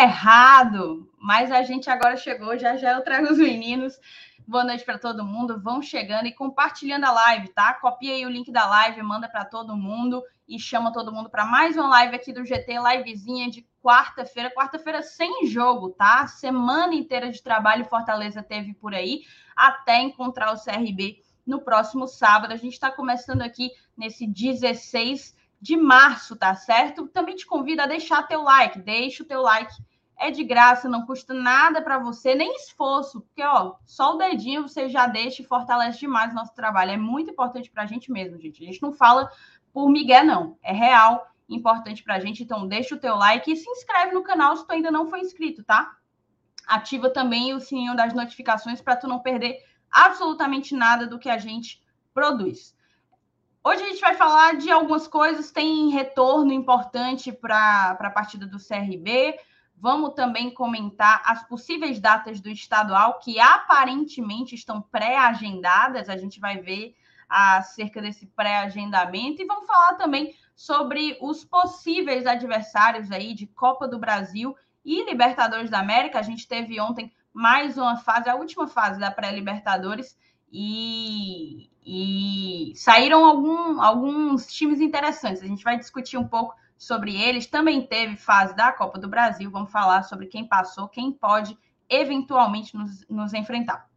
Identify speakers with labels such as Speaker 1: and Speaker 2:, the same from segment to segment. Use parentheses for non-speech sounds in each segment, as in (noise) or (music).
Speaker 1: Errado, mas a gente agora chegou, já já eu trago os meninos. Boa noite para todo mundo. Vão chegando e compartilhando a live, tá? Copia aí o link da live, manda para todo mundo e chama todo mundo para mais uma live aqui do GT, livezinha de quarta-feira. Quarta-feira sem jogo, tá? Semana inteira de trabalho Fortaleza teve por aí, até encontrar o CRB no próximo sábado. A gente está começando aqui nesse 16 de março, tá certo? Também te convido a deixar teu like, deixa o teu like. É de graça, não custa nada para você, nem esforço, porque ó, só o dedinho você já deixa e fortalece demais o nosso trabalho. É muito importante para a gente mesmo, gente. A gente não fala por Miguel, não. É real, importante para a gente. Então, deixa o teu like e se inscreve no canal se tu ainda não foi inscrito, tá? Ativa também o sininho das notificações para tu não perder absolutamente nada do que a gente produz. Hoje a gente vai falar de algumas coisas, tem retorno importante para a partida do CRB. Vamos também comentar as possíveis datas do estadual, que aparentemente estão pré-agendadas. A gente vai ver acerca desse pré-agendamento. E vamos falar também sobre os possíveis adversários aí de Copa do Brasil e Libertadores da América. A gente teve ontem mais uma fase, a última fase da pré-Libertadores. E e saíram algum, alguns times interessantes. A gente vai discutir um pouco sobre eles. Também teve fase da Copa do Brasil. Vamos falar sobre quem passou, quem pode eventualmente nos, nos enfrentar.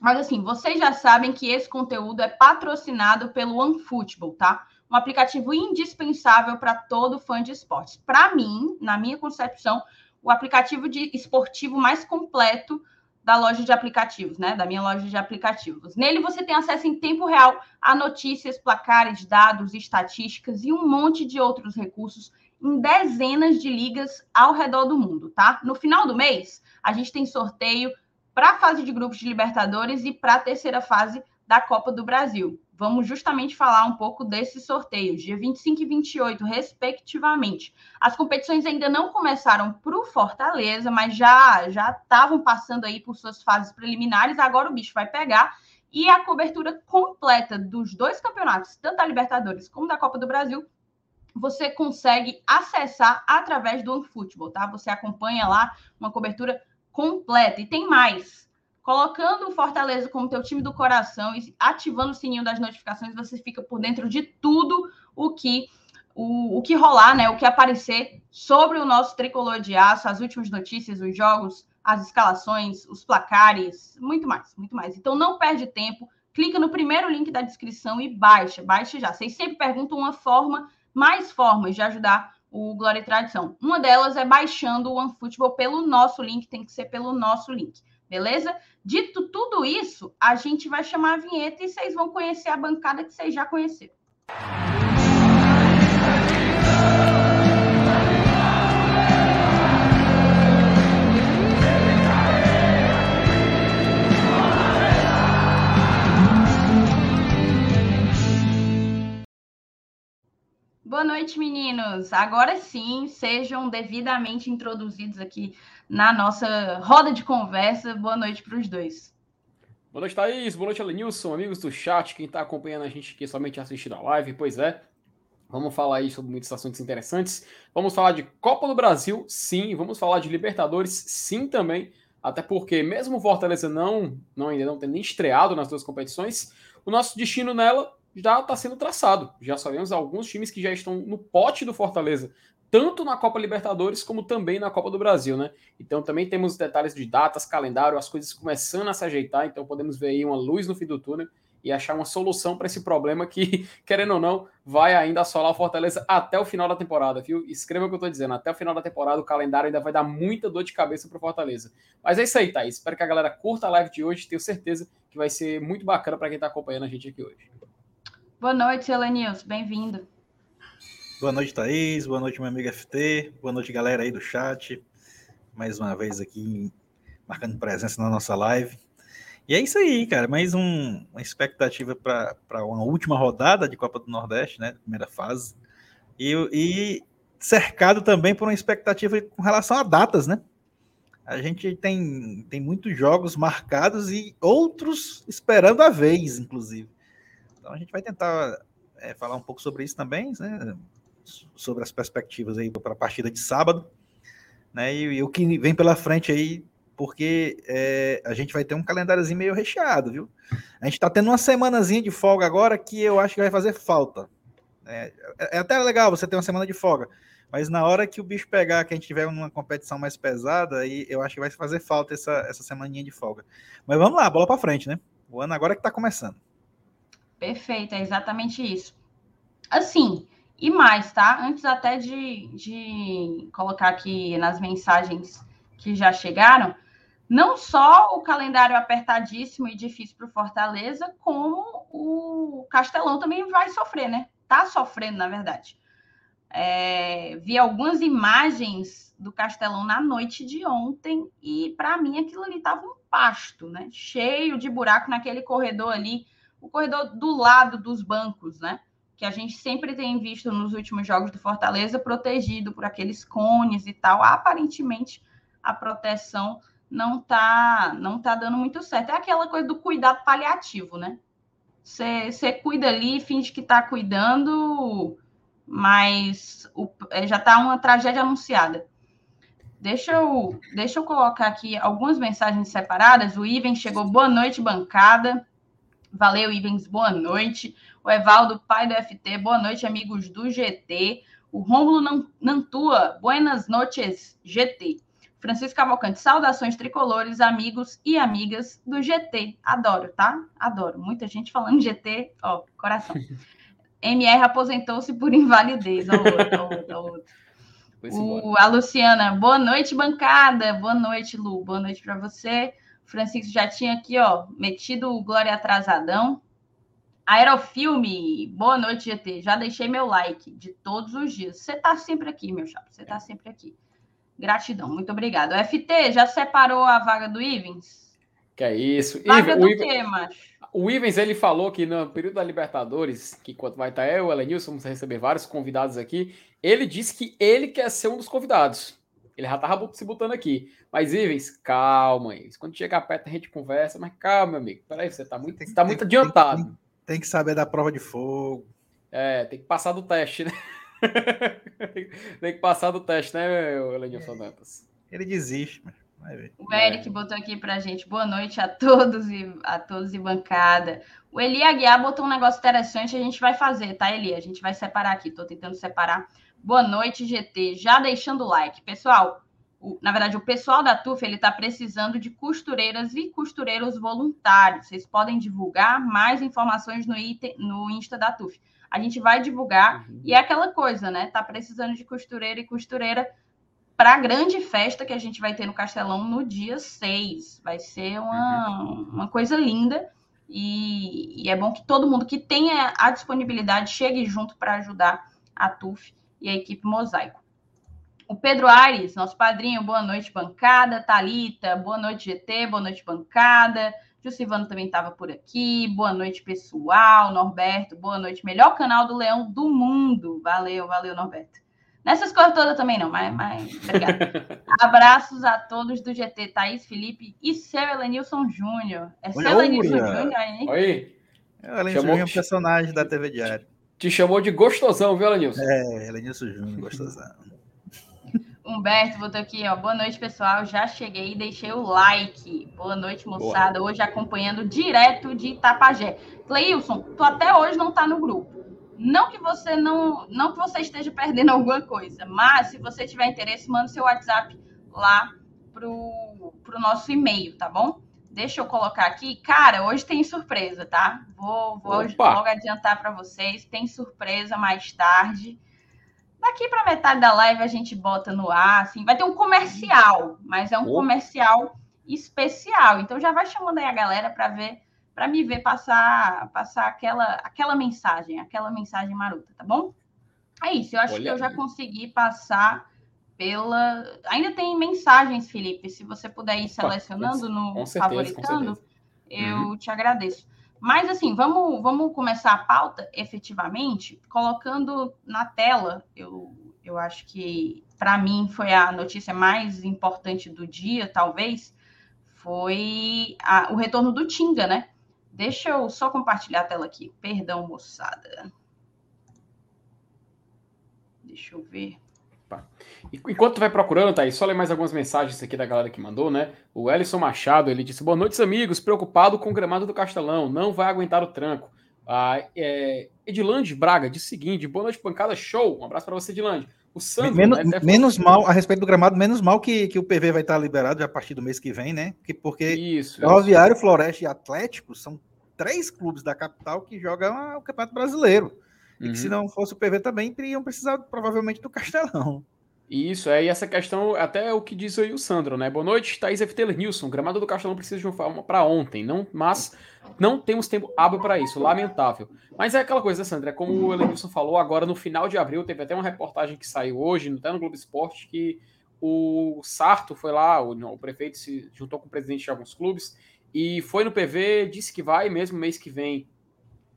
Speaker 1: Mas assim, vocês já sabem que esse conteúdo é patrocinado pelo OneFootball, tá? Um aplicativo indispensável para todo fã de esportes. Para mim, na minha concepção, o aplicativo de esportivo mais completo da loja de aplicativos, né? Da minha loja de aplicativos. Nele você tem acesso em tempo real a notícias, placares, dados, estatísticas e um monte de outros recursos em dezenas de ligas ao redor do mundo, tá? No final do mês, a gente tem sorteio para a fase de grupos de Libertadores e para a terceira fase da Copa do Brasil. Vamos justamente falar um pouco desses sorteios, dia 25 e 28, respectivamente. As competições ainda não começaram para o Fortaleza, mas já já estavam passando aí por suas fases preliminares. Agora o bicho vai pegar e a cobertura completa dos dois campeonatos, tanto da Libertadores como da Copa do Brasil, você consegue acessar através do OneFootball, tá? Você acompanha lá uma cobertura completa. E tem mais colocando o Fortaleza como teu time do coração e ativando o sininho das notificações, você fica por dentro de tudo o que o, o que rolar, né? O que aparecer sobre o nosso tricolor de aço, as últimas notícias, os jogos, as escalações, os placares, muito mais, muito mais. Então não perde tempo, clica no primeiro link da descrição e baixa, baixa já. Vocês sempre perguntam uma forma, mais formas de ajudar o Glória e Tradição. Uma delas é baixando o OneFootball pelo nosso link, tem que ser pelo nosso link. Beleza? Dito tudo isso, a gente vai chamar a vinheta e vocês vão conhecer a bancada que vocês já conheceram. Boa noite, meninos. Agora sim, sejam devidamente introduzidos aqui na nossa roda de conversa. Boa noite para os dois.
Speaker 2: Boa noite, Thaís. Boa noite, Alenilson, amigos do chat, quem está acompanhando a gente aqui somente assistindo a live. Pois é, vamos falar aí sobre muitos assuntos interessantes. Vamos falar de Copa do Brasil, sim. Vamos falar de Libertadores, sim também. Até porque, mesmo o Fortaleza não, não ainda não tendo nem estreado nas duas competições, o nosso destino nela já está sendo traçado. Já sabemos alguns times que já estão no pote do Fortaleza tanto na Copa Libertadores como também na Copa do Brasil, né? Então também temos detalhes de datas, calendário, as coisas começando a se ajeitar, então podemos ver aí uma luz no fim do túnel e achar uma solução para esse problema que, (laughs) querendo ou não, vai ainda assolar o Fortaleza até o final da temporada, viu? Escreva o que eu estou dizendo, até o final da temporada o calendário ainda vai dar muita dor de cabeça para o Fortaleza. Mas é isso aí, Thaís. Espero que a galera curta a live de hoje, tenho certeza que vai ser muito bacana para quem está acompanhando a gente aqui hoje.
Speaker 1: Boa noite, Elenils, bem-vindo.
Speaker 3: Boa noite, Thaís. Boa noite, meu amigo FT. Boa noite, galera aí do chat. Mais uma vez aqui marcando presença na nossa live. E é isso aí, cara. Mais um, uma expectativa para uma última rodada de Copa do Nordeste, né? Primeira fase. E, e cercado também por uma expectativa com relação a datas, né? A gente tem, tem muitos jogos marcados e outros esperando a vez, inclusive. Então a gente vai tentar é, falar um pouco sobre isso também, né? Sobre as perspectivas aí para a partida de sábado. né? E, e o que vem pela frente aí, porque é, a gente vai ter um calendáriozinho meio recheado, viu? A gente está tendo uma semanazinha de folga agora que eu acho que vai fazer falta. É, é até legal você ter uma semana de folga, mas na hora que o bicho pegar, que a gente tiver uma competição mais pesada, aí eu acho que vai fazer falta essa, essa semaninha de folga. Mas vamos lá, bola para frente, né? O ano agora que está começando.
Speaker 1: Perfeito, é exatamente isso. Assim, e mais, tá? Antes até de, de colocar aqui nas mensagens que já chegaram, não só o calendário apertadíssimo e difícil para o Fortaleza, como o Castelão também vai sofrer, né? Tá sofrendo, na verdade. É, vi algumas imagens do Castelão na noite de ontem e para mim aquilo ali tava um pasto, né? Cheio de buraco naquele corredor ali, o corredor do lado dos bancos, né? Que a gente sempre tem visto nos últimos jogos do Fortaleza, protegido por aqueles cones e tal. Aparentemente, a proteção não tá, não tá dando muito certo. É aquela coisa do cuidado paliativo, né? Você cuida ali, finge que está cuidando, mas o, é, já está uma tragédia anunciada. Deixa eu, deixa eu colocar aqui algumas mensagens separadas. O Iven chegou, boa noite, bancada. Valeu, Ivens, boa noite. O Evaldo, pai do FT, boa noite, amigos do GT. O Rômulo Nantua, buenas noches, GT. Francisco Cavalcante, saudações tricolores, amigos e amigas do GT. Adoro, tá? Adoro. Muita gente falando GT, ó, coração. (laughs) MR aposentou-se por invalidez. Ó, outro, ó, outro. O, a Luciana, boa noite, bancada. Boa noite, Lu. Boa noite para você. Francisco já tinha aqui, ó, metido o Glória Atrasadão. Aerofilme, boa noite, GT. Já deixei meu like de todos os dias. Você tá sempre aqui, meu chapa. Você tá sempre aqui. Gratidão, muito obrigado. O FT, já separou a vaga do Ivens?
Speaker 2: Que é isso.
Speaker 1: Vaga do Ivan, quê, macho?
Speaker 2: O Ivens, ele falou que no período da Libertadores, que quando vai estar eu, o Elenilson, vamos receber vários convidados aqui, ele disse que ele quer ser um dos convidados. Ele já tava se botando aqui. Mas, Ivens, calma, Ivens. Quando chegar perto, a gente conversa, mas calma, meu amigo. Peraí, você tá muito, tem, tá muito tem, adiantado.
Speaker 3: Tem, tem, que saber da prova de fogo.
Speaker 2: É, tem que passar do teste, né? (laughs) tem que passar do teste, né, Elenilson é. Dantas?
Speaker 3: Ele desiste, mas.
Speaker 1: O Eric botou aqui pra gente. Boa noite a todos e a todos e bancada. O Eli Aguiar botou um negócio interessante, a gente vai fazer, tá, Eli? A gente vai separar aqui. Tô tentando separar Boa noite, GT. Já deixando o like. Pessoal, o, na verdade, o pessoal da TUF ele está precisando de costureiras e costureiros voluntários. Vocês podem divulgar mais informações no, item, no Insta da TUF. A gente vai divulgar uhum. e é aquela coisa, né? Tá precisando de costureira e costureira para a grande festa que a gente vai ter no Castelão no dia 6. Vai ser uma, uhum. uma coisa linda. E, e, é bom que todo mundo que tenha a disponibilidade chegue junto para ajudar a TUF e a equipe Mosaico. O Pedro Aires, nosso padrinho, boa noite, bancada. Talita, boa noite, GT, boa noite, bancada. Silvano também estava por aqui. Boa noite, pessoal. Norberto, boa noite. Melhor canal do Leão do mundo. Valeu, valeu, Norberto. Nessas coisas todas também não, mas, mas obrigado. (laughs) Abraços a todos do GT, Thaís, Felipe e seu Elenilson Júnior. É seu Elenilson Júnior,
Speaker 3: hein? Oi. É o Elenilson Júnior é um personagem da TV Diário.
Speaker 2: Te chamou de gostosão, viu, Elenilson?
Speaker 3: É, Elenilson Júnior, gostosão. (laughs)
Speaker 1: Humberto botou aqui, ó. Boa noite, pessoal. Já cheguei e deixei o like. Boa noite, moçada. Boa. Hoje acompanhando direto de Itapajé. Cleilson, tu até hoje não tá no grupo. Não que você não, não que você esteja perdendo (laughs) alguma coisa, mas se você tiver interesse, manda seu WhatsApp lá pro, pro nosso e-mail, tá bom? Deixa eu colocar aqui. Cara, hoje tem surpresa, tá? Vou, vou logo adiantar para vocês. Tem surpresa mais tarde. Daqui para metade da live a gente bota no ar, assim. Vai ter um comercial, mas é um comercial especial. Então já vai chamando aí a galera para ver, para me ver passar, passar aquela, aquela mensagem, aquela mensagem maruta, tá bom? É isso. Eu acho Olha que eu já consegui passar pela. Ainda tem mensagens, Felipe. Se você puder ir selecionando no certeza, favoritando, eu uhum. te agradeço. Mas assim, vamos, vamos começar a pauta efetivamente, colocando na tela. Eu, eu acho que para mim foi a notícia mais importante do dia, talvez, foi a, o retorno do Tinga, né? Deixa eu só compartilhar a tela aqui. Perdão, moçada. Deixa eu ver.
Speaker 2: Enquanto tu vai procurando, Thaís, só ler mais algumas mensagens aqui da galera que mandou, né? O Ellison Machado, ele disse, boa noite, amigos, preocupado com o gramado do Castelão, não vai aguentar o tranco. Ah, é, Edilande Braga disse o seguinte, boa noite, pancada, show, um abraço para você, Edilande.
Speaker 3: O Sandro, menos, né, menos mal, a respeito do gramado, menos mal que, que o PV vai estar liberado já a partir do mês que vem, né? Porque, porque isso, Ferroviário, Floresta e Atlético são três clubes da capital que jogam o Campeonato Brasileiro. E uhum. que se não fosse o PV também, iriam precisar provavelmente do Castelão.
Speaker 2: Isso, é, e essa questão, até o que diz aí o Sandro, né? Boa noite, Thaís F. Taylor Nilson. Gramado do Castelão precisa de uma forma para ontem, não, mas não temos tempo hábil para isso, lamentável. Mas é aquela coisa, né, Sandra? É como o Elenilson falou, agora no final de abril, teve até uma reportagem que saiu hoje, até no Globo Esporte, que o Sarto foi lá, o, não, o prefeito se juntou com o presidente de alguns clubes e foi no PV, disse que vai mesmo mês que vem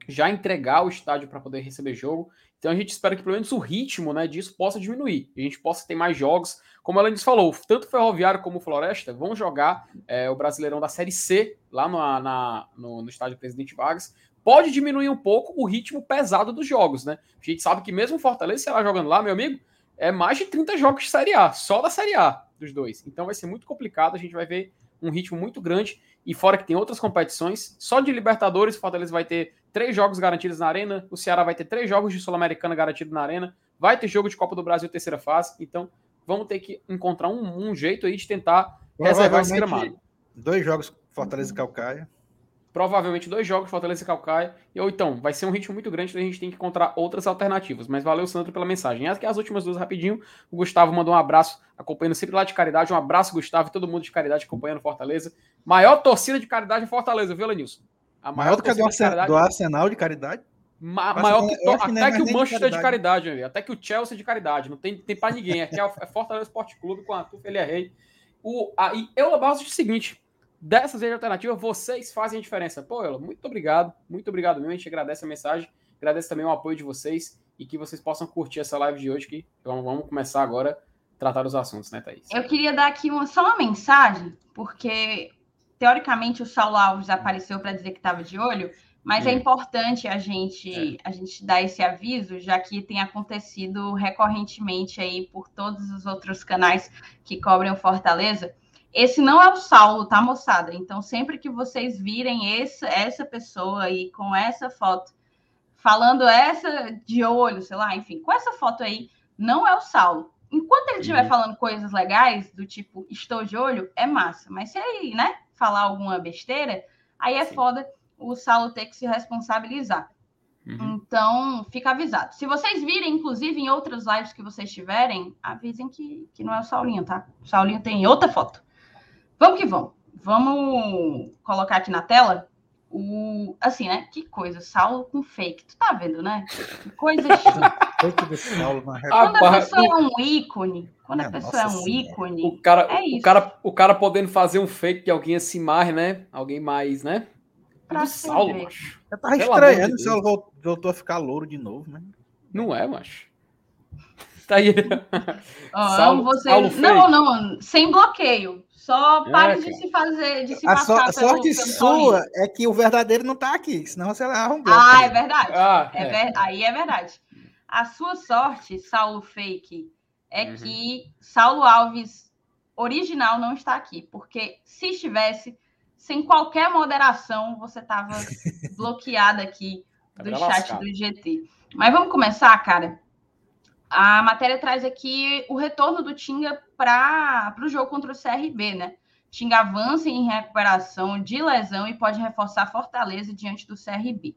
Speaker 2: já entregar o estádio para poder receber jogo. Então a gente espera que pelo menos o ritmo né, disso possa diminuir. A gente possa ter mais jogos. Como ela disse falou, tanto Ferroviário como Floresta vão jogar é, o Brasileirão da Série C lá no, na, no, no estádio Presidente Vargas. Pode diminuir um pouco o ritmo pesado dos jogos, né? A gente sabe que mesmo o Fortaleza, sei lá, jogando lá, meu amigo, é mais de 30 jogos de Série A, só da Série A dos dois. Então vai ser muito complicado, a gente vai ver um ritmo muito grande. E fora que tem outras competições, só de Libertadores, Fortaleza vai ter três jogos garantidos na Arena, o Ceará vai ter três jogos de Sul-Americana garantidos na Arena, vai ter jogo de Copa do Brasil terceira fase, então vamos ter que encontrar um, um jeito aí de tentar reservar esse gramado.
Speaker 3: Dois jogos Fortaleza e Calcaia.
Speaker 2: Provavelmente dois jogos Fortaleza e Calcaia, ou então vai ser um ritmo muito grande, então a gente tem que encontrar outras alternativas. Mas valeu, Sandro, pela mensagem. As, as últimas duas rapidinho, o Gustavo mandou um abraço, acompanhando sempre lá de caridade. Um abraço, Gustavo, e todo mundo de caridade acompanhando Fortaleza. Maior torcida de caridade em Fortaleza, viu, Lenilson?
Speaker 3: A maior, maior do que a do, Arsenal, do Arsenal de caridade?
Speaker 2: Ma maior que, to, que até que o Manchester de caridade, de caridade até que o Chelsea de caridade. Não tem, tem para ninguém. Aqui é o é Fortaleza Esporte Clube com a Tufelia Rei. O, a, e eu base o seguinte: dessas vezes alternativas, vocês fazem a diferença. Pô, Ela, muito obrigado, muito obrigado mesmo. A gente agradece a mensagem, agradece também o apoio de vocês e que vocês possam curtir essa live de hoje. Que vamos, vamos começar agora a tratar os assuntos, né, Thaís?
Speaker 1: Eu queria dar aqui uma, só uma mensagem, porque teoricamente o Saulo Alves apareceu para dizer que estava de olho, mas é importante a gente é. a gente dar esse aviso, já que tem acontecido recorrentemente aí por todos os outros canais que cobrem o Fortaleza. Esse não é o Saulo, tá, moçada? Então, sempre que vocês virem esse, essa pessoa aí com essa foto, falando essa de olho, sei lá, enfim, com essa foto aí, não é o Saulo. Enquanto ele estiver uhum. falando coisas legais, do tipo, estou de olho, é massa. Mas se ele, né, falar alguma besteira, aí é Sim. foda o Saulo ter que se responsabilizar. Uhum. Então, fica avisado. Se vocês virem, inclusive, em outras lives que vocês tiverem, avisem que, que não é o Saulinho, tá? O Saulinho tem outra foto. Vamos que vamos. Vamos colocar aqui na tela o. Assim, né? Que coisa. Saulo com fake. Tu tá vendo, né? Que coisa (laughs) Fake do Saulo na Quando a pessoa é um ícone, quando a é, pessoa é um ícone.
Speaker 2: O cara, é isso. O cara, o cara podendo fazer um fake de alguém assim mais, né? Alguém mais, né?
Speaker 1: Pra do Saulo, macho.
Speaker 3: Eu tava estranhando se ela voltou a ficar louro de novo, né?
Speaker 2: Não é, macho. Tá aí. (laughs)
Speaker 1: Oh, Saulo, você... Saulo não, não, sem bloqueio. Só é, pare é, de se fazer, de se
Speaker 3: a passar A sorte pelo, sua é que o verdadeiro não tá aqui, senão você leva um bloco.
Speaker 1: Ah, é verdade. Ah, é. é. Ver... Aí é verdade. A sua sorte, Saulo Fake, é uhum. que Saulo Alves original não está aqui, porque se estivesse, sem qualquer moderação, você estava (laughs) bloqueado aqui tá do chat do GT. Mas vamos começar, cara. A matéria traz aqui o retorno do Tinga para o jogo contra o CRB, né? Tinga avança em recuperação de lesão e pode reforçar Fortaleza diante do CRB.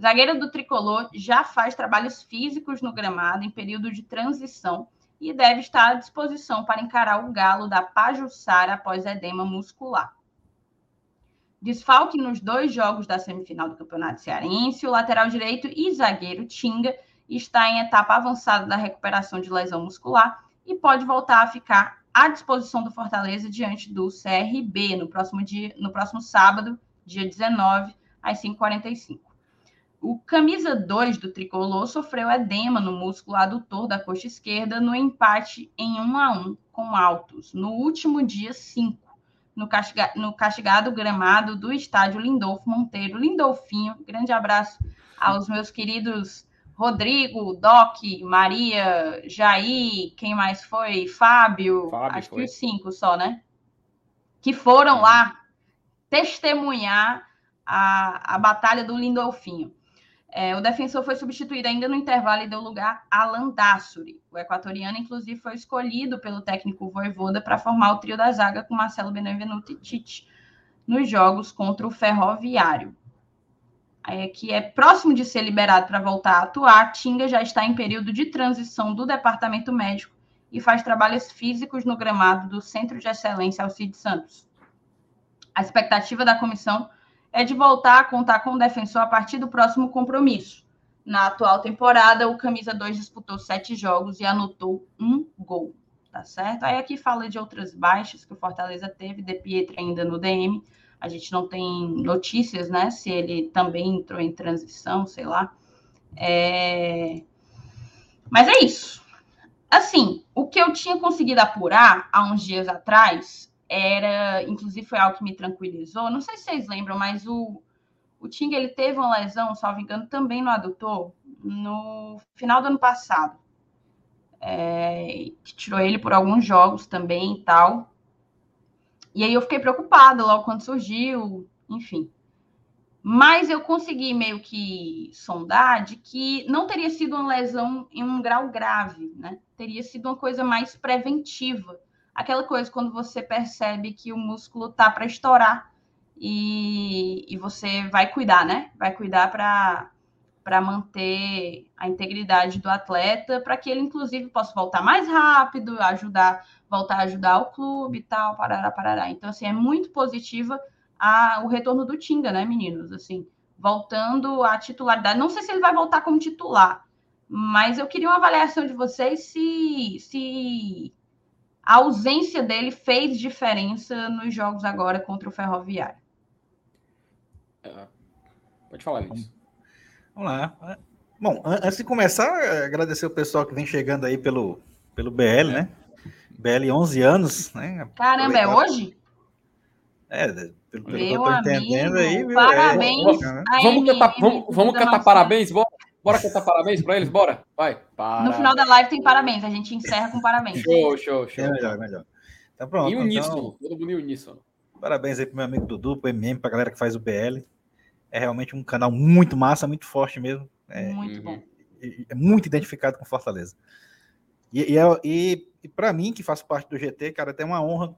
Speaker 1: Zagueiro do tricolor já faz trabalhos físicos no gramado em período de transição e deve estar à disposição para encarar o Galo da Pajussara após edema muscular. Desfalque nos dois jogos da semifinal do Campeonato Cearense, o lateral direito e zagueiro Tinga está em etapa avançada da recuperação de lesão muscular e pode voltar a ficar à disposição do Fortaleza diante do CRB no próximo dia, no próximo sábado, dia 19, às 5h45. O camisa 2 do tricolor sofreu edema no músculo adutor da coxa esquerda no empate em 1 a 1 com Altos, no último dia 5, no, castiga no castigado gramado do estádio Lindolfo Monteiro. Lindolfinho, grande abraço aos meus queridos Rodrigo, Doc, Maria, Jair, quem mais foi? Fábio, Fábio acho foi. que os cinco só, né? Que foram lá testemunhar a, a batalha do Lindolfinho. É, o defensor foi substituído ainda no intervalo e deu lugar a Landassuri. O equatoriano, inclusive, foi escolhido pelo técnico Voivoda para formar o trio da zaga com Marcelo Benevenuto e Tite nos jogos contra o Ferroviário. É, que é próximo de ser liberado para voltar a atuar, Tinga já está em período de transição do departamento médico e faz trabalhos físicos no gramado do Centro de Excelência Alcide Santos. A expectativa da comissão é de voltar a contar com o defensor a partir do próximo compromisso. Na atual temporada, o Camisa 2 disputou sete jogos e anotou um gol, tá certo? Aí aqui fala de outras baixas que o Fortaleza teve, De Pietro ainda no DM, a gente não tem notícias, né, se ele também entrou em transição, sei lá. É... Mas é isso. Assim, o que eu tinha conseguido apurar há uns dias atrás era, inclusive foi algo que me tranquilizou. Não sei se vocês lembram, mas o, o Ting ele teve uma lesão, salvo engano, também no adutor no final do ano passado. É, que tirou ele por alguns jogos também e tal. E aí eu fiquei preocupada logo quando surgiu, enfim. Mas eu consegui meio que sondar de que não teria sido uma lesão em um grau grave, né? Teria sido uma coisa mais preventiva aquela coisa quando você percebe que o músculo tá para estourar e, e você vai cuidar, né? Vai cuidar para para manter a integridade do atleta, para que ele, inclusive, possa voltar mais rápido, ajudar, voltar a ajudar o clube e tal, parará, parará. Então, assim, é muito positiva a, o retorno do Tinga, né, meninos? Assim, voltando à titularidade. Não sei se ele vai voltar como titular, mas eu queria uma avaliação de vocês se, se a ausência dele fez diferença nos jogos agora contra o Ferroviário.
Speaker 2: É, pode falar isso.
Speaker 3: Vamos lá. Bom, antes de começar, agradecer o pessoal que vem chegando aí pelo, pelo BL, né? BL 11 anos, né?
Speaker 1: Caramba, é hoje?
Speaker 3: É, pelo, pelo que eu tô entendendo aí,
Speaker 1: viu? Parabéns.
Speaker 2: É, vamos, cantar, vamos, vamos cantar parabéns, bora. Bora cantar parabéns para eles? Bora? Vai.
Speaker 1: Parabéns. No final da live tem parabéns. A gente encerra com parabéns.
Speaker 2: Show, show, show. É
Speaker 3: melhor, melhor. Então pronto.
Speaker 2: E uníssono. Então, todo mundo em uníssono.
Speaker 3: Parabéns aí pro meu amigo Dudu, pro MM, pra galera que faz o BL. É realmente um canal muito massa, muito forte mesmo. É,
Speaker 1: muito bom.
Speaker 3: É, muito identificado com Fortaleza. E, e, é, e, e para mim, que faço parte do GT, cara, é uma honra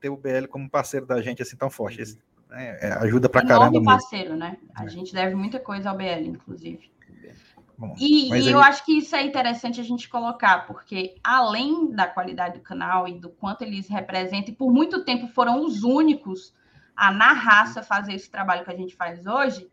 Speaker 3: ter o BL como parceiro da gente assim tão forte. Esse, né, é, ajuda pra Enorme caramba.
Speaker 1: parceiro, mesmo. né? A gente deve muita coisa ao BL, inclusive. Bom, e, e eu acho que isso é interessante a gente colocar, porque além da qualidade do canal e do quanto eles representam, e por muito tempo foram os únicos a, na raça, fazer esse trabalho que a gente faz hoje,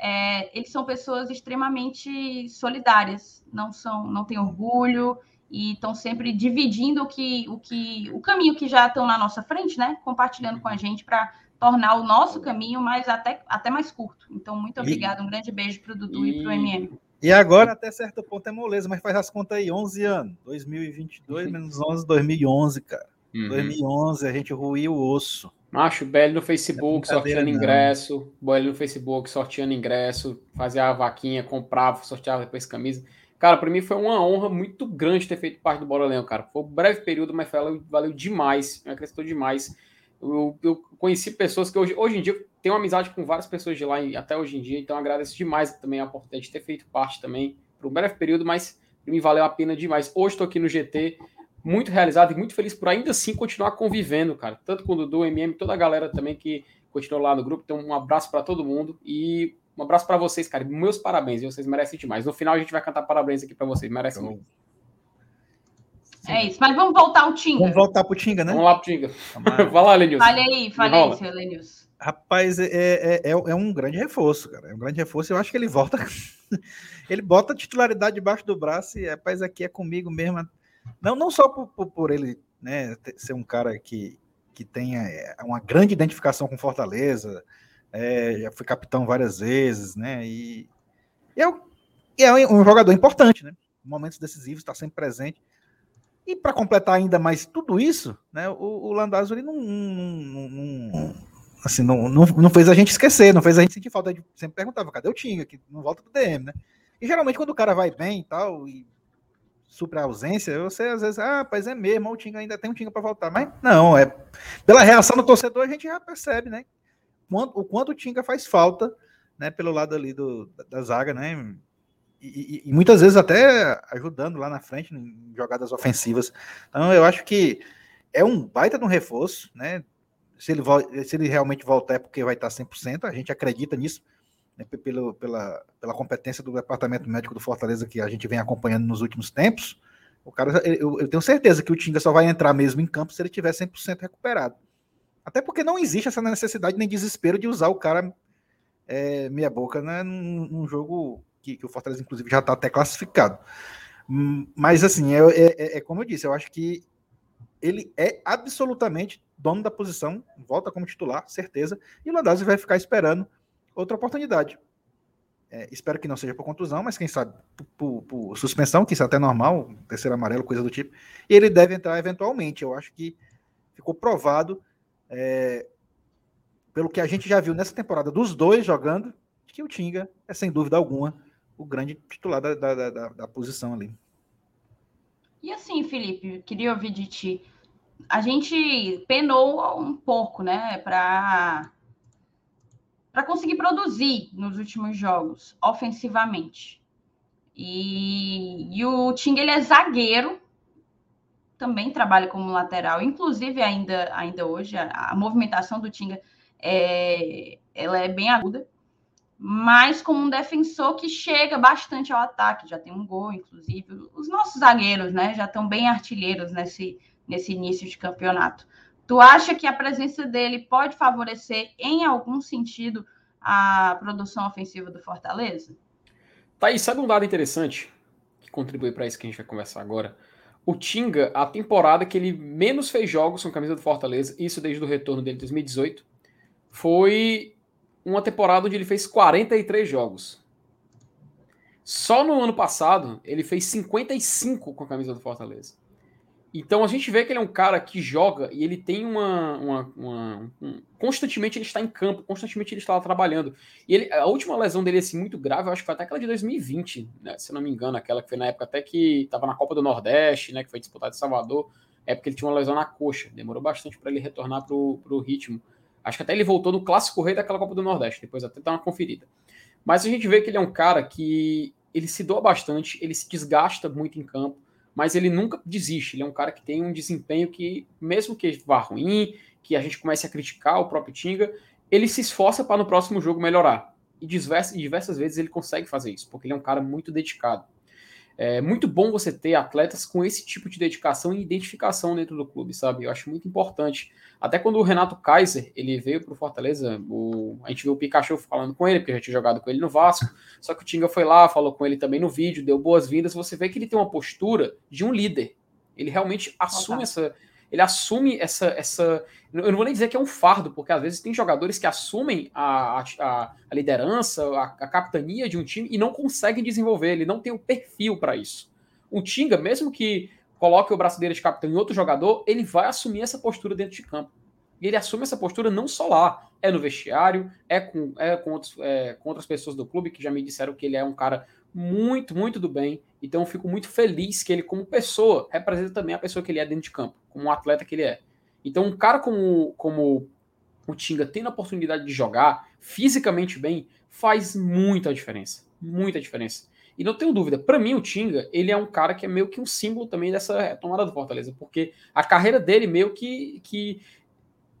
Speaker 1: é, eles são pessoas extremamente solidárias, não são, não têm orgulho e estão sempre dividindo o que, o que, o caminho que já estão na nossa frente, né? Compartilhando com a gente para tornar o nosso caminho mais até, até mais curto. Então, muito obrigada, um grande beijo para o Dudu e, e para o MM.
Speaker 3: E agora, até certo ponto, é moleza, mas faz as contas aí, 11 anos. 2022 menos 11, 2011, cara. Uhum. 2011, a gente ruiu o osso.
Speaker 2: Macho, BL no Facebook, é sorteando ingresso. BL no Facebook, sorteando ingresso. Fazia a vaquinha, comprava, sorteava depois camisa. Cara, para mim foi uma honra muito grande ter feito parte do Bora Leão, cara. Foi um breve período, mas valeu, valeu demais. Me acrescentou demais. Eu, eu, conheci pessoas que hoje, hoje em dia tenho amizade com várias pessoas de lá até hoje em dia, então agradeço demais também a oportunidade de ter feito parte também por um breve período, mas me valeu a pena demais. Hoje estou aqui no GT, muito realizado e muito feliz por ainda assim continuar convivendo, cara. Tanto com o Dudu, MM, toda a galera também que continuou lá no grupo. Então, um abraço para todo mundo e um abraço para vocês, cara. Meus parabéns, vocês merecem demais. No final a gente vai cantar parabéns aqui para vocês, merecem muito.
Speaker 1: É isso, mas vamos voltar ao Tinga.
Speaker 3: Vamos voltar pro Tinga, né?
Speaker 2: Vamos lá pro Tinga. Fala, (laughs) Lenilson.
Speaker 1: Fale aí, fale aí, seu Lenilson.
Speaker 3: Rapaz, é, é, é, é, um grande reforço, cara. É um grande reforço. Eu acho que ele volta. (laughs) ele bota a titularidade debaixo do braço e, rapaz, aqui é comigo mesmo. Não, não só por, por, por ele né, ser um cara que, que tenha é, uma grande identificação com Fortaleza, é, já foi capitão várias vezes, né? E, e, é, e é um jogador importante, né? Momentos decisivos, está sempre presente. E para completar ainda mais tudo isso, né, o, o Landazzo ele não, não, não, assim, não, não, não fez a gente esquecer, não fez a gente sentir falta. de sempre perguntava, cadê o Tinga? Que não volta pro DM, né? E geralmente quando o cara vai bem e tal, e supra a ausência, você às vezes, ah, mas é mesmo, o Tinga ainda tem um Tinga para voltar. Mas não, é pela reação do torcedor a gente já percebe, né? O quanto o Tinga faz falta, né, pelo lado ali do, da, da zaga, né? E, e, e, muitas vezes até ajudando lá na frente em jogadas ofensivas. Então eu acho que é um baita de um reforço, né? Se ele, se ele realmente voltar é porque vai estar 100%, a gente acredita nisso, né? pelo, pela, pela competência do departamento médico do Fortaleza que a gente vem acompanhando nos últimos tempos. O cara, eu, eu tenho certeza que o Tinga só vai entrar mesmo em campo se ele tiver 100% recuperado. Até porque não existe essa necessidade nem desespero de usar o cara é, meia boca né, num, num jogo que, que o Fortaleza, inclusive, já está até classificado. Hum, mas, assim, é, é, é, é, como eu disse, eu acho que ele é absolutamente dono da posição, volta como titular, certeza, e o Landazzi vai ficar esperando outra oportunidade. É, espero que não seja por contusão, mas quem sabe por, por, suspensão, que isso é até normal, terceiro amarelo, coisa do tipo. E ele deve entrar eventualmente. Eu acho que ficou provado, é, pelo que a gente já viu nessa temporada dos dois jogando, que o Tinga é sem dúvida alguma o grande titular da, da, da, da posição ali.
Speaker 1: E assim, Felipe, queria ouvir de ti. A gente penou um pouco, né, para para conseguir produzir nos últimos jogos ofensivamente. E, e o Ting ele é zagueiro, também trabalha como lateral, inclusive ainda ainda hoje a, a movimentação do Tinga é, ela é bem aguda mas como um defensor que chega bastante ao ataque, já tem um gol, inclusive. Os nossos zagueiros, né, já estão bem artilheiros nesse, nesse início de campeonato. Tu acha que a presença dele pode favorecer, em algum sentido, a produção ofensiva do Fortaleza?
Speaker 2: Tá aí, sabe um dado interessante que contribui para isso que a gente vai conversar agora? O Tinga, a temporada que ele menos fez jogos com a camisa do Fortaleza, isso desde o retorno dele em 2018, foi uma temporada onde ele fez 43 jogos. Só no ano passado, ele fez 55 com a camisa do Fortaleza. Então a gente vê que ele é um cara que joga e ele tem uma. uma, uma um, constantemente ele está em campo, constantemente ele está lá trabalhando. E ele, a última lesão dele, assim, muito grave, eu acho que foi até aquela de 2020, né? Se não me engano, aquela que foi na época até que estava na Copa do Nordeste, né? Que foi disputada em Salvador. É porque ele tinha uma lesão na coxa. Demorou bastante para ele retornar para o ritmo. Acho que até ele voltou no clássico rei daquela Copa do Nordeste, depois até dar uma conferida. Mas a gente vê que ele é um cara que ele se doa bastante, ele se desgasta muito em campo, mas ele nunca desiste. Ele é um cara que tem um desempenho que, mesmo que vá ruim, que a gente comece a criticar o próprio Tinga, ele se esforça para no próximo jogo melhorar. E diversas, diversas vezes ele consegue fazer isso, porque ele é um cara muito dedicado. É muito bom você ter atletas com esse tipo de dedicação e identificação dentro do clube, sabe? Eu acho muito importante. Até quando o Renato Kaiser ele veio para o Fortaleza, a gente viu o Pikachu falando com ele, porque já tinha jogado com ele no Vasco. (laughs) Só que o Tinga foi lá, falou com ele também no vídeo, deu boas-vindas. Você vê que ele tem uma postura de um líder. Ele realmente assume essa, ele assume essa, essa. Eu não vou nem dizer que é um fardo, porque às vezes tem jogadores que assumem a, a, a liderança, a, a, capitania de um time e não conseguem desenvolver, ele não tem o perfil para isso. O Tinga, mesmo que coloque o braço dele de capitão em outro jogador, ele vai assumir essa postura dentro de campo. E ele assume essa postura não só lá, é no vestiário, é com, é com, outros, é com outras pessoas do clube que já me disseram que ele é um cara muito, muito do bem. Então fico muito feliz que ele, como pessoa, representa também a pessoa que ele é dentro de campo, como um atleta que ele é. Então, um cara como, como o Tinga tendo a oportunidade de jogar fisicamente bem, faz muita diferença. Muita diferença. E não tenho dúvida, para mim o Tinga, ele é um cara que é meio que um símbolo também dessa retomada do Fortaleza, porque a carreira dele meio que, que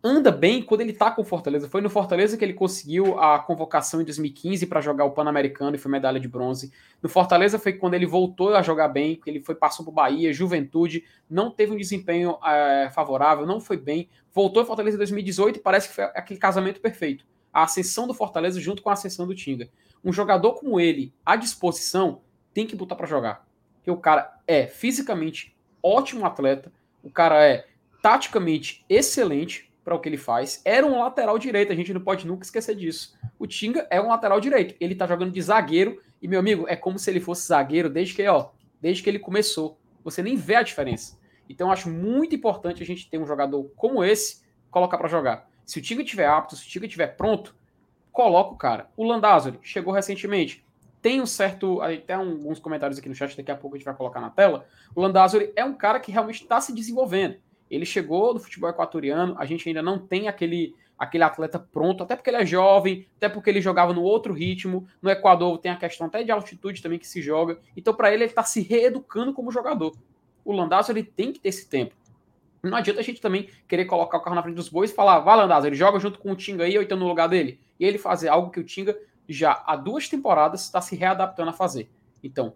Speaker 2: anda bem quando ele tá com o Fortaleza. Foi no Fortaleza que ele conseguiu a convocação em 2015 para jogar o Pan-Americano e foi medalha de bronze. No Fortaleza foi quando ele voltou a jogar bem, ele foi passou para Bahia, Juventude, não teve um desempenho é, favorável, não foi bem. Voltou ao Fortaleza em 2018 e parece que foi aquele casamento perfeito. A ascensão do Fortaleza junto com a ascensão do Tinga. Um jogador como ele, à disposição, tem que botar para jogar. Porque o cara é fisicamente ótimo atleta, o cara é taticamente excelente, para o que ele faz. Era um lateral direito, a gente não pode nunca esquecer disso. O Tinga é um lateral direito. Ele tá jogando de zagueiro e meu amigo, é como se ele fosse zagueiro desde que, ó, desde que ele começou. Você nem vê a diferença. Então acho muito importante a gente ter um jogador como esse colocar para jogar. Se o Tinga estiver apto, se o Tinga estiver pronto, coloca o cara. O Landázuri chegou recentemente. tem um certo. Até alguns comentários aqui no chat, daqui a pouco a gente vai colocar na tela. O Landázuri é um cara que realmente está se desenvolvendo. Ele chegou do futebol equatoriano, a gente ainda não tem aquele, aquele atleta pronto, até porque ele é jovem, até porque ele jogava no outro ritmo. No Equador tem a questão até de altitude também que se joga. Então, para ele, ele está se reeducando como jogador. O Landazzo ele tem que ter esse tempo. Não adianta a gente também querer colocar o carro na frente dos bois e falar, vai Landazzo, ele joga junto com o Tinga aí, ou então no lugar dele. E ele fazer algo que o Tinga já há duas temporadas está se readaptando a fazer. Então,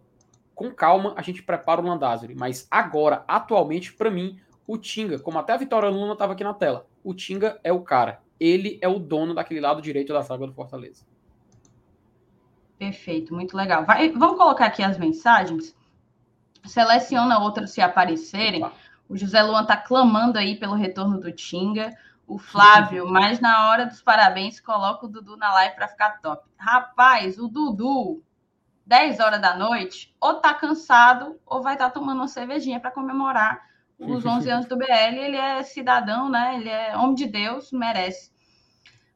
Speaker 2: com calma, a gente prepara o Landázuri. Mas agora, atualmente, para mim, o Tinga, como até a Vitória Luna estava aqui na tela, o Tinga é o cara. Ele é o dono daquele lado direito da saga do Fortaleza.
Speaker 1: Perfeito, muito legal. Vai, vamos colocar aqui as mensagens. Seleciona outras se aparecerem. Opa. O José Luan está clamando aí pelo retorno do Tinga. O Flávio, (laughs) mas na hora dos parabéns, coloca o Dudu na live para ficar top. Rapaz, o Dudu, 10 horas da noite, ou tá cansado, ou vai estar tá tomando uma cervejinha para comemorar os 11 anos do BL. Ele é cidadão, né? Ele é homem de Deus, merece.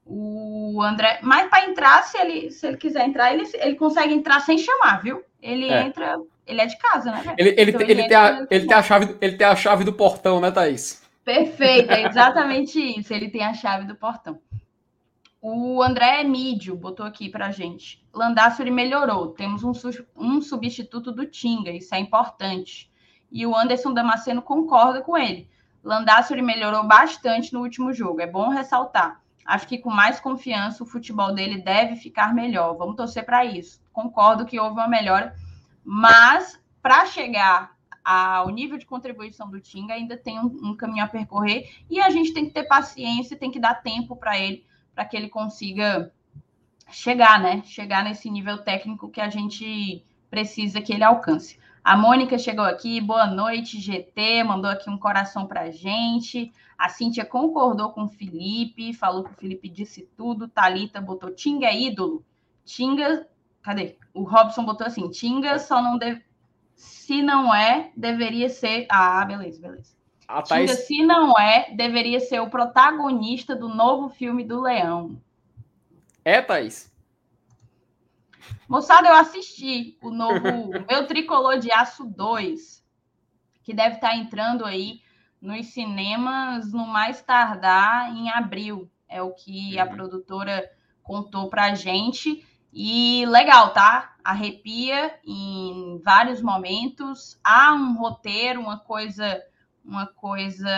Speaker 1: O André, mas para entrar, se ele, se ele quiser entrar, ele, ele consegue entrar sem chamar, viu? Ele é. entra, ele é de casa, né?
Speaker 2: Ele, ele, então, ele, ele, tem a, ele, tem a chave, ele tem a chave do portão, né, Thaís?
Speaker 1: Perfeito, é (laughs) exatamente isso. Ele tem a chave do portão. O André Mídio botou aqui para gente. Landassori melhorou. Temos um, um substituto do Tinga, isso é importante. E o Anderson Damasceno concorda com ele. Landassori melhorou bastante no último jogo. É bom ressaltar. Acho que com mais confiança o futebol dele deve ficar melhor. Vamos torcer para isso. Concordo que houve uma melhora, mas para chegar ao nível de contribuição do Tinga ainda tem um, um, caminho a percorrer e a gente tem que ter paciência, tem que dar tempo para ele, para que ele consiga chegar, né? Chegar nesse nível técnico que a gente precisa que ele alcance. A Mônica chegou aqui, boa noite, GT, mandou aqui um coração para gente. A Cíntia concordou com o Felipe, falou que o Felipe disse tudo. Talita botou Tinga é ídolo. Tinga, cadê? O Robson botou assim: Tinga só não deve se não é, deveria ser. Ah, beleza, beleza. A Thaís... Tinga, se não é, deveria ser o protagonista do novo filme do Leão.
Speaker 2: É, Thaís?
Speaker 1: Moçada, eu assisti o novo Meu Tricolor de Aço 2, que deve estar entrando aí nos cinemas no mais tardar em abril. É o que a uhum. produtora contou pra gente. E legal, tá? Arrepia em vários momentos. Há um roteiro, uma coisa, uma coisa.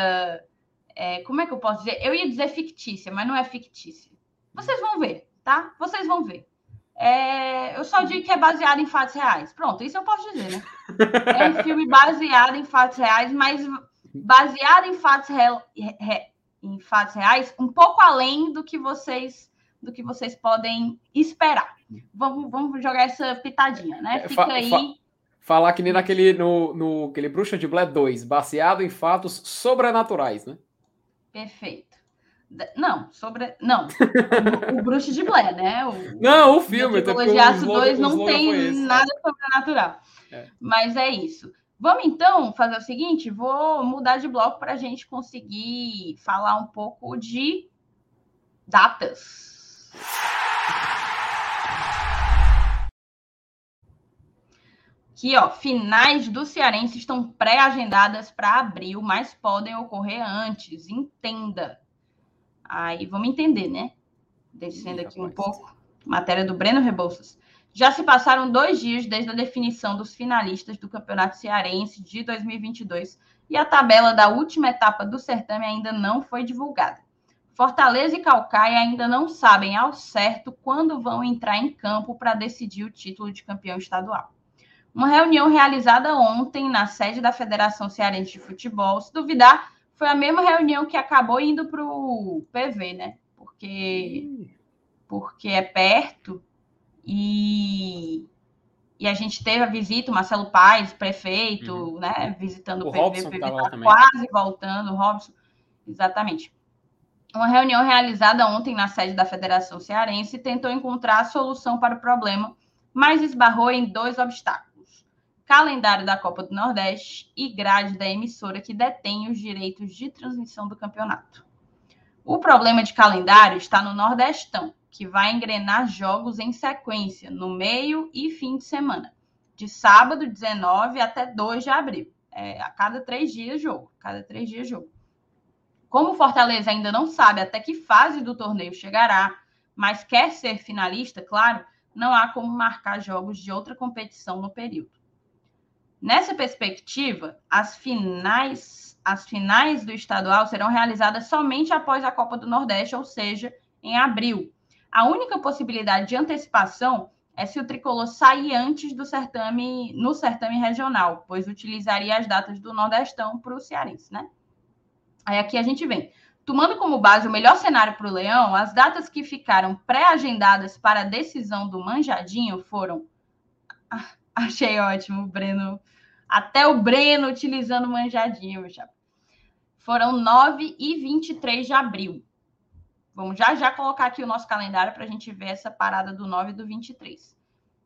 Speaker 1: É, como é que eu posso dizer? Eu ia dizer fictícia, mas não é fictícia. Vocês vão ver, tá? Vocês vão ver. É, eu só digo que é baseado em fatos reais. Pronto, isso eu posso dizer, né? É um filme baseado em fatos reais, mas baseado em fatos, real, re, em fatos reais, um pouco além do que vocês do que vocês podem esperar. Vamos, vamos jogar essa pitadinha, né?
Speaker 2: É, Fica fa aí. Fa falar que nem naquele no, no aquele Bruxa de Blair 2, baseado em fatos sobrenaturais, né?
Speaker 1: Perfeito. Não, sobre. Não. o, o Bruxa de Blair, né? O,
Speaker 2: não, o filme.
Speaker 1: O de Aço 2 não tem esse, nada né? sobrenatural. É. Mas é isso. Vamos então fazer o seguinte: vou mudar de bloco para a gente conseguir falar um pouco de datas. Aqui, ó, finais do Cearense estão pré-agendadas para abril, mas podem ocorrer antes. Entenda. Aí vamos entender, né? Descendo aqui um pouco. Matéria do Breno Rebouças. Já se passaram dois dias desde a definição dos finalistas do Campeonato Cearense de 2022 e a tabela da última etapa do certame ainda não foi divulgada. Fortaleza e Calcaia ainda não sabem ao certo quando vão entrar em campo para decidir o título de campeão estadual. Uma reunião realizada ontem na sede da Federação Cearense de Futebol, se duvidar, foi a mesma reunião que acabou indo para o PV, né? Porque, porque é perto e, e a gente teve a visita, o Marcelo Paes, prefeito, uhum. né? Visitando o, o PV, Robson o PV tá quase voltando, o Robson, exatamente. Uma reunião realizada ontem na sede da Federação Cearense tentou encontrar a solução para o problema, mas esbarrou em dois obstáculos: calendário da Copa do Nordeste e grade da emissora que detém os direitos de transmissão do campeonato. O problema de calendário está no Nordestão, que vai engrenar jogos em sequência, no meio e fim de semana, de sábado 19 até 2 de abril. É, a cada três dias jogo, cada três dias jogo. Como o Fortaleza ainda não sabe até que fase do torneio chegará, mas quer ser finalista, claro, não há como marcar jogos de outra competição no período. Nessa perspectiva, as finais, as finais do estadual serão realizadas somente após a Copa do Nordeste, ou seja, em abril. A única possibilidade de antecipação é se o tricolor sair antes do certame, no certame regional, pois utilizaria as datas do Nordestão para o Cearense, né? Aí aqui a gente vem. Tomando como base o melhor cenário para o Leão, as datas que ficaram pré-agendadas para a decisão do Manjadinho foram. Achei ótimo, Breno. Até o Breno utilizando Manjadinho, chapa. Foram 9 e 23 de abril. Vamos já já colocar aqui o nosso calendário para a gente ver essa parada do 9 e do 23.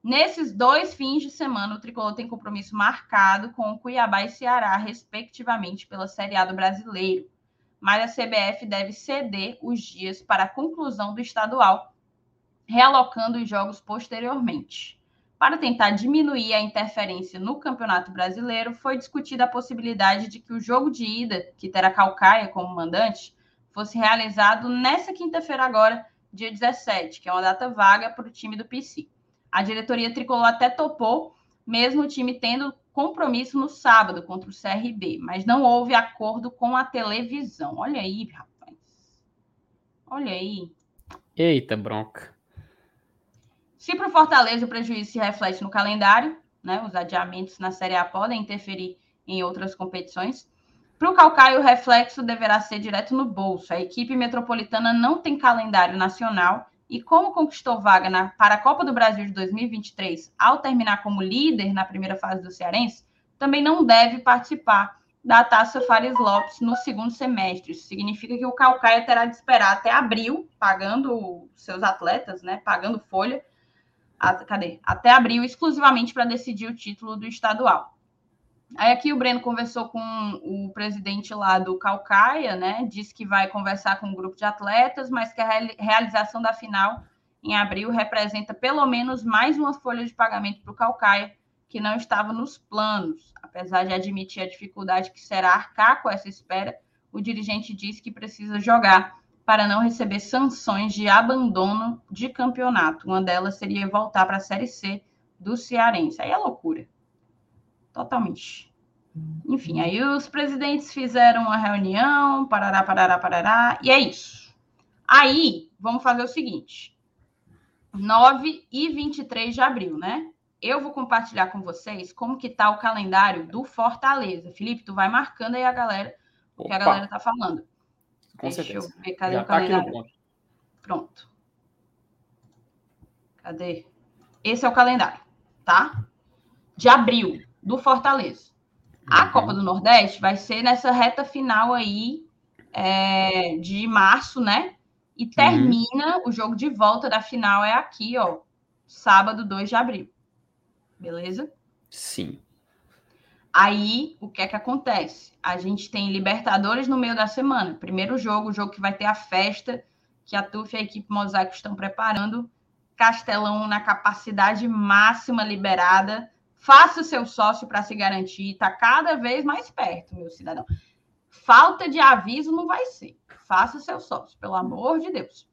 Speaker 1: Nesses dois fins de semana, o Tricolor tem compromisso marcado com o Cuiabá e Ceará, respectivamente, pela Série A do Brasileiro mas a CBF deve ceder os dias para a conclusão do estadual, realocando os jogos posteriormente. Para tentar diminuir a interferência no Campeonato Brasileiro, foi discutida a possibilidade de que o jogo de ida, que terá Calcaia como mandante, fosse realizado nessa quinta-feira agora, dia 17, que é uma data vaga para o time do PC. A diretoria tricolor até topou, mesmo o time tendo compromisso no sábado contra o CRB, mas não houve acordo com a televisão. Olha aí, rapaz. Olha aí.
Speaker 2: Eita, bronca.
Speaker 1: Se para o Fortaleza o prejuízo se reflete no calendário, né, os adiamentos na Série A podem interferir em outras competições. Para o Calcaio, o reflexo deverá ser direto no bolso. A equipe metropolitana não tem calendário nacional e como conquistou vaga na, para a Copa do Brasil de 2023 ao terminar como líder na primeira fase do Cearense, também não deve participar da Taça Fares Lopes no segundo semestre. Isso significa que o Calcaia terá de esperar até abril, pagando seus atletas, né, pagando folha, a, cadê? Até abril, exclusivamente para decidir o título do estadual. Aí aqui o Breno conversou com o presidente lá do Calcaia, né? Disse que vai conversar com um grupo de atletas, mas que a realização da final em abril representa pelo menos mais uma folha de pagamento para o Calcaia, que não estava nos planos. Apesar de admitir a dificuldade que será arcar com essa espera, o dirigente disse que precisa jogar para não receber sanções de abandono de campeonato. Uma delas seria voltar para a Série C do Cearense. Aí é loucura totalmente. Enfim, aí os presidentes fizeram uma reunião, parará, parará, parará, e é isso. Aí, vamos fazer o seguinte: 9 e 23 de abril, né? Eu vou compartilhar com vocês como que tá o calendário do Fortaleza. Felipe, tu vai marcando aí a galera, o que a galera tá falando.
Speaker 2: Com Deixa certeza.
Speaker 1: eu ver, cadê Já o tá calendário? Pronto. Cadê? Esse é o calendário, tá? De abril do Fortaleza. A uhum. Copa do Nordeste vai ser nessa reta final aí é, de março, né? E termina uhum. o jogo de volta da final é aqui, ó, sábado 2 de abril. Beleza?
Speaker 2: Sim.
Speaker 1: Aí, o que é que acontece? A gente tem Libertadores no meio da semana. Primeiro jogo, o jogo que vai ter a festa que a TUF e a equipe Mosaico estão preparando. Castelão na capacidade máxima liberada Faça o seu sócio para se garantir, está cada vez mais perto, meu cidadão. Falta de aviso não vai ser. Faça o seu sócio, pelo amor de Deus.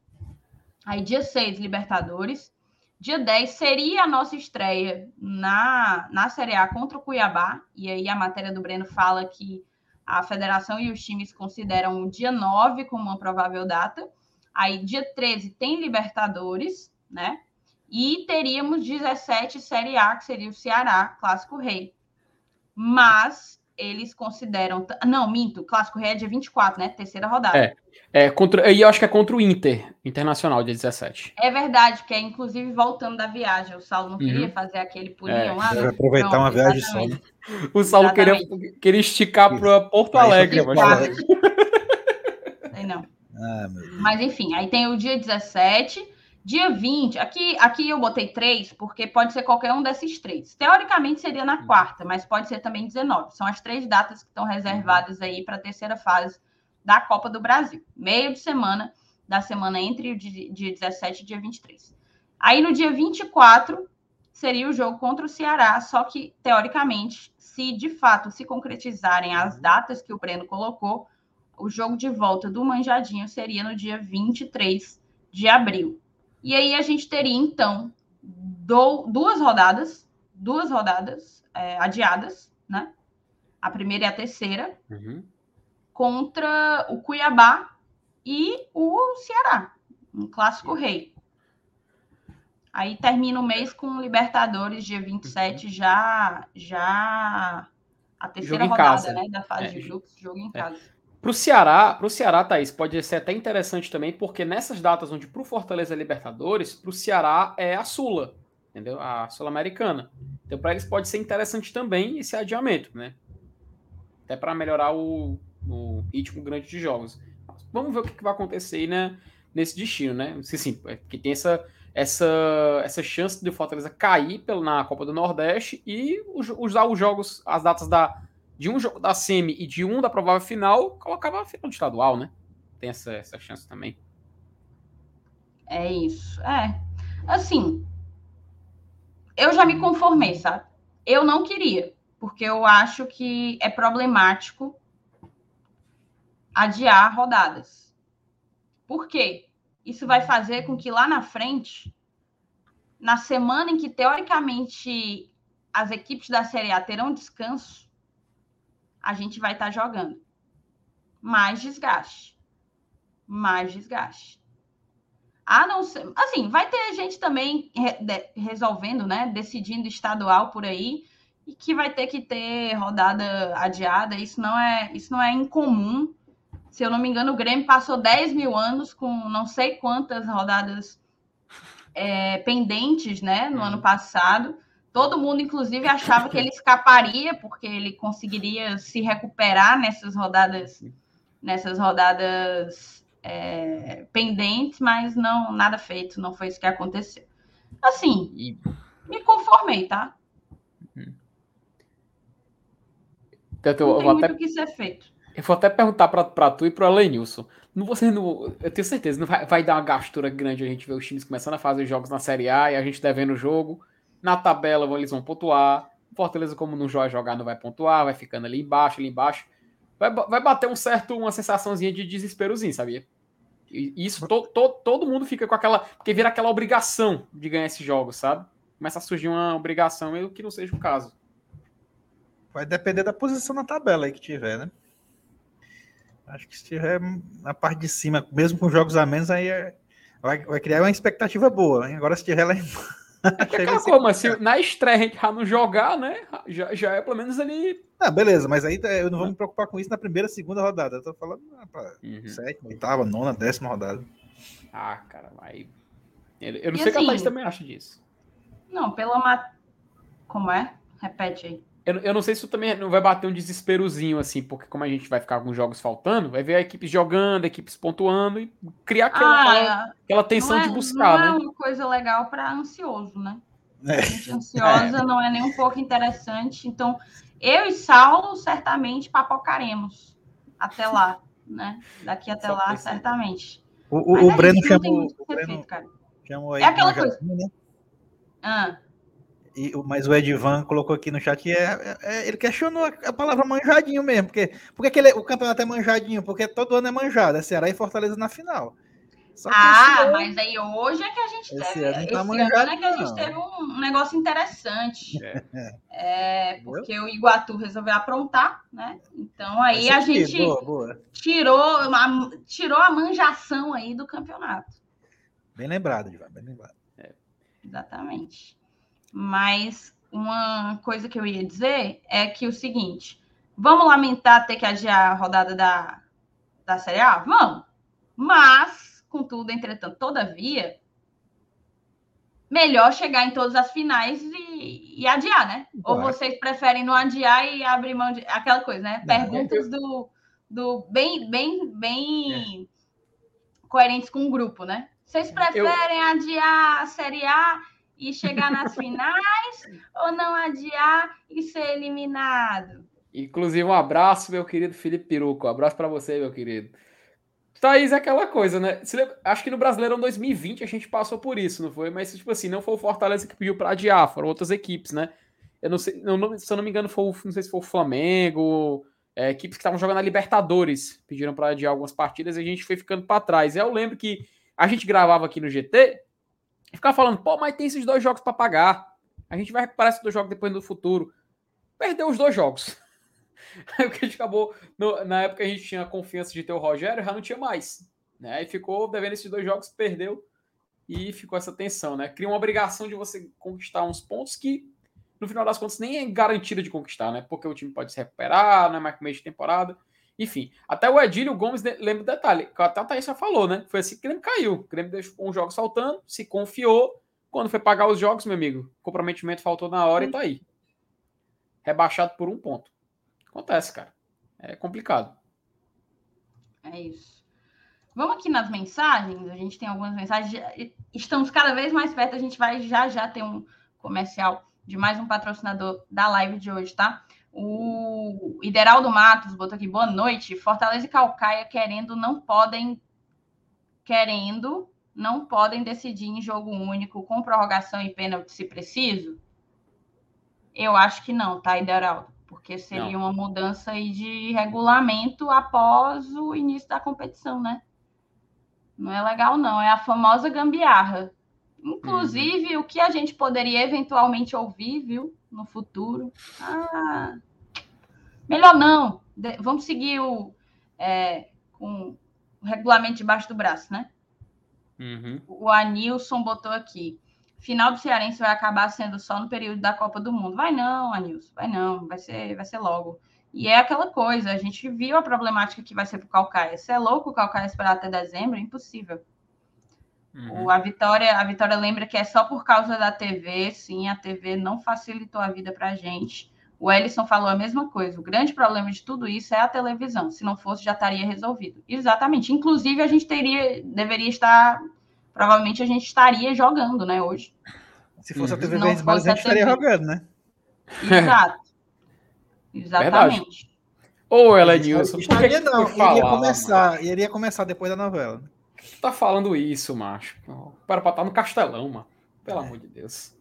Speaker 1: Aí, dia 6, Libertadores. Dia 10 seria a nossa estreia na, na Série A contra o Cuiabá. E aí a matéria do Breno fala que a federação e os times consideram o dia 9 como uma provável data. Aí, dia 13 tem Libertadores, né? E teríamos 17 Série A, que seria o Ceará, Clássico Rei. Mas eles consideram. Não, minto, Clássico Rei é dia 24, né? Terceira rodada.
Speaker 2: É. é contra, e eu acho que é contra o Inter Internacional, dia 17.
Speaker 1: É verdade, que é inclusive voltando da viagem. O Saulo não queria uhum. fazer aquele pulinho é. lá.
Speaker 3: Né? aproveitar Pronto, uma viagem só. Né? (laughs)
Speaker 2: O Saulo queria, queria esticar para Porto Alegre. Mas...
Speaker 1: não. Ah, mas enfim, aí tem o dia 17 Dia 20, aqui, aqui eu botei três, porque pode ser qualquer um desses três. Teoricamente seria na quarta, mas pode ser também 19. São as três datas que estão reservadas aí para a terceira fase da Copa do Brasil. Meio de semana, da semana entre o dia 17 e dia 23. Aí no dia 24 seria o jogo contra o Ceará, só que teoricamente, se de fato se concretizarem as datas que o Breno colocou, o jogo de volta do Manjadinho seria no dia 23 de abril. E aí a gente teria então do, duas rodadas, duas rodadas é, adiadas, né? A primeira e a terceira, uhum. contra o Cuiabá e o Ceará, um clássico rei. Aí termina o mês com Libertadores, dia 27, uhum. já, já a terceira rodada né, da fase é. de grupos, jogo em é.
Speaker 2: Para o Ceará, pro Ceará, Thaís, pode ser até interessante também, porque nessas datas onde para o Fortaleza é Libertadores, para o Ceará é a Sula, entendeu? A Sul-Americana. Então, para eles pode ser interessante também esse adiamento, né? Até para melhorar o, o, ritmo grande de jogos. Vamos ver o que, que vai acontecer aí, né, nesse destino, né? Sim, sim, é que tem essa, essa, essa chance de Fortaleza cair na Copa do Nordeste e usar os jogos, as datas da de um jogo da semi e de um da provável final, colocava a final do estadual, né? Tem essa, essa chance também.
Speaker 1: É isso. É. Assim, eu já me conformei, sabe? Eu não queria, porque eu acho que é problemático adiar rodadas. Por quê? Isso vai fazer com que lá na frente, na semana em que teoricamente as equipes da Série A terão descanso, a gente vai estar tá jogando. Mais desgaste. Mais desgaste. A não ser. Assim, vai ter gente também resolvendo, né? Decidindo estadual por aí, e que vai ter que ter rodada adiada. Isso não é, isso não é incomum. Se eu não me engano, o Grêmio passou 10 mil anos com não sei quantas rodadas é, pendentes, né? No ano uhum. passado. Todo mundo, inclusive, achava que ele escaparia, porque ele conseguiria se recuperar nessas rodadas, nessas rodadas é, pendentes, mas não nada feito, não foi isso que aconteceu. Assim, me conformei, tá?
Speaker 2: Então, não tem muito até... que ser feito. Eu vou até perguntar para tu e para o Lenilson. Não, você não, eu tenho certeza, não vai, vai dar uma gastura grande a gente ver os times começando a fazer jogos na Série A e a gente devendo o jogo. Na tabela eles vão pontuar. Fortaleza, como não vai jogar, não vai pontuar, vai ficando ali embaixo, ali embaixo. Vai, vai bater um certo, uma sensaçãozinha de desesperozinho, sabia? E isso to, to, todo mundo fica com aquela. Porque vira aquela obrigação de ganhar esse jogo, sabe? Começa a surgir uma obrigação, mesmo que não seja o caso.
Speaker 3: Vai depender da posição na tabela aí que tiver, né? Acho que se estiver na parte de cima, mesmo com jogos a menos, aí é, vai, vai criar uma expectativa boa. Hein? Agora, se estiver lá embaixo
Speaker 2: é aquela coisa, mas se na estreia a gente já não jogar, né? Já, já é pelo menos ali.
Speaker 3: Ah, beleza, mas aí é, eu não vou me preocupar com isso na primeira, segunda rodada. Eu tô falando ah, pra uhum. sétima, oitava, nona, décima rodada.
Speaker 2: Ah, cara, vai. Eu não e sei o assim, que a Thaís também acha disso.
Speaker 1: Não, pela mat... Como é? Repete aí.
Speaker 2: Eu, eu não sei se isso também não vai bater um desesperozinho, assim, porque como a gente vai ficar com jogos faltando, vai ver a equipe jogando, a equipe pontuando e criar aquela, ah, aquela, tensão é, de buscar,
Speaker 1: não
Speaker 2: é
Speaker 1: né? Não é uma coisa legal para ansioso, né? É. Gente ansiosa é. não é nem um pouco interessante. Então, eu e Saulo certamente papocaremos até lá, né? Daqui até Só lá, certamente.
Speaker 3: O, o, o Breno chamou. O Breno chamou aí
Speaker 1: é aquela coisa. Né? Ah.
Speaker 3: E, mas o Edvan colocou aqui no chat, é, é, é, ele questionou a, palavra manjadinho mesmo, porque, porque ele, o campeonato é manjadinho, porque todo ano é manjado, é Ceará e Fortaleza na final.
Speaker 1: ah, ano, mas aí hoje é que a gente esse teve. Ano tá esse ano é que a gente teve um, negócio interessante. É, é porque o Iguatu resolveu aprontar, né? Então aí a gente boa, boa. Tirou, uma, tirou a manjação aí do campeonato.
Speaker 3: Bem lembrado, Edvan, bem lembrado.
Speaker 1: É. Exatamente. Mas uma coisa que eu ia dizer é que o seguinte: vamos lamentar ter que adiar a rodada da, da Série A? Vamos. Mas, contudo, entretanto, todavia, melhor chegar em todas as finais e, e adiar, né? Ou vocês preferem não adiar e abrir mão de aquela coisa, né? Perguntas do, do bem, bem, bem é. coerentes com o grupo, né? Vocês preferem eu... adiar a Série A e chegar nas finais ou não adiar e ser eliminado?
Speaker 2: Inclusive, um abraço, meu querido Felipe Peruco. Um abraço para você, meu querido. Thaís é aquela coisa, né? Acho que no Brasileirão 2020 a gente passou por isso, não foi? Mas, tipo assim, não foi o Fortaleza que pediu para adiar, foram outras equipes, né? Eu não sei, não, se eu não me engano, foi, não sei se foi o Flamengo, é, equipes que estavam jogando a Libertadores pediram para adiar algumas partidas e a gente foi ficando para trás. Eu lembro que a gente gravava aqui no GT ficava falando, pô, mas tem esses dois jogos para pagar. A gente vai recuperar esses dois jogos depois no futuro. Perdeu os dois jogos. Aí (laughs) o que a gente acabou. No, na época a gente tinha confiança de ter o Rogério, já não tinha mais. Né? E ficou devendo esses dois jogos, perdeu. E ficou essa tensão, né? Cria uma obrigação de você conquistar uns pontos que, no final das contas, nem é garantido de conquistar, né? Porque o time pode se recuperar, não é mais meio de temporada. Enfim, até o Edílio Gomes lembra o detalhe, que até a Thaís já falou, né? Foi assim que o Grêmio caiu. O Grêmio deixou um jogo saltando, se confiou. Quando foi pagar os jogos, meu amigo, comprometimento faltou na hora e tá aí. Rebaixado por um ponto. Acontece, cara. É complicado.
Speaker 1: É isso. Vamos aqui nas mensagens. A gente tem algumas mensagens. Estamos cada vez mais perto. A gente vai já já ter um comercial de mais um patrocinador da live de hoje, tá? O Ideraldo Matos botou aqui, boa noite. Fortaleza e Calcaia querendo, não podem. Querendo, não podem decidir em jogo único com prorrogação e pênalti se preciso? Eu acho que não, tá, Ideraldo? porque seria Não. uma mudança aí de regulamento após o início da competição, né? Não é legal, não. É a famosa gambiarra. Inclusive, uhum. o que a gente poderia eventualmente ouvir, viu, no futuro. Ah, melhor não. De vamos seguir o, é, com o regulamento debaixo do braço, né? Uhum. O Anilson botou aqui final do Cearense vai acabar sendo só no período da Copa do Mundo. Vai não, Anilson, vai não, vai ser, vai ser logo. E é aquela coisa, a gente viu a problemática que vai ser para o Calcaia. Se é louco o Calcaia esperar até dezembro, é impossível. Uhum. O, a Vitória, a Vitória lembra que é só por causa da TV, sim, a TV não facilitou a vida para a gente. O Ellison falou a mesma coisa. O grande problema de tudo isso é a televisão. Se não fosse, já estaria resolvido. Exatamente. Inclusive, a gente teria, deveria estar provavelmente a gente estaria jogando, né, hoje.
Speaker 3: Se fosse a TV Verdes a gente estaria jogando, né?
Speaker 1: Exato. (laughs) Exatamente.
Speaker 2: Ou ela é Nilson.
Speaker 3: Estaria não, falar, iria começar, mano? iria começar depois da novela.
Speaker 2: Tá falando isso, macho. Para pra estar no castelão, mano. Pelo é. amor de Deus.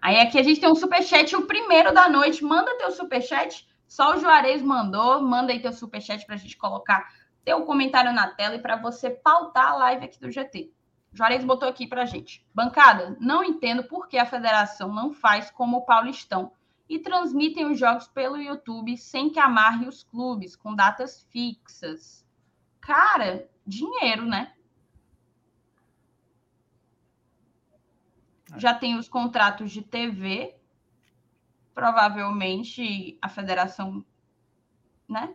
Speaker 1: Aí aqui a gente tem um superchat, o primeiro da noite. Manda teu superchat. Só o Juarez mandou. Manda aí teu superchat pra gente colocar teu comentário na tela e para você pautar a live aqui do GT. Juarez botou aqui para gente. Bancada, não entendo por que a federação não faz como o Paulistão e transmitem os jogos pelo YouTube sem que amarre os clubes, com datas fixas. Cara, dinheiro, né? Já tem os contratos de TV. Provavelmente a federação, né?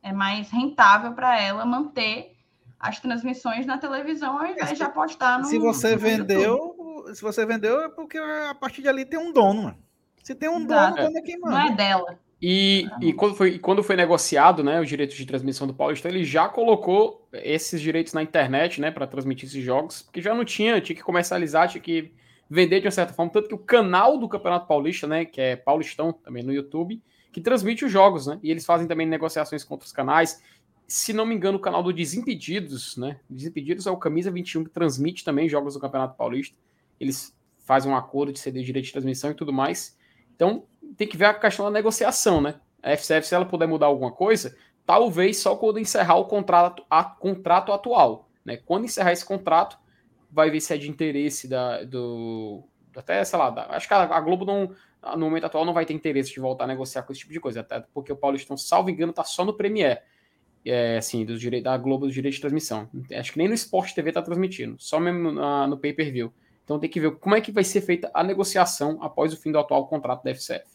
Speaker 1: É mais rentável para ela manter as transmissões na televisão ao invés de apostar no.
Speaker 3: Se você vendeu, se você vendeu é porque a partir de ali tem um dono, mano. Se tem um Exato. dono, é quem manda.
Speaker 1: Não é dela.
Speaker 2: E, e quando, foi, quando foi negociado né, os direitos de transmissão do Paulista, ele já colocou esses direitos na internet né, para transmitir esses jogos, porque já não tinha, tinha que comercializar, tinha que vender de uma certa forma. Tanto que o canal do Campeonato Paulista, né, que é Paulistão também no YouTube, que transmite os jogos, né? E eles fazem também negociações com outros canais se não me engano, o canal do Desimpedidos, né? Desimpedidos é o Camisa 21 que transmite também jogos do Campeonato Paulista. Eles fazem um acordo de ceder direito de transmissão e tudo mais. Então, tem que ver a questão da negociação, né? A FCF, se ela puder mudar alguma coisa, talvez só quando encerrar o contrato, a, contrato atual, né? Quando encerrar esse contrato, vai ver se é de interesse da, do. Até, sei lá, da, acho que a, a Globo não, no momento atual não vai ter interesse de voltar a negociar com esse tipo de coisa, até porque o Paulistão, salvo engano, tá só no Premier é, assim, dos direitos da Globo dos direitos de transmissão. Acho que nem no Sport TV está transmitindo, só mesmo na, no pay-per-view. Então tem que ver como é que vai ser feita a negociação após o fim do atual contrato da FCF.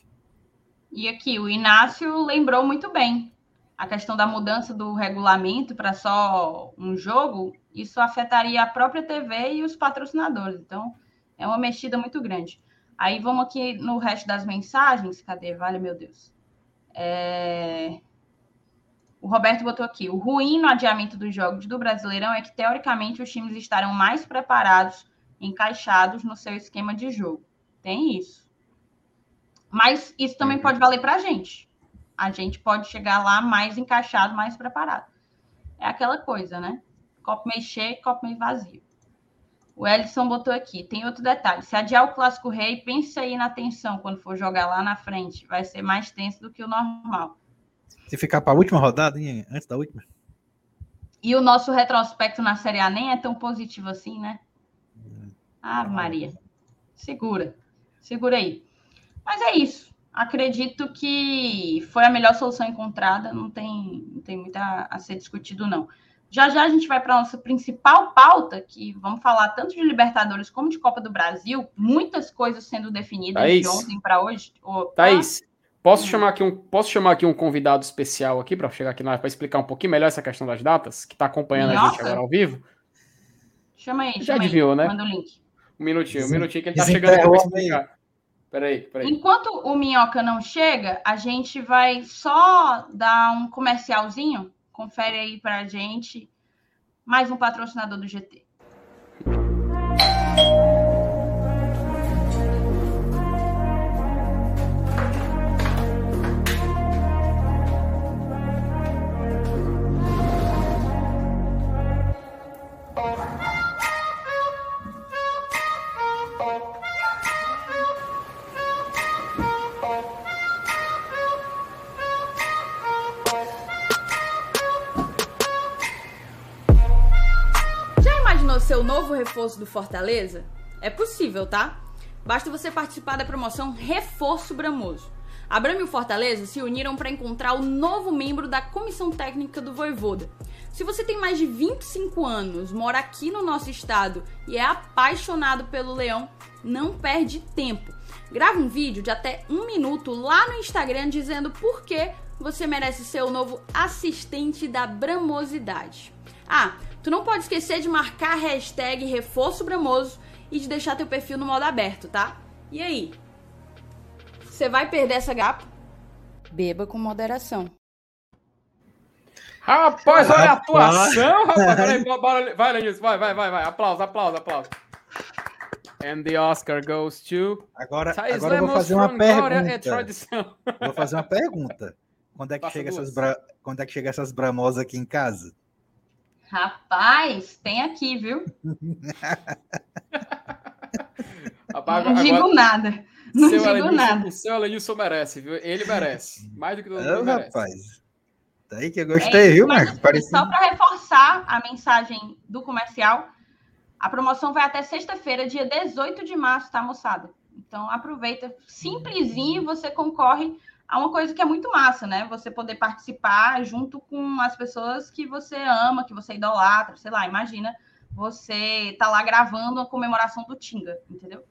Speaker 1: E aqui, o Inácio lembrou muito bem a questão da mudança do regulamento para só um jogo, isso afetaria a própria TV e os patrocinadores. Então, é uma mexida muito grande. Aí vamos aqui no resto das mensagens. Cadê? Vale, meu Deus. É... O Roberto botou aqui: o ruim no adiamento dos jogos do Brasileirão é que, teoricamente, os times estarão mais preparados, encaixados no seu esquema de jogo. Tem isso. Mas isso também uhum. pode valer para a gente. A gente pode chegar lá mais encaixado, mais preparado. é aquela coisa, né? Copo meio cheio, copo meio vazio. O Ellison botou aqui. Tem outro detalhe. Se adiar o Clássico Rei, pense aí na tensão quando for jogar lá na frente. Vai ser mais tenso do que o normal.
Speaker 3: Se ficar para a última rodada, hein? antes da última.
Speaker 1: E o nosso retrospecto na Série A nem é tão positivo assim, né? Ah, Maria. Segura. Segura aí. Mas é isso. Acredito que foi a melhor solução encontrada. Não tem, não tem muito a, a ser discutido, não. Já já a gente vai para a nossa principal pauta, que vamos falar tanto de Libertadores como de Copa do Brasil. Muitas coisas sendo definidas Thaís. de ontem para hoje.
Speaker 2: Opa. Thaís, posso, chamar aqui um, posso chamar aqui um convidado especial aqui para chegar aqui para explicar um pouquinho melhor essa questão das datas, que está acompanhando nossa. a gente agora ao vivo?
Speaker 1: Chama aí,
Speaker 2: já
Speaker 1: chama
Speaker 2: adivinhou,
Speaker 1: aí.
Speaker 2: né?
Speaker 1: Manda o link.
Speaker 2: Um minutinho, um minutinho que ele está chegando aqui para explicar. Peraí, peraí.
Speaker 1: Enquanto o Minhoca não chega, a gente vai só dar um comercialzinho. Confere aí para a gente. Mais um patrocinador do GT. Reforço do Fortaleza? É possível, tá? Basta você participar da promoção Reforço Bramoso. A Brama e o Fortaleza se uniram para encontrar o novo membro da comissão técnica do Voivoda. Se você tem mais de 25 anos, mora aqui no nosso estado e é apaixonado pelo Leão, não perde tempo. Grava um vídeo de até um minuto lá no Instagram dizendo por que você merece ser o novo assistente da Bramosidade. Ah, Tu não pode esquecer de marcar a hashtag Reforço Bramoso e de deixar teu perfil no modo aberto, tá? E aí? Você vai perder essa gapa? Beba com moderação.
Speaker 2: Rapaz, olha a atuação, rapaz. Peraí, bora, vai, Lenilson, vai, vai, vai, vai. Aplausos, aplausos, aplausos. And the Oscar goes to.
Speaker 3: Agora, agora eu vou fazer uma pergunta. Vou fazer uma pergunta. Quando é que, chega essas, bra... Quando é que chega essas bramosas aqui em casa?
Speaker 1: Rapaz, tem aqui, viu? (laughs) Rapaz, não agora, digo nada. Não digo Alenilson, nada.
Speaker 2: O seu Alenilson merece, viu? Ele merece. Mais do que todo mundo merece. Rapaz.
Speaker 3: Daí que eu gostei, é, viu, Marcos?
Speaker 1: Parece... Só para reforçar a mensagem do comercial, a promoção vai até sexta-feira, dia 18 de março, tá, moçada? Então aproveita, simplesinho, você concorre há uma coisa que é muito massa, né? Você poder participar junto com as pessoas que você ama, que você idolatra, sei lá, imagina você tá lá gravando a comemoração do Tinga, entendeu?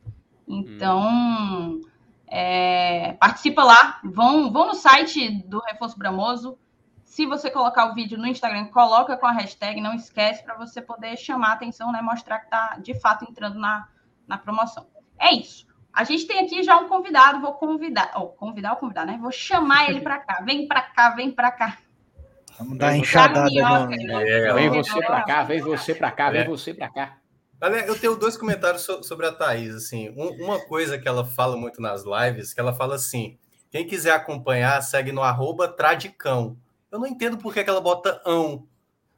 Speaker 1: Então, hum. é, participa lá, vão, vão no site do Reforço Bramoso. Se você colocar o vídeo no Instagram, coloca com a hashtag, não esquece para você poder chamar a atenção, né? Mostrar que tá de fato entrando na, na promoção. É isso. A gente tem aqui já um convidado, vou convidar, ou oh, convidar ou convidar, né? Vou chamar ele para cá. Vem para cá, vem para cá.
Speaker 3: Vamos dar enxadada.
Speaker 2: É, vem você para cá, vem você para cá, vem você para cá.
Speaker 4: Olha, eu tenho dois comentários sobre a Thaís. Assim, uma coisa que ela fala muito nas lives, que ela fala assim: quem quiser acompanhar, segue no arroba tradicão. Eu não entendo por que, ela bota ão.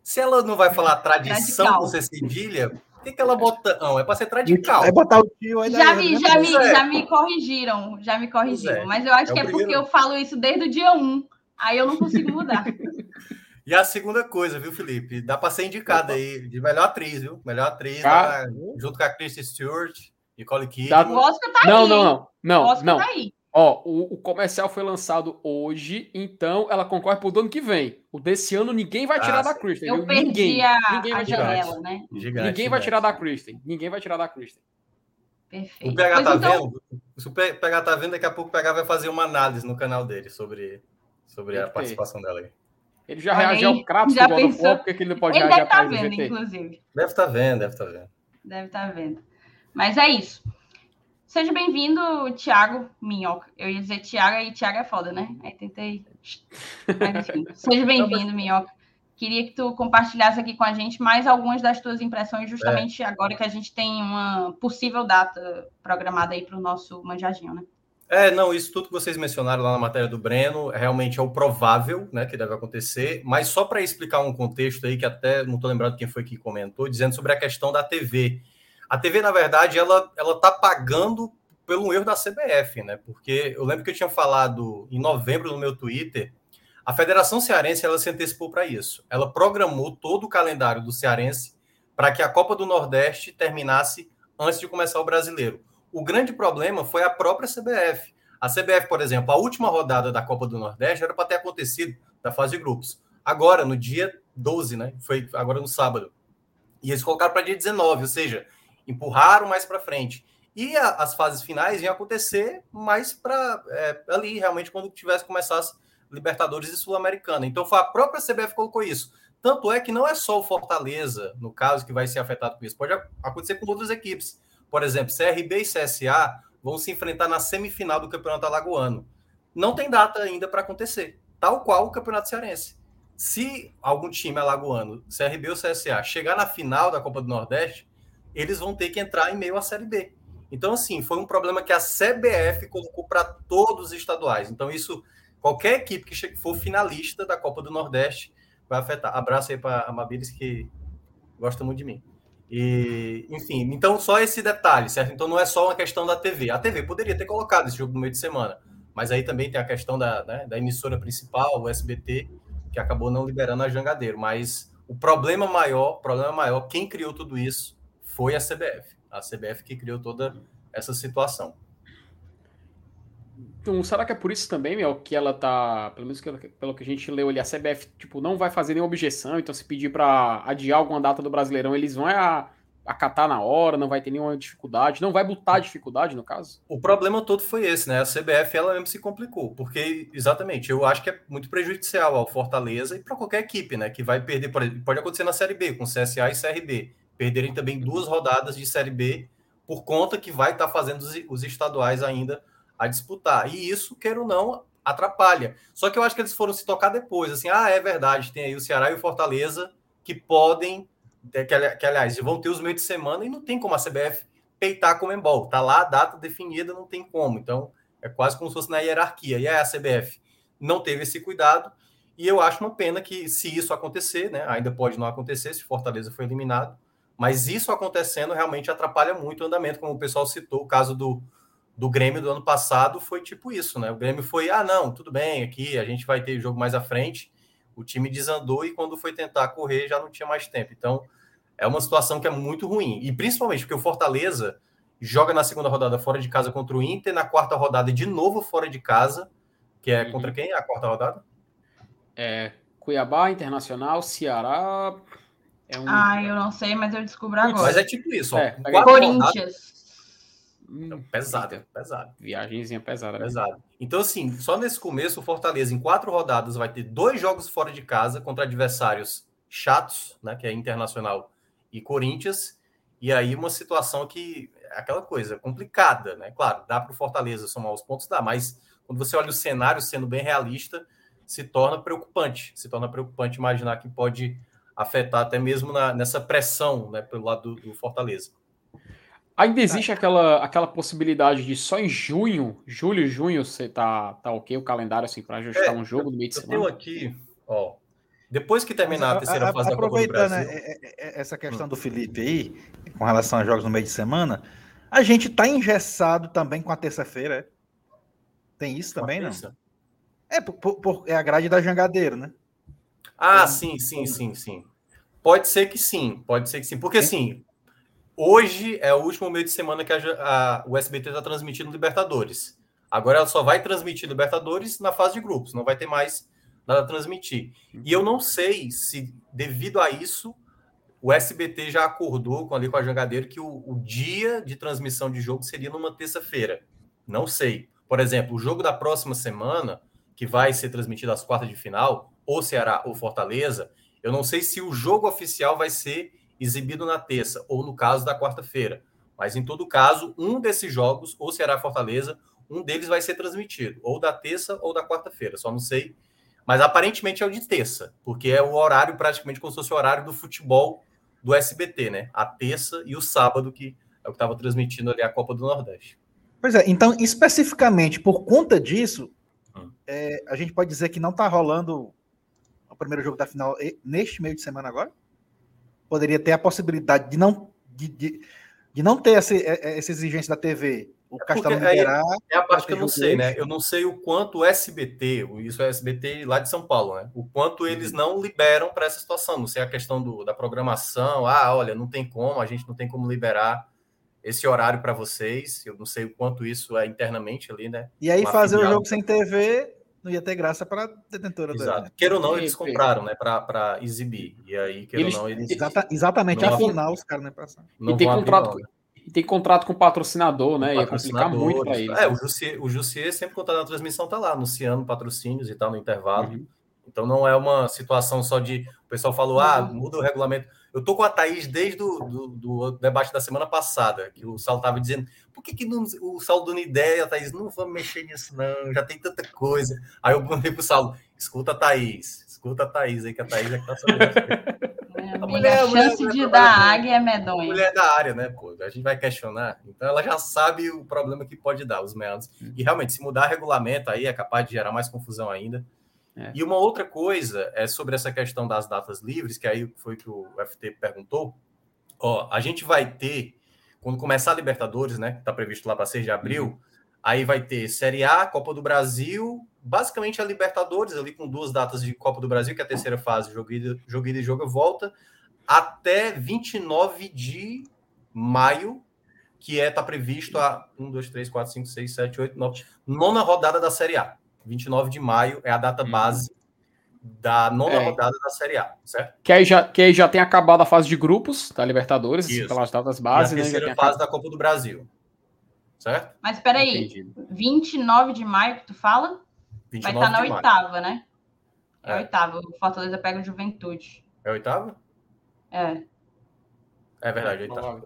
Speaker 4: Se ela não vai falar tradição com cedilha, por que, que ela bota não? É para ser radical.
Speaker 3: É botar o tio
Speaker 1: aí. Já, me, né? já, me, é. já me corrigiram, já me corrigiram. É. Mas eu acho é que é porque eu falo isso desde o dia 1. Aí eu não consigo mudar. (laughs)
Speaker 4: e a segunda coisa, viu, Felipe? Dá para ser indicada aí de melhor atriz, viu? Melhor atriz, lá, junto com a Kristen Stewart, Nicole Kidman.
Speaker 1: O Oscar tá
Speaker 2: não,
Speaker 1: aí.
Speaker 2: Não, não, não. O Oscar não. tá aí. Ó, o, o, comercial foi lançado hoje, então ela concorre pro ano que vem. O desse ano ninguém vai tirar ah, da Kristen.
Speaker 1: Eu perdi ninguém, a, ninguém vai tirar. janela,
Speaker 2: né? Gigante, ninguém vai tirar da Kristen. Ninguém vai tirar da Kristen.
Speaker 4: Perfeito. O PH pois tá então... vendo? Se o PH tá vendo, daqui a pouco o PH vai fazer uma análise no canal dele sobre, sobre a participação dela aí.
Speaker 2: Ele já reagiu ao Kratos
Speaker 1: do God of War,
Speaker 2: porque ele não pode
Speaker 1: ele
Speaker 2: reagir
Speaker 1: deve estar tá vendo, inclusive.
Speaker 4: Deve estar tá vendo, deve estar tá vendo.
Speaker 1: Deve estar tá vendo. Mas é isso. Seja bem-vindo, Thiago Minhoca. Eu ia dizer Thiago e Thiago é foda, né? Aí tentei. Mas, enfim, (laughs) seja bem-vindo, Minhoca. Queria que tu compartilhasse aqui com a gente mais algumas das tuas impressões, justamente é. agora que a gente tem uma possível data programada aí para o nosso manjadinho, né?
Speaker 4: É, não, isso tudo que vocês mencionaram lá na matéria do Breno realmente é o provável, né, que deve acontecer, mas só para explicar um contexto aí que até não estou lembrando quem foi que comentou, dizendo sobre a questão da TV. A TV, na verdade, ela ela tá pagando pelo erro da CBF, né? Porque eu lembro que eu tinha falado em novembro no meu Twitter, a Federação Cearense ela se antecipou para isso. Ela programou todo o calendário do Cearense para que a Copa do Nordeste terminasse antes de começar o Brasileiro. O grande problema foi a própria CBF. A CBF, por exemplo, a última rodada da Copa do Nordeste era para ter acontecido da fase de grupos. Agora, no dia 12, né? Foi agora no sábado. E eles colocaram para dia 19, ou seja, empurraram mais para frente. E a, as fases finais iam acontecer mais para é, ali, realmente, quando tivesse começasse Libertadores e Sul-Americana. Então foi a própria CBF colocou isso. Tanto é que não é só o Fortaleza, no caso, que vai ser afetado com isso. Pode acontecer com outras equipes. Por exemplo, CRB e CSA vão se enfrentar na semifinal do Campeonato Alagoano. Não tem data ainda para acontecer, tal qual o Campeonato Cearense. Se algum time alagoano, CRB ou CSA, chegar na final da Copa do Nordeste, eles vão ter que entrar em meio à Série B. Então, assim, foi um problema que a CBF colocou para todos os estaduais. Então, isso, qualquer equipe que for finalista da Copa do Nordeste vai afetar. Abraço aí para a Mabilis, que gosta muito de mim. E, enfim, então só esse detalhe, certo? Então não é só uma questão da TV. A TV poderia ter colocado esse jogo no meio de semana, mas aí também tem a questão da, né, da emissora principal, o SBT, que acabou não liberando a Jangadeiro. Mas o problema maior, problema maior, quem criou tudo isso foi a CBF. A CBF que criou toda essa situação.
Speaker 2: Então, será que é por isso também, meu, que ela tá, pelo menos pelo que a gente leu ali, a CBF, tipo, não vai fazer nenhuma objeção, então se pedir para adiar alguma data do Brasileirão, eles vão a, acatar na hora, não vai ter nenhuma dificuldade, não vai botar dificuldade, no caso?
Speaker 4: O problema todo foi esse, né? A CBF, ela mesmo se complicou, porque, exatamente, eu acho que é muito prejudicial ao Fortaleza e para qualquer equipe, né, que vai perder, pode acontecer na Série B, com CSA e CRB, perderem também duas rodadas de Série B por conta que vai estar tá fazendo os, estaduais ainda a disputar. E isso, quer ou não, atrapalha. Só que eu acho que eles foram se tocar depois, assim, ah, é verdade, tem aí o Ceará e o Fortaleza que podem, que, que aliás, vão ter os meios de semana e não tem como a CBF peitar com o Embol. Tá lá a data definida, não tem como. Então, é quase como se fosse na hierarquia. E aí a CBF não teve esse cuidado. E eu acho uma pena que, se isso acontecer, né, ainda pode não acontecer, se Fortaleza foi eliminado, mas isso acontecendo realmente atrapalha muito o andamento, como o pessoal citou, o caso do, do Grêmio do ano passado foi tipo isso, né? O Grêmio foi, ah, não, tudo bem, aqui a gente vai ter jogo mais à frente. O time desandou e quando foi tentar correr já não tinha mais tempo. Então, é uma situação que é muito ruim. E principalmente porque o Fortaleza joga na segunda rodada fora de casa contra o Inter, na quarta rodada de novo fora de casa, que é uhum. contra quem? A quarta rodada?
Speaker 2: É Cuiabá, Internacional, Ceará.
Speaker 1: É um... Ah, eu não sei, mas eu descubro agora.
Speaker 4: Mas é tipo isso, ó. É,
Speaker 1: Corinthians.
Speaker 4: Então, pesado, pesado.
Speaker 2: Viagemzinha pesada.
Speaker 4: Né? Pesado. Então, assim, só nesse começo, o Fortaleza, em quatro rodadas, vai ter dois jogos fora de casa contra adversários chatos, né? Que é Internacional e Corinthians. E aí, uma situação que é aquela coisa complicada, né? Claro, dá para o Fortaleza somar os pontos, dá, mas quando você olha o cenário sendo bem realista, se torna preocupante. Se torna preocupante imaginar que pode afetar até mesmo na, nessa pressão né, pelo lado do, do Fortaleza.
Speaker 2: Ainda existe aquela, aquela possibilidade de só em junho, julho, junho, você tá, tá ok o calendário assim para ajustar é, um jogo no meio de semana?
Speaker 4: Eu tenho aqui, ó. Depois que terminar a terceira a, fase da Copa do Brasil.
Speaker 3: Né, essa questão do Felipe aí, com relação a jogos no meio de semana, a gente tá engessado também com a terça-feira, é? Tem isso com também, não? É, por, por, é a grade da Jangadeiro, né?
Speaker 4: Ah, sim, sim, sim, sim. Pode ser que sim, pode ser que sim. Porque assim, Hoje é o último meio de semana que a, a, o SBT está transmitindo Libertadores. Agora ela só vai transmitir Libertadores na fase de grupos, não vai ter mais nada a transmitir. E eu não sei se, devido a isso, o SBT já acordou com, ali com a Jangadeiro que o, o dia de transmissão de jogo seria numa terça-feira. Não sei. Por exemplo, o jogo da próxima semana, que vai ser transmitido às quartas de final, ou Ceará ou Fortaleza, eu não sei se o jogo oficial vai ser exibido na terça, ou no caso da quarta-feira. Mas em todo caso, um desses jogos, ou Ceará Fortaleza, um deles vai ser transmitido, ou da terça ou da quarta-feira, só não sei. Mas aparentemente é o de terça, porque é o horário praticamente como se fosse o horário do futebol do SBT, né? A terça e o sábado, que é o que estava transmitindo ali a Copa do Nordeste.
Speaker 3: Pois é, então, especificamente por conta disso, hum. é, a gente pode dizer que não está rolando primeiro jogo da final neste meio de semana agora? Poderia ter a possibilidade de não, de, de, de não ter essa, essa exigência da TV o
Speaker 4: é Castelo liberar. É, é a parte que eu não sei, né? Eu não sei o quanto o SBT, isso é SBT lá de São Paulo, né? O quanto eles uhum. não liberam para essa situação. Não sei a questão do, da programação. Ah, olha, não tem como, a gente não tem como liberar esse horário para vocês. Eu não sei o quanto isso é internamente ali, né?
Speaker 3: E aí fazer o jogo sem TV não ia ter graça para detentora
Speaker 4: Exato. Do Queira ou não, eles compraram, né, para exibir. E aí, queira ou não, eles.
Speaker 3: Exata, exatamente, afinal, os caras não é passar.
Speaker 2: E tem contrato. Abrir, e tem contrato com patrocinador, né? Ia complicar muito para eles.
Speaker 4: É, o Jussier, o Jussier sempre contando na transmissão tá lá, anunciando patrocínios e tal no intervalo. Uhum. Então não é uma situação só de. O pessoal falou, ah, uhum. muda o regulamento. Eu tô com a Thaís desde o do, do, debate da semana passada, que o Saulo tava dizendo, por que, que não, o Saulo dando ideia, a Thaís, não vamos mexer nisso, não, já tem tanta coisa. Aí eu mandei pro Saulo, escuta a Thaís, escuta a Thaís aí, que a Thaís é que tá sabendo. (laughs)
Speaker 1: a mulher, a chance mulher, de dar águia é medonha.
Speaker 4: Mulher da área, né, pô? A gente vai questionar. Então ela já sabe o problema que pode dar, os meandros. Hum. E realmente, se mudar regulamento aí é capaz de gerar mais confusão ainda. É. E uma outra coisa é sobre essa questão das datas livres, que aí foi que o FT perguntou. Ó, a gente vai ter, quando começar a Libertadores, né? Que está previsto lá para 6 de abril, uhum. aí vai ter Série A, Copa do Brasil, basicamente a Libertadores, ali com duas datas de Copa do Brasil, que é a terceira fase, jogo ida, jogo ida e jogo volta, até 29 de maio, que é tá previsto a 1, 2, 3, 4, 5, 6, 7, 8, 9, nona rodada da Série A. 29 de maio é a data uhum. base da nona é. rodada da Série A, certo?
Speaker 2: Que aí, já, que aí já tem acabado a fase de grupos da Libertadores, assim, pelas datas bases.
Speaker 4: E a né, terceira
Speaker 2: né,
Speaker 4: fase acabado. da Copa do Brasil, certo?
Speaker 1: Mas espera aí, Entendido. 29 de maio que tu fala? Vai estar tá na oitava, né? É, é. oitava. O Fortaleza pega o Juventude.
Speaker 4: É oitava?
Speaker 1: É.
Speaker 4: É verdade, oitava.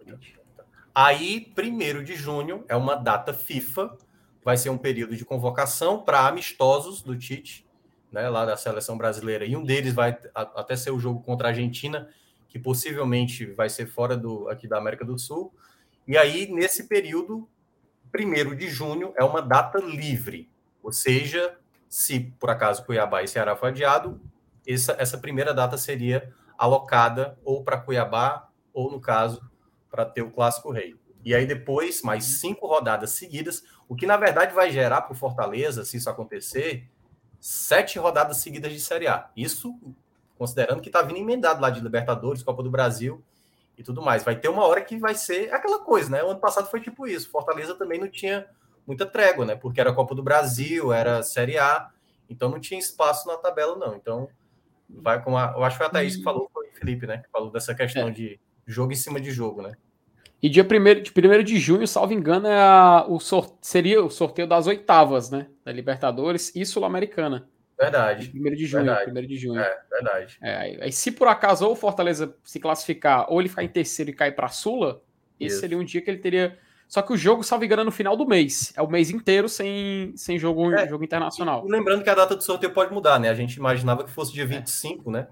Speaker 4: Aí, primeiro de junho é uma data FIFA. Vai ser um período de convocação para amistosos do Tite, né, lá da seleção brasileira. E um deles vai até ser o jogo contra a Argentina, que possivelmente vai ser fora do aqui da América do Sul. E aí, nesse período, primeiro de junho é uma data livre, ou seja, se por acaso Cuiabá e Ceará for adiado, essa, essa primeira data seria alocada ou para Cuiabá, ou no caso, para ter o Clássico Rei. E aí depois, mais cinco rodadas seguidas, o que na verdade vai gerar para o Fortaleza, se isso acontecer, sete rodadas seguidas de Série A. Isso considerando que está vindo emendado lá de Libertadores, Copa do Brasil e tudo mais. Vai ter uma hora que vai ser aquela coisa, né? O ano passado foi tipo isso. Fortaleza também não tinha muita trégua, né? Porque era Copa do Brasil, era Série A, então não tinha espaço na tabela, não. Então, vai com a. Eu acho que foi a Thaís que uhum. falou, foi o Felipe, né? Que falou dessa questão é. de jogo em cima de jogo, né?
Speaker 2: E dia 1 de, primeiro de junho, salvo engano, é a, o sort, seria o sorteio das oitavas, né? Da Libertadores e Sul-Americana.
Speaker 4: Verdade.
Speaker 2: Primeiro de junho,
Speaker 4: verdade.
Speaker 2: primeiro de junho.
Speaker 4: É, verdade.
Speaker 2: É, aí, aí, se por acaso ou o Fortaleza se classificar ou ele ficar em terceiro e cair para Sula, esse Isso. seria um dia que ele teria só que o jogo, salvo engano, é no final do mês. É o mês inteiro sem, sem jogo, é, jogo internacional.
Speaker 4: E lembrando que a data do sorteio pode mudar, né? A gente imaginava que fosse dia 25, é. né?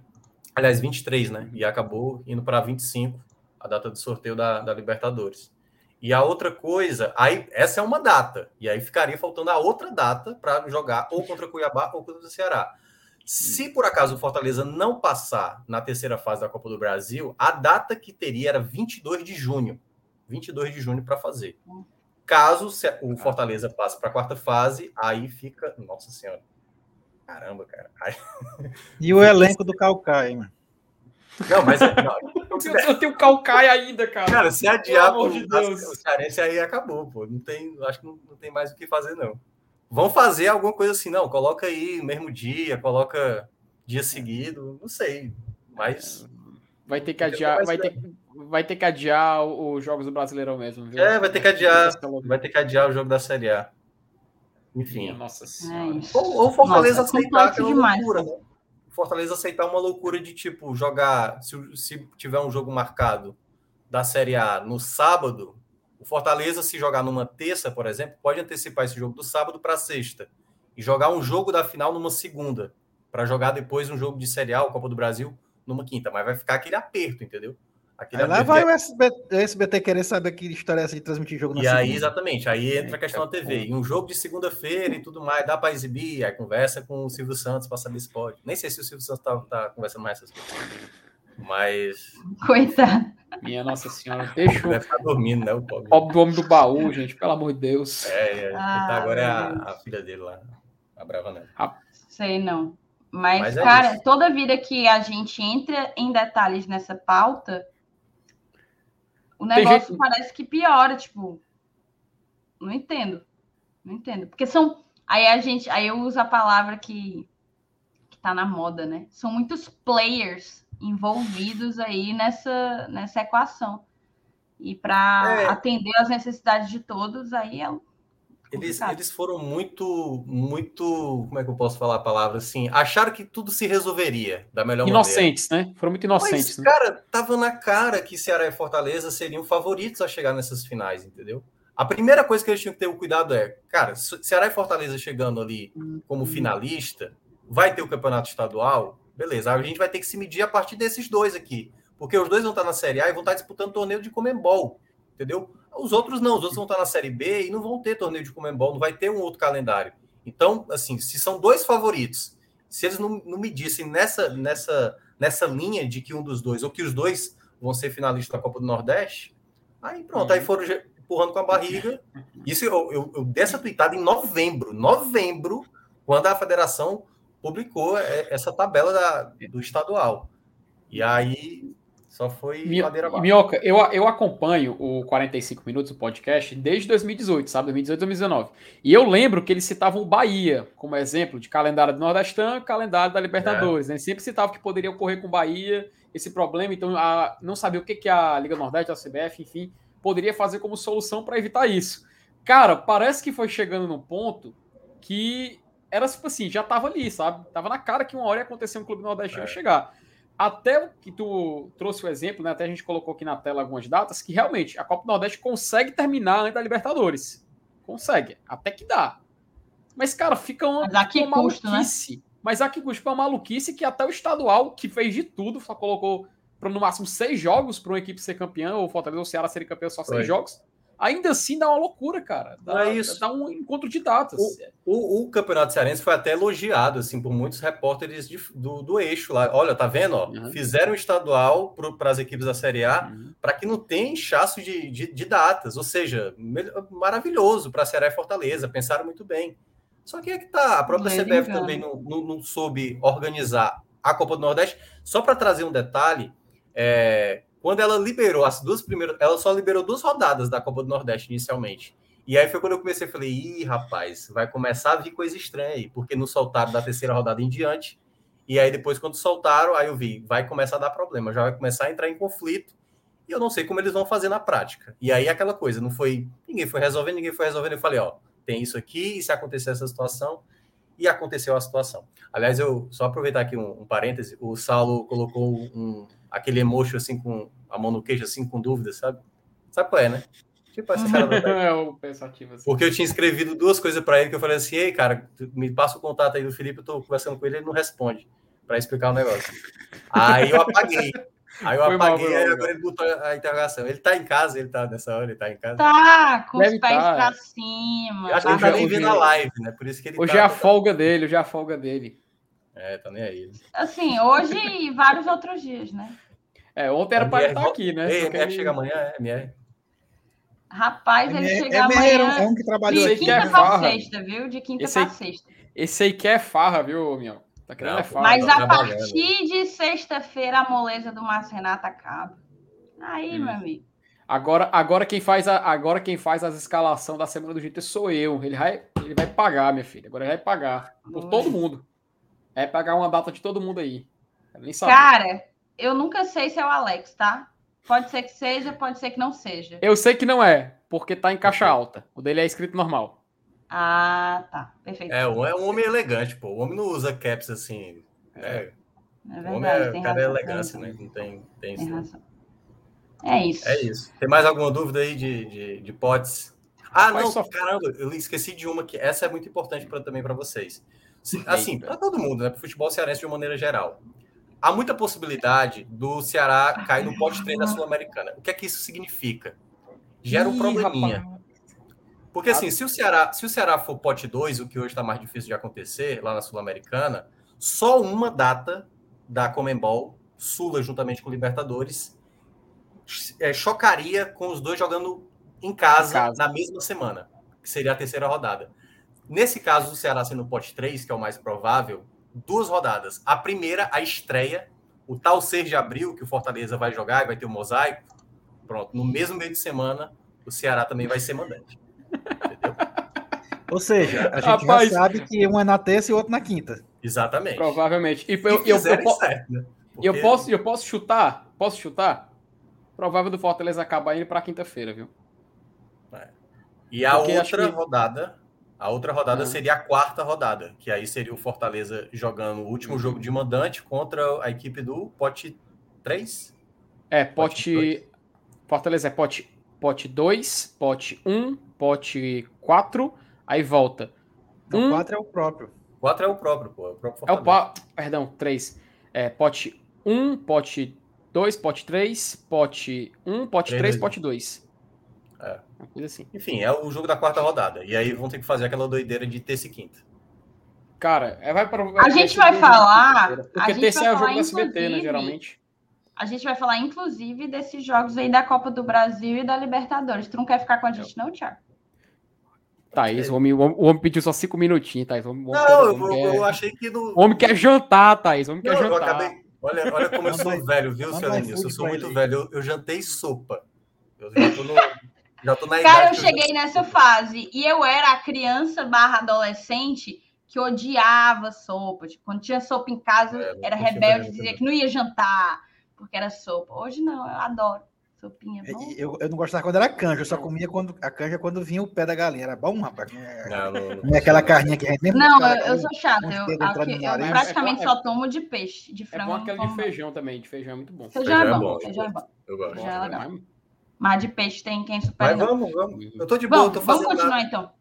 Speaker 4: Aliás, 23, né? E acabou indo para 25, a data do sorteio da, da Libertadores. E a outra coisa, aí essa é uma data, e aí ficaria faltando a outra data para jogar ou contra Cuiabá ou contra o Ceará. Se por acaso o Fortaleza não passar na terceira fase da Copa do Brasil, a data que teria era 22 de junho. 22 de junho para fazer. Caso o Fortaleza passe para a quarta fase, aí fica. Nossa Senhora. Caramba, cara. Aí...
Speaker 3: E o elenco do Calcaia, mano.
Speaker 4: Não, mas. Não, (laughs)
Speaker 2: eu tenho Calcaia ainda, cara.
Speaker 4: Cara, se adiar pô, de Deus. o Cearense aí acabou, pô. Não tem, acho que não, não tem mais o que fazer, não. Vão fazer alguma coisa assim, não. Coloca aí mesmo dia, coloca dia seguido, não sei. Mas.
Speaker 2: Vai ter que adiar, vai ter, vai ter que adiar os jogos do Brasileirão mesmo, viu?
Speaker 4: É, vai ter que adiar. Vai ter que adiar o jogo da Série A. Enfim.
Speaker 2: Nossa senhora.
Speaker 4: É ou, ou Fortaleza Nossa, aceitar aquela demais. loucura, né? Fortaleza aceitar uma loucura de tipo jogar, se, se tiver um jogo marcado da Série A no sábado, o Fortaleza, se jogar numa terça, por exemplo, pode antecipar esse jogo do sábado para sexta e jogar um jogo da final numa segunda, para jogar depois um jogo de Série A, Copa do Brasil, numa quinta. Mas vai ficar aquele aperto, entendeu?
Speaker 3: Aquele lá vai o SBT, o SBT, querer saber que história é essa de transmitir jogo
Speaker 4: na E aí, exatamente, aí entra a questão da TV. E um jogo de segunda-feira e tudo mais, dá para exibir, aí conversa com o Silvio Santos para saber se pode. Nem sei se o Silvio Santos tá, tá conversando mais essas coisas. Mas.
Speaker 1: Coitado.
Speaker 2: Minha Nossa Senhora, deixa.
Speaker 4: Deve estar dormindo, né? O pobre.
Speaker 2: pobre do homem do baú, gente, pelo amor de Deus.
Speaker 4: É, é. Ah, tá, agora é a, a, filha dele lá, a Brava Neto.
Speaker 1: Sei não. Mas, Mas é cara, isso. toda vida que a gente entra em detalhes nessa pauta, o negócio gente... parece que piora, tipo. Não entendo. Não entendo. Porque são. Aí a gente. Aí eu uso a palavra que, que tá na moda, né? São muitos players envolvidos aí nessa, nessa equação. E para é. atender às necessidades de todos, aí é
Speaker 4: eles, eles foram muito, muito, como é que eu posso falar a palavra assim? Acharam que tudo se resolveria da melhor
Speaker 2: inocentes, maneira. Inocentes, né? Foram muito inocentes. Mas,
Speaker 4: né? cara, tava na cara que Ceará e Fortaleza seriam favoritos a chegar nessas finais, entendeu? A primeira coisa que eles tinham que ter o cuidado é, cara, Ceará e Fortaleza chegando ali como finalista, vai ter o campeonato estadual, beleza. A gente vai ter que se medir a partir desses dois aqui, porque os dois vão estar na Série A e vão estar disputando torneio de Comembol, entendeu? Os outros não, os outros vão estar na Série B e não vão ter torneio de Comembol, não vai ter um outro calendário. Então, assim, se são dois favoritos, se eles não, não medissem nessa, nessa, nessa linha de que um dos dois, ou que os dois vão ser finalistas da Copa do Nordeste, aí pronto, uhum. aí foram empurrando com a barriga. Isso eu, eu, eu dei essa tweetada em novembro, novembro, quando a federação publicou é, essa tabela da, do estadual. E aí só foi
Speaker 2: Mi ladeira abaixo. Minhoca, eu, eu acompanho o 45 Minutos, o podcast, desde 2018, sabe? 2018, 2019. E eu lembro que eles citavam o Bahia como exemplo de calendário do Nordestão calendário da Libertadores. É. Né? Sempre citavam que poderia ocorrer com o Bahia esse problema, então a, não sabia o que, que a Liga Nordeste, a CBF, enfim, poderia fazer como solução para evitar isso. Cara, parece que foi chegando num ponto que era tipo assim, já tava ali, sabe? Tava na cara que uma hora ia acontecer um clube nordestino é. chegar até que tu trouxe o exemplo, né? Até a gente colocou aqui na tela algumas datas, que realmente a Copa do Nordeste consegue terminar antes da Libertadores. Consegue, até que dá. Mas, cara, fica uma,
Speaker 1: Mas aqui uma custo, né? maluquice.
Speaker 2: Né? Mas aqui custa uma maluquice que até o estadual, que fez de tudo, só colocou para no máximo seis jogos para uma equipe ser campeã, ou Fortaleza ou Ceará serem campeão só seis Foi. jogos ainda assim dá uma loucura, cara. Dá,
Speaker 4: é isso.
Speaker 2: dá um encontro de datas.
Speaker 4: O, o, o, Campeonato Cearense foi até elogiado assim por muitos repórteres de, do, do eixo lá. Olha, tá vendo? Ó, uhum. Fizeram estadual para as equipes da Série A uhum. para que não tenha inchaço de, de, de, datas. Ou seja, maravilhoso para Ceará e Fortaleza. Pensaram muito bem. Só que é que tá. A própria CBF também não, não, não soube organizar a Copa do Nordeste. Só para trazer um detalhe. É, quando ela liberou as duas primeiras, ela só liberou duas rodadas da Copa do Nordeste inicialmente. E aí foi quando eu comecei falei, ih, rapaz, vai começar a vir coisa estranha aí, porque não soltaram da terceira rodada em diante. E aí depois, quando soltaram, aí eu vi, vai começar a dar problema, já vai começar a entrar em conflito. E eu não sei como eles vão fazer na prática. E aí aquela coisa, não foi. Ninguém foi resolvendo, ninguém foi resolvendo. Eu falei, ó, tem isso aqui, e se acontecer essa situação, e aconteceu a situação. Aliás, eu só aproveitar aqui um, um parêntese, o Saulo colocou um, aquele emoji assim com a mão no queixo, assim, com dúvida, sabe? Sabe qual é, né? Tipo essa cara (laughs)
Speaker 2: É o pensativo assim.
Speaker 4: Porque eu tinha escrevido duas coisas para ele que eu falei assim: ei, cara, me passa o contato aí do Felipe, eu tô conversando com ele, ele não responde para explicar o negócio. Aí eu apaguei. Aí eu foi apaguei, mal, aí agora ele botou a interrogação. Ele tá em casa, ele tá nessa hora, ele tá em casa.
Speaker 1: Tá, com Deve os pés tá. pra cima.
Speaker 4: Eu acho que ele tá nem vendo a live, né? Por isso que ele
Speaker 2: Hoje
Speaker 4: tá,
Speaker 2: é a folga dele, hoje é a folga dele.
Speaker 4: É, tá nem aí.
Speaker 1: Assim, hoje e vários outros dias, né?
Speaker 2: É, ontem era para estar aqui, né?
Speaker 4: Ei, MR chega amanhã, é, MR.
Speaker 1: Rapaz, ele MR, chega MR amanhã.
Speaker 3: É um que trabalhou
Speaker 1: de quinta para sexta, viu? De quinta para sexta.
Speaker 2: Esse aí quer farra, viu, meu?
Speaker 1: Tá querendo é farra. Mas a partir de sexta-feira a moleza do Márcio Renato acaba. Aí, hum. meu amigo.
Speaker 2: Agora, agora quem faz a, agora quem faz as escalação da semana do GT sou eu. Ele vai, ele vai pagar, minha filha. Agora ele vai pagar por todo mundo. É pagar uma data de todo mundo aí.
Speaker 1: nem sabe. Cara, eu nunca sei se é o Alex, tá? Pode ser que seja, pode ser que não seja.
Speaker 2: Eu sei que não é, porque tá em caixa alta. O dele é escrito normal.
Speaker 1: Ah, tá. Perfeito.
Speaker 4: É, um, é um homem elegante, pô. O homem não usa caps assim.
Speaker 1: É, é verdade.
Speaker 4: O homem é, cara é elegância, né? Não tem, tem, tem
Speaker 1: razão. É isso.
Speaker 4: É isso. Tem mais alguma dúvida aí de, de, de potes? Ah, não, só... caramba, eu esqueci de uma que essa é muito importante pra, também para vocês. Assim, para todo mundo, né? Para o futebol cearense de uma maneira geral há muita possibilidade do Ceará cair no pote 3 da Sul-Americana. O que é que isso significa? Gera um probleminha. Porque assim, se o Ceará, se o Ceará for pote 2, o que hoje está mais difícil de acontecer lá na Sul-Americana, só uma data da Comembol, Sula juntamente com o Libertadores, é, chocaria com os dois jogando em casa,
Speaker 2: Em casa.
Speaker 4: na mesma semana, que seria a terceira rodada. Nesse caso, o Ceará sendo pote 3, que é o mais provável, duas rodadas. A primeira, a estreia, o tal 6 de abril, que o Fortaleza vai jogar e vai ter o mosaico. Pronto, no mesmo meio de semana, o Ceará também vai ser mandante. Entendeu?
Speaker 3: Ou seja, a gente
Speaker 2: Rapaz.
Speaker 3: já sabe que um é na terça e o outro na quinta.
Speaker 4: Exatamente.
Speaker 2: Provavelmente. E eu,
Speaker 4: Se
Speaker 2: eu, eu, po-
Speaker 4: certo, né?
Speaker 2: e eu
Speaker 4: Porque-
Speaker 2: posso, eu posso chutar? Posso chutar? Provável do Fortaleza acabar indo pra quinta-feira, viu?
Speaker 4: E a
Speaker 2: Porque
Speaker 4: outra
Speaker 2: que-
Speaker 4: rodada, a outra rodada
Speaker 2: Ah.
Speaker 4: seria a quarta rodada, que aí seria o Fortaleza jogando o
Speaker 2: Uhum.
Speaker 4: último jogo de mandante contra a equipe do pote 3.
Speaker 2: É,
Speaker 4: Pote
Speaker 2: pote. Fortaleza é pote pote 2, pote 1, pote 4, aí volta.
Speaker 3: Então,
Speaker 2: Hum.
Speaker 3: quatro é o próprio.
Speaker 4: 4 é o próprio, pô, é o próprio
Speaker 2: É o
Speaker 4: Fortaleza.
Speaker 2: pa... Perdão, 3. É pote 1, pote 2, pote 3, pote 1, pote
Speaker 4: Três,
Speaker 2: 3,
Speaker 4: dois,
Speaker 2: pote 2.
Speaker 4: É.
Speaker 2: Uma coisa assim.
Speaker 4: Enfim, é o jogo da quarta rodada. E aí vão ter que fazer aquela doideira de terça e quinta.
Speaker 2: Cara, é, vai pra,
Speaker 1: A gente vai falar-
Speaker 2: Porque terça é o jogo do SBT, né, geralmente.
Speaker 1: A gente vai falar, inclusive, desses jogos aí da Copa do Brasil e da Libertadores. Tu não quer ficar com a gente, não, Thiago?
Speaker 2: Thaís, o homem, o homem- o homem pediu só 5 minutinhos, Thaís. O homem,
Speaker 4: Não,
Speaker 2: quer-
Speaker 4: eu,
Speaker 2: o homem
Speaker 4: eu
Speaker 2: quer-
Speaker 4: achei que no.
Speaker 2: o homem quer jantar, Thaís. O homem quer
Speaker 4: Não, eu
Speaker 2: jantar.
Speaker 4: acabei. Olha, olha como eu sou velho, viu, seu Lenilson? Eu sou muito velho. Eu, eu jantei sopa. Eu já tô, no, já tô na
Speaker 1: Cara, eu cheguei nessa fase e eu era a criança barra adolescente que odiava sopa. Tipo, quando tinha sopa em casa,
Speaker 4: É,
Speaker 1: era rebelde, dizia
Speaker 4: também.
Speaker 1: que não ia jantar porque era sopa. Hoje não, eu adoro. Sopinha é bom.
Speaker 3: Eu, eu não gostava quando era canja, eu só comia quando, a canja quando vinha o pé da galinha. Era bom, rapaz.
Speaker 4: Não, não, não.
Speaker 3: Não é aquela carninha que a gente nem
Speaker 1: Não, eu, eu sou chata. Eu, eu praticamente
Speaker 2: É bom-
Speaker 1: só tomo de peixe. De
Speaker 2: É
Speaker 1: frango.
Speaker 2: bom
Speaker 1: eu não
Speaker 2: aquele
Speaker 1: tomo,
Speaker 2: de feijão também. De feijão é muito bom.
Speaker 1: Feijão é
Speaker 4: Feijão é
Speaker 1: bom.
Speaker 4: bom,
Speaker 1: Feijão é bom.
Speaker 4: Eu gosto.
Speaker 1: Já é legal.
Speaker 2: Mas-
Speaker 1: de peixe tem quem supera.
Speaker 4: Mas vamos, vamos. Eu tô de boa,
Speaker 1: Bom,
Speaker 4: eu tô
Speaker 1: vamos
Speaker 4: fazendo
Speaker 1: continuar
Speaker 4: nada.
Speaker 1: então.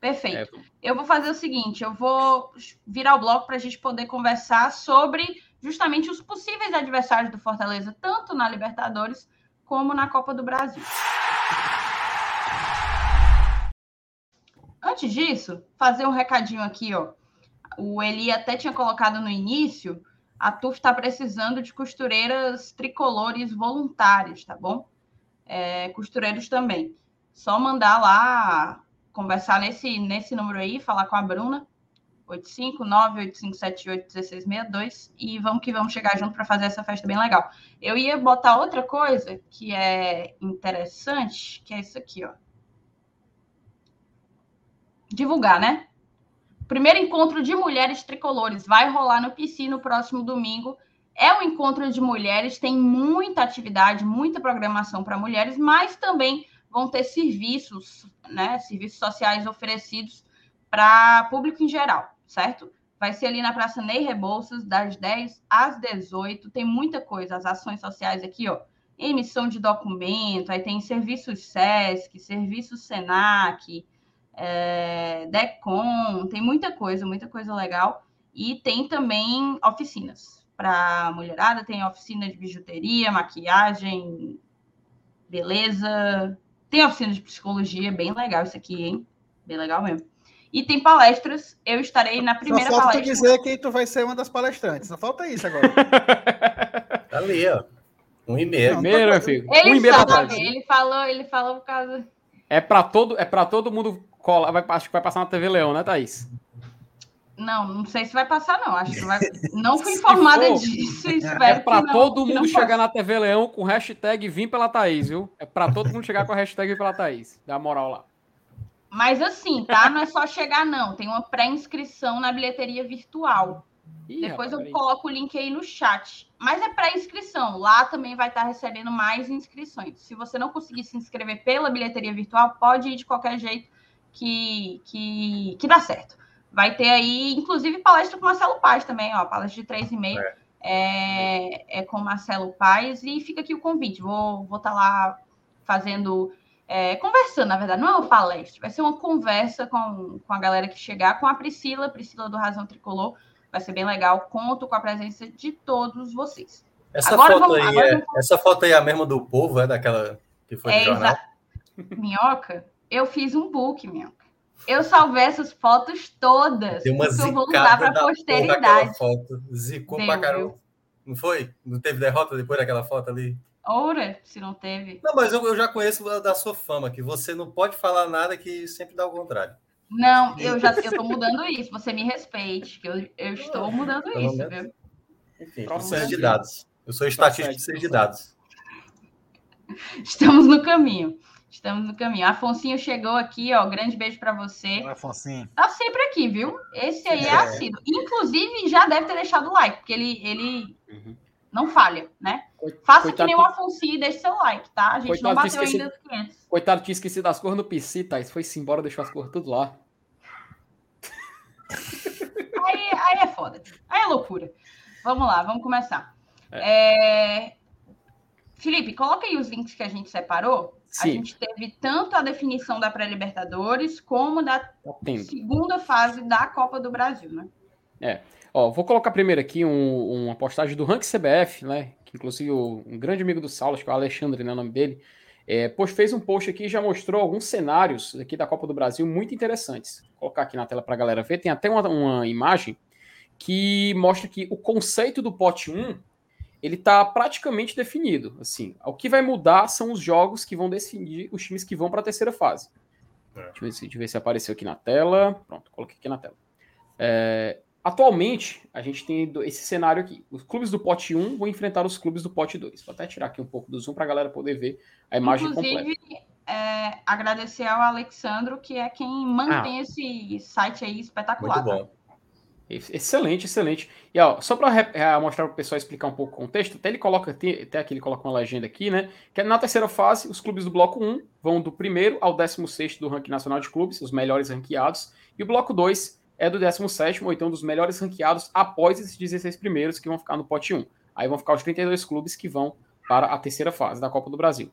Speaker 1: Perfeito.
Speaker 2: É,
Speaker 1: Eu vou fazer o seguinte: eu vou virar o bloco para a gente poder conversar sobre justamente os possíveis adversários do Fortaleza, tanto na Libertadores como na Copa do Brasil. Antes disso, fazer um recadinho aqui, ó. O Eli até tinha colocado no início. A TUF está precisando de costureiras tricolores voluntárias, tá bom? É, costureiros também. Só mandar lá conversar nesse, nesse número aí, falar com a Bruna, 859-8578-1662, e vamos que vamos chegar junto para fazer essa festa bem legal. Eu ia botar outra coisa que é interessante, que é isso aqui, ó. Divulgar, né? Primeiro encontro de mulheres tricolores vai rolar no PC no próximo domingo. É um encontro de mulheres, tem muita atividade, muita programação para mulheres, mas também vão ter serviços, né, serviços sociais oferecidos para público em geral, certo? Vai ser ali na Praça Ney Rebouças, das 10 às 18. Tem muita coisa, as ações sociais aqui, ó. Emissão de documento, aí tem serviços SESC, serviços SENAC, é, DECOM, tem muita coisa, muita coisa legal. E tem também oficinas para mulherada, tem oficina de bijuteria, maquiagem, beleza, tem oficina de psicologia, bem legal isso aqui, hein? Bem legal mesmo. E tem palestras. Eu estarei na primeira
Speaker 3: Só falta
Speaker 1: palestra.
Speaker 3: dizer que tu vai ser uma das palestrantes. Só falta isso agora. (laughs)
Speaker 4: Tá ali, ó. Um e meio.
Speaker 2: Primeiro, meu filho. um
Speaker 1: Ele
Speaker 2: e meio da
Speaker 1: sabe, ele falou, ele falou por causa.
Speaker 2: É pra todo, é pra todo mundo colar. Vai, acho que vai passar na TV Leão, né, Thaís?
Speaker 1: Não, não sei se vai passar, não. Acho que vai. (laughs) Não fui informada
Speaker 2: for,
Speaker 1: disso.
Speaker 2: É
Speaker 1: não,
Speaker 2: todo mundo chegar na TV Leão com hashtag Vim pela Thaís, viu? É pra todo mundo chegar com a hashtag Vim pela Thaís. Dá moral lá.
Speaker 1: Mas assim, tá? Não é só chegar, não. Tem uma pré-inscrição na bilheteria virtual.
Speaker 2: Ih,
Speaker 1: Depois
Speaker 2: rapaz,
Speaker 1: eu coloco o link aí no chat. Mas é pré-inscrição. Lá também vai estar recebendo mais inscrições. Se você não conseguir se inscrever pela bilheteria virtual, pode ir de qualquer jeito que, que, que dá certo. Vai ter aí, inclusive, palestra com Marcelo Paz também, ó. Palestra de três e meio. É, é com Marcelo Paz. E fica aqui o convite. Vou estar tá lá fazendo. é, conversando, na verdade, não é uma palestra, vai ser uma conversa com, com a galera que chegar, com a Priscila, Priscila do Razão Tricolor, Vai ser bem legal. Conto com a presença de todos vocês.
Speaker 4: Essa agora foto vamos, aí, é, vamos... essa foto aí é a mesma do povo, é daquela que foi é, jornal?
Speaker 1: Minhoca, eu fiz um book, minhoca. Eu salvei essas fotos todas.
Speaker 4: Tem uma que eu vou usar para posteridade. Foto. Zicou Deu, pra caramba. Não foi? Não teve derrota depois daquela foto ali?
Speaker 1: Ora, se não teve.
Speaker 4: Não, mas eu, eu já conheço da sua fama, que você não pode falar nada que sempre dá o contrário.
Speaker 1: Não, eu já eu tô mudando isso. Você me respeite, que eu, eu estou mudando isso, viu?
Speaker 4: Enfim, processo de dados. Eu sou estatístico de dados.
Speaker 1: Estamos no caminho. Estamos no caminho. Afonsinho chegou aqui, ó. Grande beijo para você.
Speaker 3: Afonsinho.
Speaker 1: Tá sempre aqui, viu? Esse aí é, é assíduo. Inclusive, já deve ter deixado o like, porque ele, ele uhum. não falha, né? Faça Coitado que nem o Afonsinho e deixe seu like, tá? A gente Coitado não bateu ainda os 500.
Speaker 2: Coitado, tinha esquecido as cores no PC, tá? Isso foi-se embora, deixou as cores tudo lá. (laughs)
Speaker 1: Aí, aí é foda. Aí é loucura. Vamos lá, vamos começar. É. É... Felipe, coloca aí os links que a gente separou. Sim. A gente teve tanto a definição da pré-Libertadores como da tá segunda fase da Copa do Brasil, né?
Speaker 2: É. Ó, vou colocar primeiro aqui um, uma postagem do Rank CBF, né? Que inclusive um grande amigo do Saulo, acho que é o Alexandre, né? O nome dele. É, post, fez um post aqui e já mostrou alguns cenários aqui da Copa do Brasil muito interessantes. Vou colocar aqui na tela para a galera ver. Tem até uma, uma imagem que mostra que o conceito do pote 1 ele está praticamente definido. Assim, o que vai mudar são os jogos que vão decidir os times que vão para a terceira fase. É. Deixa, eu ver se, deixa eu ver se apareceu aqui na tela. Pronto, coloquei aqui na tela. É, atualmente, a gente tem esse cenário aqui. Os clubes do pote 1 vão enfrentar os clubes do pote 2. Vou até tirar aqui um pouco do zoom para a galera poder ver a imagem Inclusive, completa.
Speaker 1: É, agradecer ao Alexandro, que é quem mantém ah. esse site aí espetacular.
Speaker 4: Muito bom.
Speaker 2: Excelente, excelente. E ó, só para mostrar para o pessoal explicar um pouco o contexto, até ele coloca, até aqui ele coloca uma legenda aqui, né? Que é na terceira fase, os clubes do bloco 1 vão do primeiro ao 16 do ranking nacional de clubes, os melhores ranqueados, e o bloco 2 é do 17 ou então dos melhores ranqueados após esses 16 primeiros que vão ficar no pote 1. Aí vão ficar os 32 clubes que vão para a terceira fase da Copa do Brasil.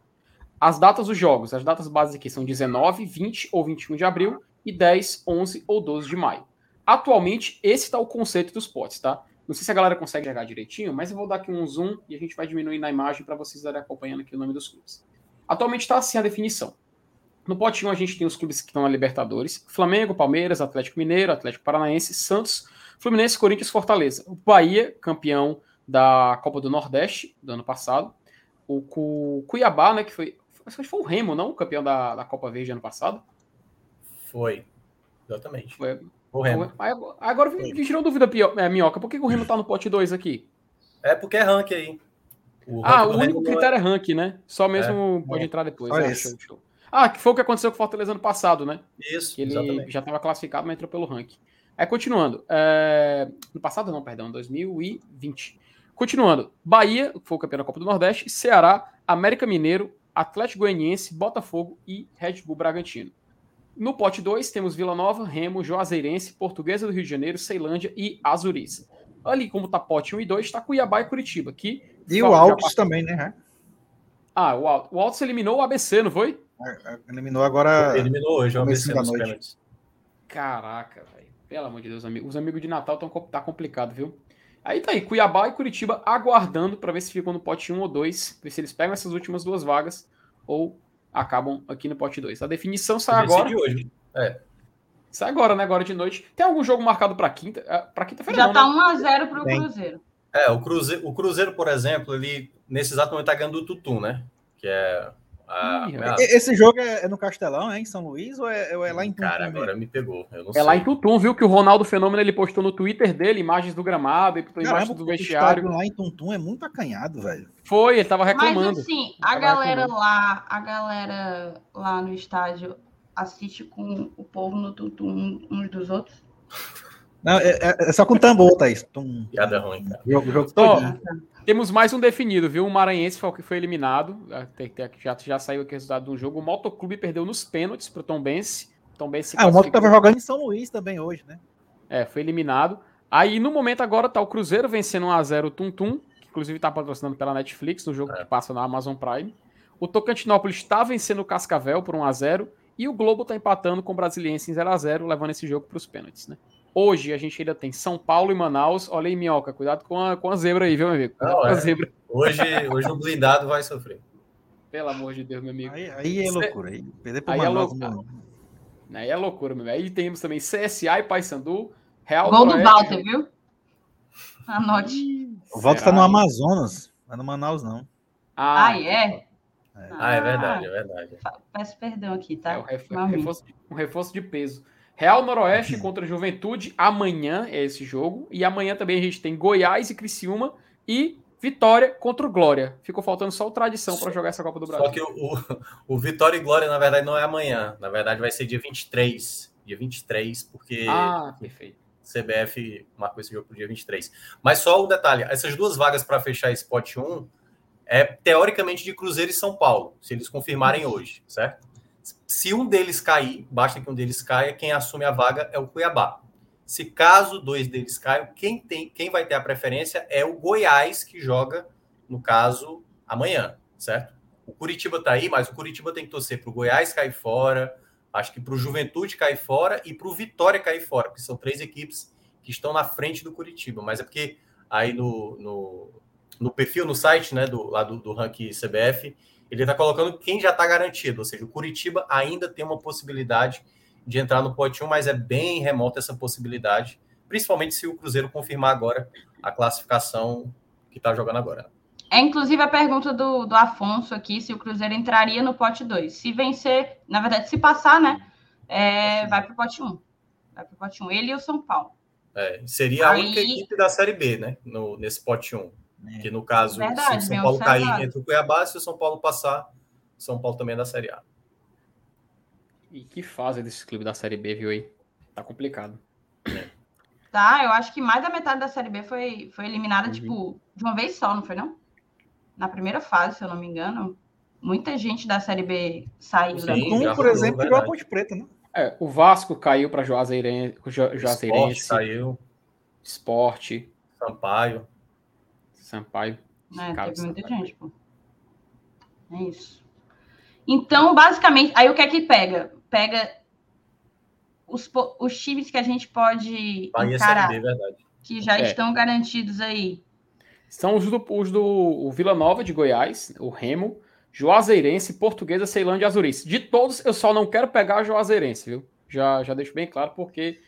Speaker 2: As datas dos jogos, as datas básicas aqui são 19, 20 ou 21 de abril e 10, 11 ou 12 de maio. Atualmente, esse está o conceito dos potes, tá? Não sei se a galera consegue chegar direitinho, mas eu vou dar aqui um zoom e a gente vai diminuir na imagem para vocês estarem acompanhando aqui o nome dos clubes. Atualmente está assim a definição. No pote 1 a gente tem os clubes que estão na Libertadores: Flamengo, Palmeiras, Atlético Mineiro, Atlético Paranaense, Santos, Fluminense, Corinthians, Fortaleza. O Bahia, campeão da Copa do Nordeste do ano passado. O Cuiabá, né, que foi. Acho que foi o Remo, não? O campeão da, da Copa Verde ano passado.
Speaker 4: Foi. Exatamente.
Speaker 2: Foi, o Remo. Agora me tirou dúvida, é, Minhoca. Por que o Remo tá no pote 2 aqui?
Speaker 4: É porque é rank aí.
Speaker 2: O ah, o único critério é... é rank, né? Só mesmo é. pode entrar depois. Ah, show, show. ah, que foi o que aconteceu com o Fortaleza ano passado, né?
Speaker 4: Isso,
Speaker 2: que ele exatamente. já estava classificado, mas entrou pelo rank. É, continuando. É... No passado não, perdão, 2020. Continuando. Bahia, que foi o campeão da Copa do Nordeste, Ceará, América Mineiro, Atlético Goianiense, Botafogo e Red Bull Bragantino. No pote 2 temos Vila Nova, Remo, Juazeirense, Portuguesa do Rio de Janeiro, Ceilândia e Azuriça. Ali, como tá pote 1 um e 2, está Cuiabá e Curitiba. Que
Speaker 3: e o Altos também, né?
Speaker 2: Ah, o Altos. O Altos eliminou o ABC, não foi?
Speaker 3: É, é, eliminou agora.
Speaker 4: Eliminou hoje o ABC nos pênaltis.
Speaker 2: Caraca, velho. Pelo amor de Deus, amigos. Os amigos de Natal estão tá complicado, viu? Aí tá aí, Cuiabá e Curitiba aguardando para ver se ficam no pote 1 um ou 2, ver se eles pegam essas últimas duas vagas ou acabam aqui no pote 2. A definição sai agora.
Speaker 4: hoje. É.
Speaker 2: Sai agora, né? Agora de noite. Tem algum jogo marcado para quinta? É, para quinta-feira?
Speaker 1: Já não, tá né? 1x0 pro Cruzeiro.
Speaker 4: É, o Cruzeiro, o Cruzeiro, por exemplo, ele nesse exato momento tá ganhando o Tutum, né? Que é
Speaker 3: a, Esse jogo é, é, no Castelão, é em São Luís ou é, é lá em
Speaker 4: Tutum? Cara, agora me pegou.
Speaker 2: é sei. lá em Tutum, viu? Que o Ronaldo Fenômeno ele postou no Twitter dele imagens do gramado e imagens do vestiário.
Speaker 3: lá em Tutum é muito acanhado, velho.
Speaker 2: Foi, ele tava reclamando. Mas
Speaker 1: assim, a galera reclamando. lá, a galera lá no estádio assiste com o povo no Tutum uns dos outros?
Speaker 3: Não, é, é, é só com tambor, Thaís.
Speaker 4: Tum. Piada ruim, cara.
Speaker 2: Jogo, jogo todo. Temos mais um definido, viu? O Maranhense foi o que foi eliminado. Já, já saiu aqui o resultado do jogo. O Motoclube perdeu nos pênaltis pro Tom Bense. Tom
Speaker 3: Bense ah, o Moto estava jogando em São Luís também hoje, né?
Speaker 2: É, foi eliminado. Aí, no momento agora, tá o Cruzeiro vencendo 1x0 o Tum Tum, que inclusive tá patrocinando pela Netflix, no jogo é. que passa na Amazon Prime. O Tocantinópolis está vencendo o Cascavel por 1x0. E o Globo tá empatando com o Brasiliense em 0x0, levando esse jogo para os pênaltis, né? Hoje a gente ainda tem São Paulo e Manaus. Olha aí, Minhoca, cuidado com a, com a zebra aí, viu, meu amigo?
Speaker 4: Não,
Speaker 2: com a
Speaker 4: é.
Speaker 2: zebra.
Speaker 4: Hoje, hoje o blindado vai sofrer.
Speaker 2: Pelo amor de Deus, meu amigo.
Speaker 3: Aí, aí é loucura. Aí, perder pro
Speaker 2: Aí é
Speaker 3: Manaus,
Speaker 2: loucura.
Speaker 3: não.
Speaker 2: Aí é loucura, meu. Aí temos também CSA e Paysandu, Real
Speaker 1: Gol do. Walter, viu? Anote.
Speaker 3: O Walter tá
Speaker 2: Será,
Speaker 3: no? Amazonas, não é no Manaus, não.
Speaker 1: Ah, é?
Speaker 4: Ah, é verdade, é verdade.
Speaker 1: Fa- Peço perdão aqui, tá?
Speaker 2: É
Speaker 1: minha.
Speaker 2: reforço, um reforço de peso. Real Noroeste contra Juventude, amanhã é esse jogo. E amanhã também a gente tem Goiás e Criciúma e Vitória contra o Glória. Ficou faltando só o Tradição para jogar essa Copa do Brasil.
Speaker 4: Só que o, o, o Vitória e Glória, na verdade, não é amanhã. Na verdade, vai ser dia 23. Dia 23, porque
Speaker 2: Ah, perfeito.
Speaker 4: CBF marcou esse jogo pro dia 23. Mas só um detalhe: essas duas vagas para fechar esse pote 1 é teoricamente de Cruzeiro e São Paulo, se eles confirmarem hoje, certo? Se um deles cair, basta que um deles caia, quem assume a vaga é o Cuiabá. Se caso dois deles caiam, quem, tem, quem vai ter a preferência é o Goiás, que joga, no caso, amanhã, certo? O Curitiba tá aí, mas o Curitiba tem que torcer para o Goiás cair fora, acho que para o Juventude cair fora e para o Vitória cair fora, porque são três equipes que estão na frente do Curitiba. Mas é porque aí no, no, no perfil, no site né, do, lá do, do ranking CBF, ele está colocando quem já está garantido, ou seja, o Curitiba ainda tem uma possibilidade de entrar no pote 1, mas é bem remota essa possibilidade, principalmente se o Cruzeiro confirmar agora a classificação que está jogando agora.
Speaker 1: É inclusive a pergunta do, do Afonso aqui, se o Cruzeiro entraria no pote 2. Se vencer, na verdade, se passar, né? é, vai pro pote 1. Vai pro pote 1. Ele e o São Paulo.
Speaker 4: É, seria a
Speaker 1: Aí-
Speaker 4: única equipe da Série B, né? No, nesse pote 1.
Speaker 3: É.
Speaker 4: Que no caso,
Speaker 1: Verdade,
Speaker 4: se o São Paulo cair
Speaker 1: observado.
Speaker 4: entre o Cuiabá, se o São Paulo passar, o São Paulo também é da Série A.
Speaker 2: E que fase desse clube da Série B, viu aí? Tá complicado.
Speaker 1: Tá? Eu acho que mais da metade da Série B foi, foi eliminada,
Speaker 2: Uhum.
Speaker 1: tipo, de uma vez só, não foi, não? Na primeira fase, se eu não me engano. Muita gente da Série B saiu da
Speaker 4: Sim,
Speaker 3: Um,
Speaker 4: já
Speaker 3: por exemplo, tirou a. Ponte Preta, né?
Speaker 2: É, o Vasco caiu para Juazeirense,
Speaker 4: Esporte
Speaker 2: Juazeirense,
Speaker 4: saiu,
Speaker 2: Esporte,
Speaker 4: Sampaio.
Speaker 2: Sampaio.
Speaker 1: É, teve muita
Speaker 2: Sampaio.
Speaker 1: gente, pô. É isso. Então, basicamente, aí o que é que pega? Pega os, os times que a gente pode
Speaker 4: Bahia
Speaker 1: encarar,
Speaker 4: Série B, verdade.
Speaker 1: que já
Speaker 2: É.
Speaker 1: estão garantidos aí.
Speaker 2: São os do, os do o Vila Nova de Goiás, o Remo, Juazeirense, Portuguesa, Ceilândia e Azurice. De todos, eu só não quero pegar a Juazeirense, viu? Já, já deixo bem claro, porque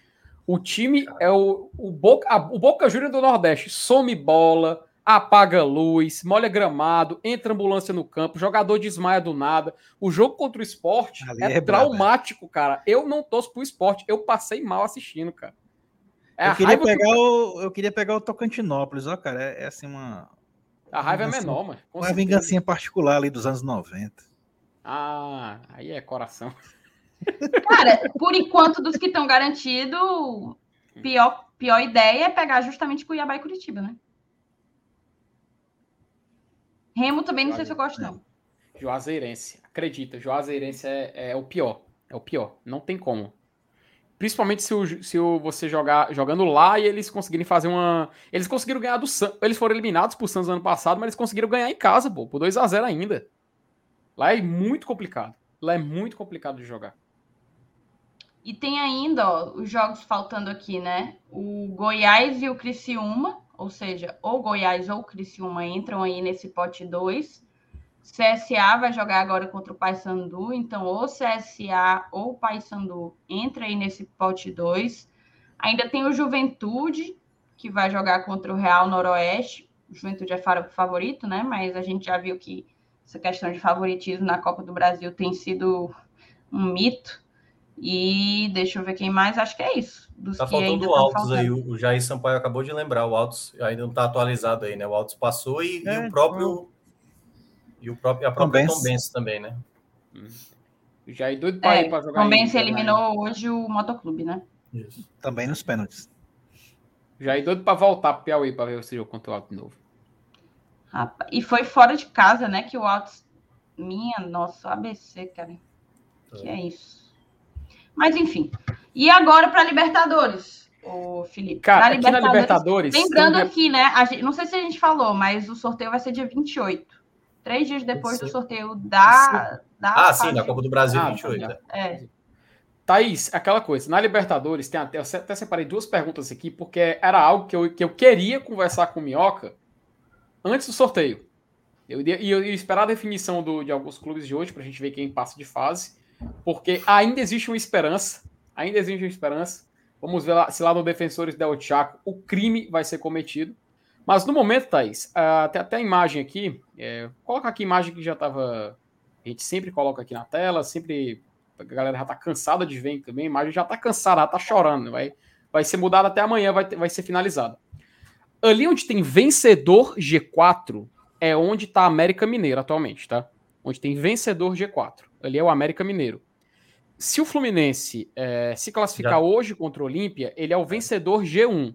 Speaker 2: o time é o, o, Boca, a- o Boca Júnior do Nordeste. Some bola, apaga luz, molha gramado, entra ambulância no campo, jogador desmaia do nada. O jogo contra o esporte
Speaker 3: Ali
Speaker 2: é,
Speaker 3: é
Speaker 2: traumático, cara. Eu não torço pro esporte, eu passei mal assistindo, cara. É a
Speaker 3: eu, queria
Speaker 2: raiva, que-
Speaker 3: pegar o, eu queria pegar o Tocantinópolis, ó, cara. É, é assim uma,
Speaker 2: a raiva é
Speaker 3: Vingança-
Speaker 2: menor, mano.
Speaker 3: uma
Speaker 2: certeza.
Speaker 3: vingancinha particular ali dos anos 90.
Speaker 2: Ah, aí é coração.
Speaker 1: Cara, por enquanto, dos que estão garantidos, pior, pior ideia é pegar justamente Cuiabá e Curitiba, né? Remo também não sei se eu gosto, não.
Speaker 2: Juazeirense. Acredita, Juazeirense é, é o pior. É o pior. Não tem como. Principalmente se, o, se o, você jogar jogando lá e eles conseguirem fazer uma. Eles conseguiram ganhar do Santos. Eles foram eliminados por Santos ano passado, mas eles conseguiram ganhar em casa, pô, por 2 a 0 ainda. Lá é muito complicado. Lá é muito complicado de jogar.
Speaker 1: E tem ainda, ó, os jogos faltando aqui, né? O Goiás e o Criciúma, ou seja, ou Goiás ou Criciúma entram aí nesse pote 2. CSA vai jogar agora contra o Paysandu, então ou CSA ou Paysandu entra aí nesse pote 2. Ainda tem o Juventude, que vai jogar contra o Real Noroeste. O Juventude é fa- favorito, né? Mas a gente já viu que essa questão de favoritismo na Copa do Brasil tem sido um mito. E deixa eu ver quem mais, acho que é isso. Dos
Speaker 4: Tá
Speaker 1: que ainda
Speaker 4: faltando o
Speaker 1: tão
Speaker 4: Altos aí.
Speaker 1: faltando.
Speaker 4: O o Jair Sampaio acabou de lembrar. O Altos ainda não tá atualizado aí, né? O Altos passou e, e
Speaker 3: É,
Speaker 4: o próprio. E o próprio, a própria
Speaker 3: Tombense.
Speaker 4: Tombense também, né?
Speaker 2: Já é doido pra
Speaker 1: É,
Speaker 2: ir pra jogar.
Speaker 1: também
Speaker 2: em-
Speaker 1: se eliminou hoje o Motoclube, né?
Speaker 4: Isso.
Speaker 3: Também nos pênaltis.
Speaker 2: É doido pra voltar pro Piauí pra ver esse jogo contra o Alto de novo.
Speaker 1: Rapaz, E foi fora de casa, né? Que o Altos. Minha nossa, ABC, cara. Que é isso. Mas enfim. E agora para Libertadores, o Felipe.
Speaker 2: Cara,
Speaker 1: Pra
Speaker 2: aqui na Libertadores.
Speaker 1: Lembrando
Speaker 2: tem
Speaker 1: aqui, né? a gente- não sei se a gente falou, mas o sorteio vai ser dia 28. Três dias depois do
Speaker 4: Sim.
Speaker 1: sorteio da. da
Speaker 4: Ah, sim,
Speaker 1: de-
Speaker 4: Copa do Brasil
Speaker 2: Ah,
Speaker 4: 28.
Speaker 2: tá.
Speaker 4: é.
Speaker 2: Thaís, aquela coisa, na Libertadores, tem até, eu até separei duas perguntas aqui, porque era algo que eu, que eu queria conversar com o Minhoca antes do sorteio. Eu ia, eu ia esperar a definição do, de alguns clubes de hoje, para a gente ver quem passa de fase, porque ainda existe uma esperança, ainda existe esperança. Vamos ver lá, se lá no Defensores del Chaco o crime vai ser cometido. Mas no momento, Thaís, uh, tem até a imagem aqui, é, coloca aqui a imagem que já estava. A gente sempre coloca aqui na tela, sempre a galera já tá cansada de ver também, a imagem já tá cansada, já tá chorando. Vai, vai ser mudada até amanhã, vai, vai ser finalizada. Ali onde tem vencedor G4 é onde tá a América Mineiro atualmente, tá? Onde tem vencedor G4. Ali é o América Mineiro. Se o Fluminense é, se classificar já. hoje contra o Olímpia, ele é o vencedor G1.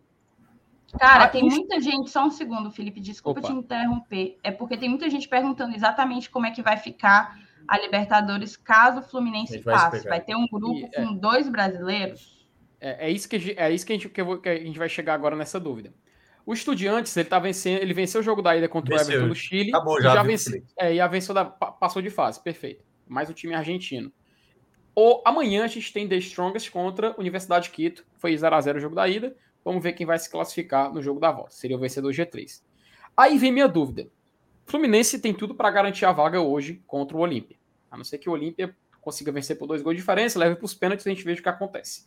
Speaker 1: Cara, ah, tem muita gente, só um segundo, Felipe, desculpa Opa. te interromper. É porque tem muita gente perguntando exatamente como é que vai ficar a Libertadores caso o Fluminense passe. Vai ter um grupo e, com é, dois brasileiros?
Speaker 2: É, é, isso que, é isso que a, gente, que, vou, que a gente vai chegar agora nessa dúvida. O Estudiantes, ele tá vencendo, ele venceu o jogo da ida contra venceu. o Everton do Chile.
Speaker 4: Acabou já,
Speaker 2: já venceu, é, e a venceu da, passou de fase, perfeito. Mais o time argentino. O, amanhã a gente tem The Strongest contra Universidade de Quito. Foi 0x0 o jogo da ida. Vamos ver quem vai se classificar no jogo da volta. Seria o vencedor G3. Aí vem minha dúvida. Fluminense tem tudo para garantir a vaga hoje contra o Olímpia. A não ser que o Olímpia consiga vencer por dois gols de diferença, leve para os pênaltis e a gente veja o que acontece.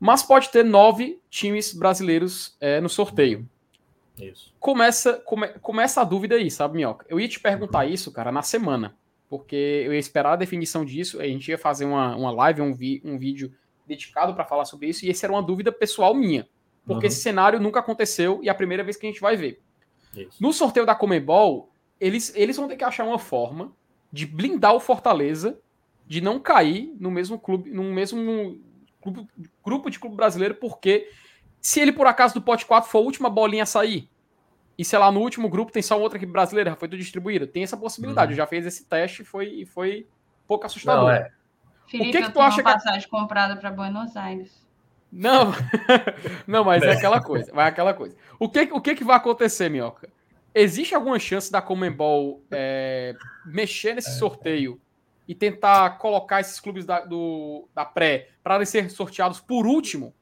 Speaker 2: Mas pode ter nove times brasileiros é, no sorteio. Isso. Começa, come, começa a dúvida aí, sabe, Minhoca? Eu ia te perguntar uhum. isso, cara, na semana. Porque eu ia esperar a definição disso, a gente ia fazer uma, uma live, um, vi, um vídeo dedicado para falar sobre isso, e essa era uma dúvida pessoal minha. Porque uhum. esse cenário nunca aconteceu e é a primeira vez que a gente vai ver. Isso. No sorteio da Comebol, eles, eles vão ter que achar uma forma de blindar o Fortaleza de não cair no mesmo clube, no mesmo grupo, grupo de clube brasileiro, porque se ele por acaso do pote 4 for a última bolinha a sair, e sei lá, no último grupo tem só outra equipe brasileira, foi tudo distribuída, tem essa possibilidade. Uhum. Já fez esse teste e foi, foi pouco assustador. Não, é.
Speaker 1: Felipe, o que, que tu acha uma passagem que... comprada para Buenos Aires.
Speaker 2: Não, (laughs) não, mas é aquela coisa, vai aquela coisa. O que, o que, que vai acontecer, Minhoca? Existe alguma chance da Comembol é, mexer nesse sorteio e tentar colocar esses clubes da, do, da pré para eles serem sorteados por último,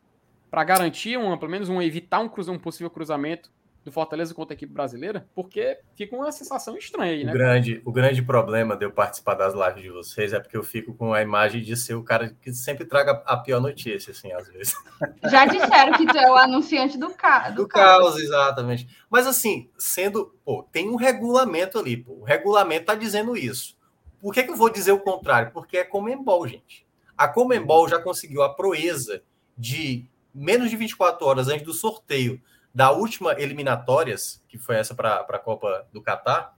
Speaker 2: para garantir uma, pelo menos um evitar um, um possível cruzamento do Fortaleza contra a equipe brasileira? Porque fica uma sensação estranha aí, né?
Speaker 4: O grande, o grande problema de eu participar das lives de vocês é porque eu fico com a imagem de ser o cara que sempre traga a pior notícia, assim, às vezes. (laughs)
Speaker 1: Já disseram que tu é o anunciante do, ca
Speaker 4: do, do caos. caos. exatamente. Mas assim, sendo, pô, tem um regulamento ali, pô. O regulamento tá dizendo isso. Por que, que eu vou dizer o contrário? Porque é Comembol, gente. A Comembol já conseguiu a proeza de menos de 24 horas antes do sorteio da última eliminatórias, que foi essa para a Copa do Catar,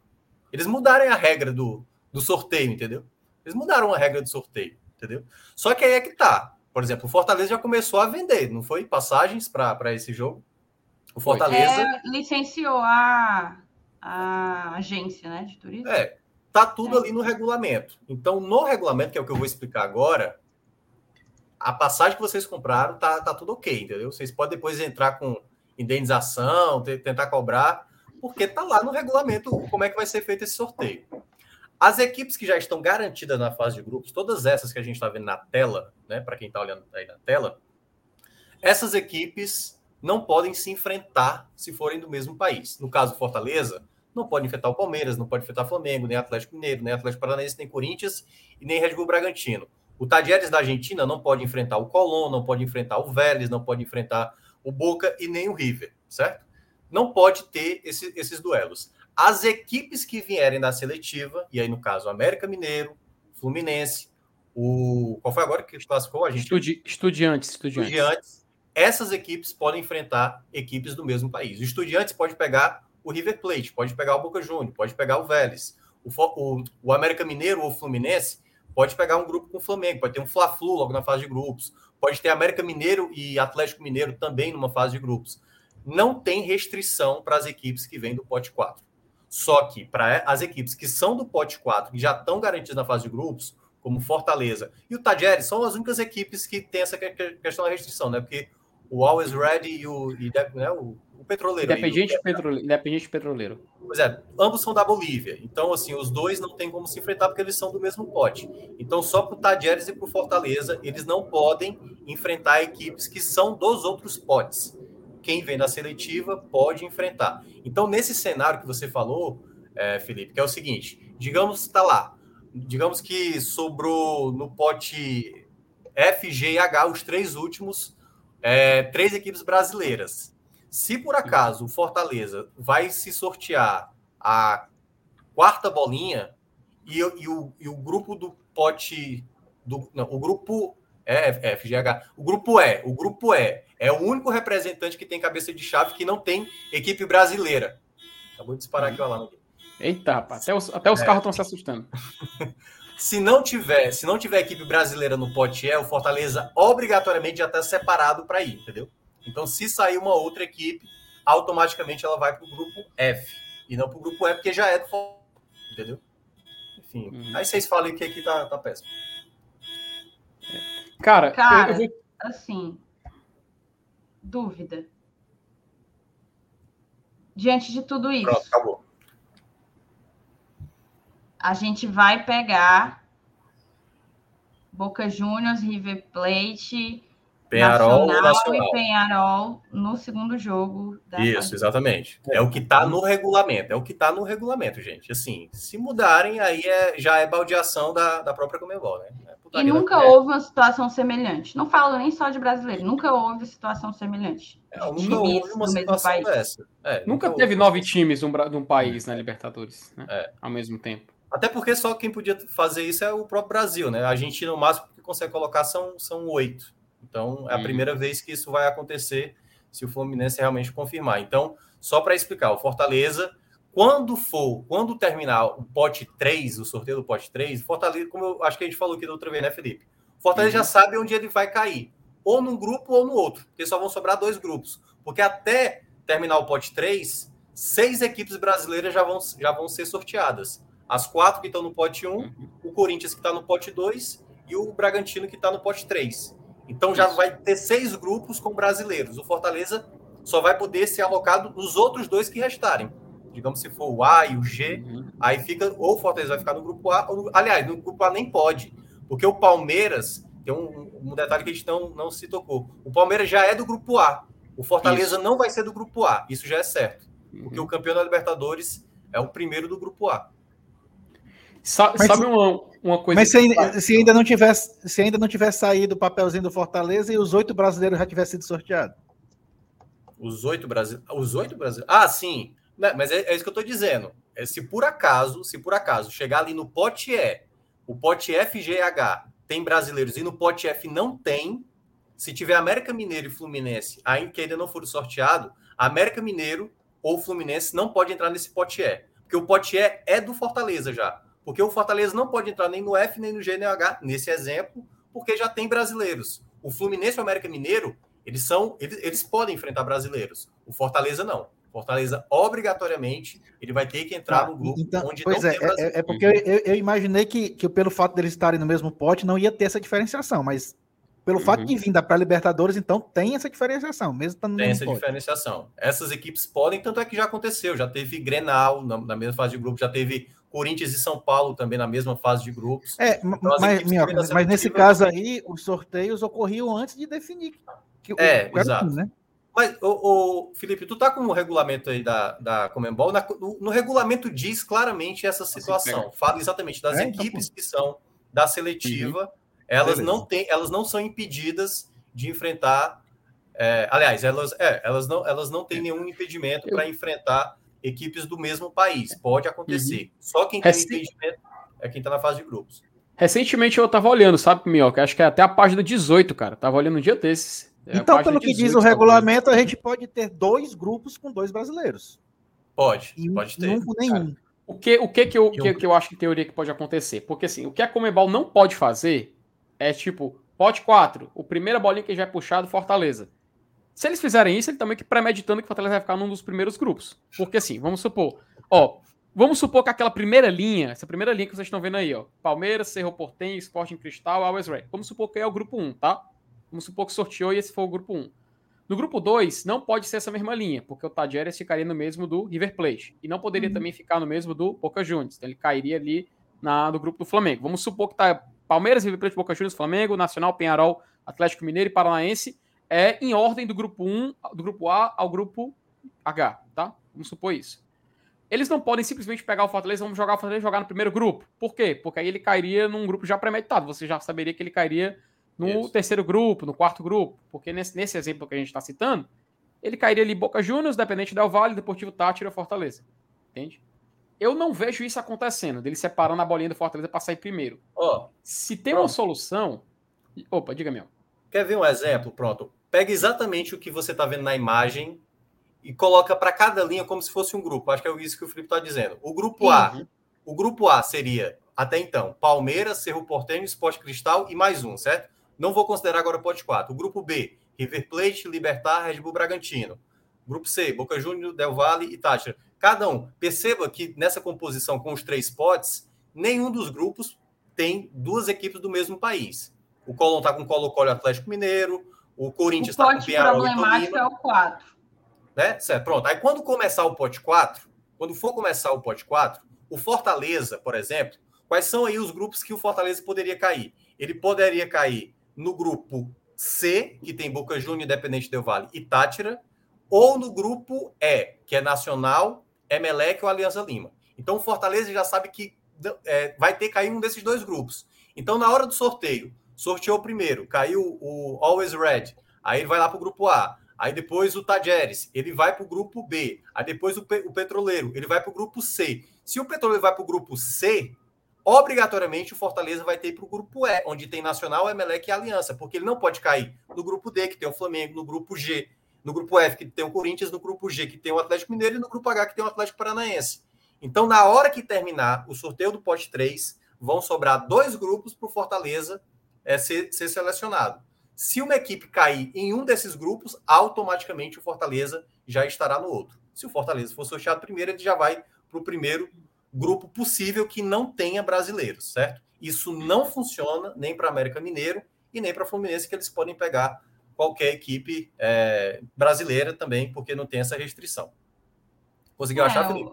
Speaker 4: eles mudaram a regra do, do sorteio, entendeu? Eles mudaram a regra do sorteio, entendeu? Só que aí é que tá. Por exemplo, o Fortaleza já começou a vender, não foi? Passagens para esse jogo. O Fortaleza.
Speaker 1: É, licenciou a, a agência né, de turismo.
Speaker 4: É, tá tudo é. ali no regulamento. Então, no regulamento, que é o que eu vou explicar agora, a passagem que vocês compraram tá, tá tudo ok, entendeu? Vocês podem depois entrar com indenização, tentar cobrar, porque está lá no regulamento como é que vai ser feito esse sorteio. As equipes que já estão garantidas na fase de grupos, todas essas que a gente está vendo na tela, né, para quem está olhando aí na tela, essas equipes não podem se enfrentar se forem do mesmo país. No caso Fortaleza, não pode enfrentar o Palmeiras, não pode enfrentar Flamengo, nem Atlético Mineiro, nem Atlético Paranaense, nem Corinthians e nem Red Bull Bragantino. O Tadieres da Argentina não pode enfrentar o Colón, não pode enfrentar o Vélez, não pode enfrentar o Boca e nem o River, certo? Não pode ter esse, esses duelos. As equipes que vierem da seletiva, e aí no caso América Mineiro, Fluminense, o qual foi agora que classificou a gente?
Speaker 2: Estudi estudiantes, estudiantes.
Speaker 4: Estudiantes. Essas equipes podem enfrentar equipes do mesmo país. O Estudiantes pode pegar o River Plate, pode pegar o Boca Juniors, pode pegar o Vélez. O, o, o América Mineiro ou o Fluminense pode pegar um grupo com o Flamengo, pode ter um Fla-Flu logo na fase de grupos. Pode ter América Mineiro e Atlético Mineiro também numa fase de grupos. Não tem restrição para as equipes que vêm do pote 4. Só que para as equipes que são do pote 4, que já estão garantidas na fase de grupos, como Fortaleza e o Tajeres, são as únicas equipes que têm essa questão da restrição, né? Porque o Always Ready e o, e, né, o, petroleiro.
Speaker 2: Independente, aí, petroleiro, independente petroleiro.
Speaker 4: Pois é, ambos são da Bolívia. Então, assim, os dois não tem como se enfrentar porque eles são do mesmo pote. Então, só para o Tadieres e para o Fortaleza, eles não podem enfrentar equipes que são dos outros potes. Quem vem da seletiva pode enfrentar. Então, nesse cenário que você falou, é, Felipe, que é o seguinte: digamos que está lá, digamos que sobrou no pote F, G e H, os três últimos, é, três equipes brasileiras. Se por acaso o Fortaleza vai se sortear a quarta bolinha e, e, o, e o grupo do pote do não, o grupo é, é FGH, o grupo E, o grupo E é o único representante que tem cabeça de chave que não tem equipe brasileira. Acabou de disparar aqui o alarme.
Speaker 2: Eita, rapaz, até os, até os é. carros estão se assustando. (laughs)
Speaker 4: se não tiver, se não tiver equipe brasileira no pote E, o Fortaleza obrigatoriamente já está separado para ir, entendeu? Então, se sair uma outra equipe, automaticamente ela vai para o grupo F. E não para o grupo E, porque já é do Entendeu? Enfim. Uhum. Aí vocês falam que aqui tá, tá péssimo.
Speaker 2: Cara,
Speaker 1: Cara eu, eu... assim. Dúvida. Diante de tudo isso. Pronto, acabou. A gente vai pegar Boca Juniors, River Plate,
Speaker 4: Penharol
Speaker 1: Nacional, Nacional. e Penharol no segundo jogo.
Speaker 4: Isso, exatamente. É o que está no regulamento. É o que está no regulamento, gente. Assim, se mudarem, aí é, já é baldeação da, da própria Comebol, né?
Speaker 1: É e nunca houve uma situação semelhante. Não falo nem só de brasileiro. Nunca houve situação semelhante.
Speaker 4: É, nunca houve uma situação dessa.
Speaker 2: É, nunca, nunca teve nove times de um, um país na Libertadores, né? É. Ao mesmo tempo.
Speaker 4: Até porque só quem podia fazer isso é o próprio Brasil, né? A Argentina, o máximo que consegue colocar são, são oito. Então, é a primeira vez que isso vai acontecer se o Fluminense realmente confirmar. Então, só para explicar, o Fortaleza, quando for, quando terminar o pote 3, o sorteio do pote 3, Fortaleza, como eu acho que a gente falou aqui da outra vez, né, Felipe? Fortaleza uhum. já sabe onde ele vai cair, ou num grupo ou no outro, porque só vão sobrar dois grupos. Porque até terminar o pote 3, seis equipes brasileiras já vão, já vão ser sorteadas. As quatro que estão no pote 1, uhum. o Corinthians que está no pote 2 e o Bragantino que está no pote 3. Então já vai ter seis grupos com brasileiros. O Fortaleza só vai poder ser alocado nos outros dois que restarem. Digamos se for o A e o G, uhum. aí fica ou o Fortaleza vai ficar no grupo A, ou, aliás, no grupo A nem pode, porque o Palmeiras tem um, um detalhe que a gente não, não se tocou. O Palmeiras já é do grupo A. O Fortaleza Isso. não vai ser do grupo A. Isso já é certo. Uhum. Porque o campeão da Libertadores é o primeiro do grupo A.
Speaker 2: Sa mas, sabe uma, uma coisa.
Speaker 3: Mas se ainda, se ainda, não tivesse, se ainda não tivesse saído o papelzinho do Fortaleza e os oito brasileiros já tivessem sido sorteados?
Speaker 4: Os oito brasileiros. Os oito brasileiros. Ah, sim. Não, mas é, é, isso que eu estou dizendo. É, se por acaso, se por acaso chegar ali no pote E, o pote F, G, H tem brasileiros e no pote F não tem, se tiver América Mineiro e Fluminense, ainda que ainda não for sorteado, América Mineiro ou Fluminense não pode entrar nesse pote E. Porque o pote E é do Fortaleza já. Porque o Fortaleza não pode entrar nem no F, nem no G, nem no H, nesse exemplo, porque já tem brasileiros. O Fluminense e o América Mineiro, eles são, eles, eles podem enfrentar brasileiros. O Fortaleza não. Fortaleza, obrigatoriamente, ele vai ter que entrar ah, no grupo então, onde
Speaker 3: pois
Speaker 4: não
Speaker 3: é, tem é, é, porque eu, eu, imaginei que, que pelo fato deles estarem no mesmo pote não ia ter essa diferenciação, mas pelo uhum. fato de vir da pré-Libertadores, então tem essa diferenciação, mesmo estando
Speaker 4: Tem essa pote. diferenciação. Essas equipes podem, tanto é que já aconteceu, já teve Grenal na, na mesma fase de grupo, já teve Corinthians e São Paulo também na mesma fase de grupos.
Speaker 3: É, então, mas, minhoca, mas nesse caso aí, os sorteios ocorriam antes de definir.
Speaker 4: Que é, o, exato. né? Mas, o, o, Felipe, tu tá com o regulamento aí da, da Comembol, na, no, no, regulamento diz claramente essa situação, fala exatamente das é, então, equipes então, que são da seletiva, uhum. elas não têm, elas não são impedidas de enfrentar, é, aliás, elas, é, elas não, elas não têm nenhum impedimento para enfrentar equipes do mesmo país. Pode acontecer. Uhum. Só quem tem Recent... impedimento é quem está na fase de grupos.
Speaker 2: Recentemente eu estava olhando, sabe, Minhoca? Acho que é até a página 18, cara. Tava olhando um dia desses.
Speaker 3: É então, pelo que diz o regulamento, a gente pode ter dois grupos com dois brasileiros.
Speaker 4: Pode, e pode ter.
Speaker 3: Não nenhum.
Speaker 2: O que, o que, que, eu, que, que eu acho que teoria que pode acontecer? Porque assim, o que a Comebol não pode fazer é tipo, pote 4, o primeira bolinha que já é puxado, Fortaleza. Se eles fizerem isso, ele também que premeditando que o Fortaleza vai ficar num dos primeiros grupos. Porque assim, vamos supor, ó, vamos supor que aquela primeira linha, essa primeira linha que vocês estão vendo aí, ó, Palmeiras, Cerro Portem, Sporting Cristal, Always Red. Vamos supor que é o grupo 1, tá? Vamos supor que sorteou e esse foi o grupo 1. No grupo 2, não pode ser essa mesma linha, porque o Tajeres ficaria no mesmo do River Plate. E não poderia uhum. também ficar no mesmo do Boca Juniors. Então ele cairia ali na, no grupo do Flamengo. Vamos supor que tá Palmeiras, River Plate, Boca Juniors, Flamengo, Nacional, Penharol, Atlético Mineiro e Paranaense. É em ordem do grupo 1, do grupo A ao grupo H, tá? Vamos supor isso. Eles não podem simplesmente pegar o Fortaleza, vamos jogar o Fortaleza e jogar no primeiro grupo. Por quê? Porque aí ele cairia num grupo já premeditado. Você já saberia que ele cairia no Isso. terceiro grupo, no quarto grupo. Porque nesse, nesse exemplo que a gente está citando, ele cairia ali Boca Juniors, Dependente Del Vale, Deportivo Tátira e Fortaleza. Entende? Eu não vejo isso acontecendo, dele separando a bolinha do Fortaleza para sair primeiro.
Speaker 4: Oh,
Speaker 2: Se tem pronto. uma solução. Opa, diga meu.
Speaker 4: Quer ver um exemplo? Pronto. Pega exatamente o que você está vendo na imagem e coloca para cada linha como se fosse um grupo. Acho que é isso que o Felipe está dizendo. O grupo uhum. A, o grupo A seria até então Palmeiras, Cerro Porteño, Esporte Cristal e mais um, certo? Não vou considerar agora o pote 4. O grupo B, River Plate, Libertar, Red Bull Bragantino. Grupo C, Boca Juniors, Del Valle e Táchira. Cada um. Perceba que nessa composição com os três potes, nenhum dos grupos tem duas equipes do mesmo país. O Colón está com o Colo-Colo Atlético Mineiro, o Corinthians está com o
Speaker 1: Penharol e problemático é o 4
Speaker 4: né? Certo, pronto. Aí quando começar o pote 4, quando for começar o pote 4, o Fortaleza, por exemplo, quais são aí os grupos que o Fortaleza poderia cair? Ele poderia cair no grupo C, que tem Boca Juniors, Independente Del Vale e Tátira, ou no grupo E, que é Nacional, Emelec ou Aliança Lima. Então o Fortaleza já sabe que é, vai ter que cair um desses dois grupos. Então, na hora do sorteio, sorteou o primeiro, caiu o Always Red, aí ele vai lá para o grupo A. Aí depois o Tajeres, ele vai para o grupo B. Aí depois o, o Petroleiro, ele vai para o grupo C. Se o Petroleiro vai para o grupo C, obrigatoriamente o Fortaleza vai ter para o grupo E, onde tem Nacional, Emelec e Aliança, porque ele não pode cair no grupo D, que tem o Flamengo, no grupo G, no grupo F, que tem o Corinthians, no grupo G, que tem o Atlético Mineiro, e no grupo H, que tem o Atlético Paranaense. Então, na hora que terminar o sorteio do pote 3, vão sobrar dois grupos para o Fortaleza é, ser, ser selecionado. Se uma equipe cair em um desses grupos, automaticamente o Fortaleza já estará no outro. Se o Fortaleza for sorteado primeiro, ele já vai para o primeiro grupo possível que não tenha brasileiros, certo? Isso não funciona nem para América Mineiro e nem para Fluminense, que eles podem pegar qualquer equipe é, brasileira também, porque não tem essa restrição. Conseguiu é, achar, Felipe?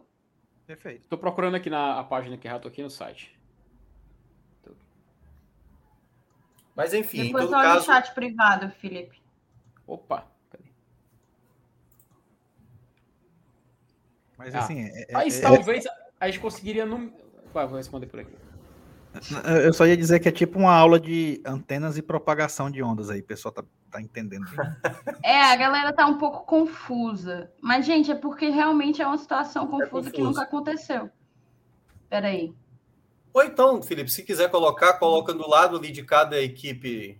Speaker 2: Perfeito. Estou procurando aqui na página que estou aqui no site.
Speaker 4: Mas enfim,
Speaker 1: Depois em todo caso... chat privado, Felipe.
Speaker 2: Opa,
Speaker 3: Mas ah, assim.
Speaker 2: É, mas é, talvez é... a gente conseguiria. Num... Vai, vou responder por aqui.
Speaker 3: Eu só ia dizer que é tipo uma aula de antenas e propagação de ondas aí, o pessoal tá, tá entendendo.
Speaker 1: É, a galera tá um pouco confusa. Mas, gente, é porque realmente é uma situação é confusa é que nunca aconteceu. Peraí.
Speaker 4: Ou então, Felipe, se quiser colocar, coloca do lado ali de cada equipe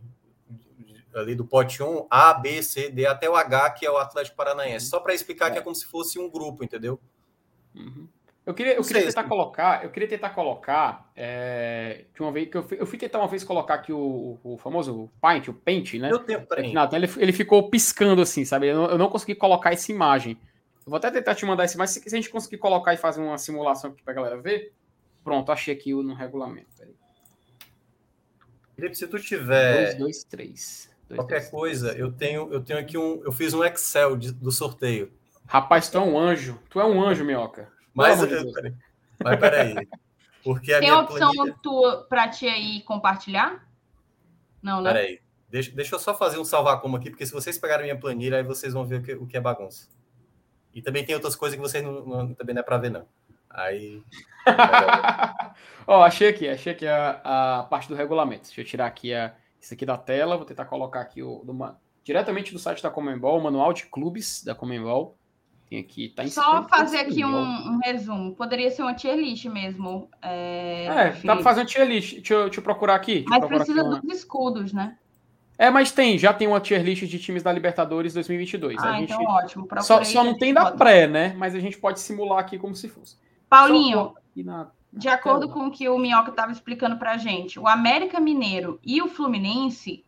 Speaker 4: ali do pote 1, A, B, C, D, até o H, que é o Atlético Paranaense. Só para explicar é. que é como se fosse um grupo, entendeu?
Speaker 2: Uhum. Eu queria, eu queria tentar colocar, eu queria tentar colocar é, de uma vez que eu fui, eu fui tentar uma vez colocar aqui o, o famoso paint, o paint, né?
Speaker 4: Deu tempo, peraí.
Speaker 2: ele, ele ficou piscando assim, sabe? Eu não, eu não, consegui colocar essa imagem. Eu vou até tentar te mandar esse, mas se, se a gente conseguir colocar e fazer uma simulação aqui para a galera ver, Pronto, achei aqui no regulamento.
Speaker 4: Felipe, se tu tiver.
Speaker 2: 2, 2, 3.
Speaker 4: Qualquer dois, coisa, três. eu tenho, eu tenho aqui um. Eu fiz um Excel de, do sorteio.
Speaker 2: Rapaz, tu é um anjo. Tu é um anjo, minhoca.
Speaker 4: Mas, de peraí, mas peraí. Porque a
Speaker 1: Tem
Speaker 4: minha
Speaker 1: opção planilha... tu, pra ti aí compartilhar? Não, né?
Speaker 4: Peraí. Deixa, deixa eu só fazer um salvar como aqui, porque se vocês pegarem minha planilha, aí vocês vão ver o que, o que é bagunça. E também tem outras coisas que vocês não, não, também não é para ver, não. Aí. (laughs)
Speaker 2: Ó, oh, achei aqui, achei aqui a, a parte do regulamento. Deixa eu tirar aqui a, isso aqui da tela, vou tentar colocar aqui o do, diretamente do site da Comembol, o manual de clubes da Comembol. Tem aqui, tá
Speaker 1: Só fazer aqui um, um, resumo. Poderia ser uma tier list mesmo.
Speaker 2: É, é dá para fazer uma tier list. Deixa eu, deixa eu procurar aqui.
Speaker 1: Mas
Speaker 2: procurar
Speaker 1: precisa aqui uma... dos escudos, né?
Speaker 2: É, mas tem, já tem uma tier list de times da Libertadores 2022.
Speaker 1: Ah,
Speaker 2: a
Speaker 1: gente, então ótimo.
Speaker 2: Só, só não tem da pré, né? Mas a gente pode simular aqui como se fosse.
Speaker 1: Paulinho, na... de acordo com o que o Minhoca estava explicando para a gente, o América Mineiro e o Fluminense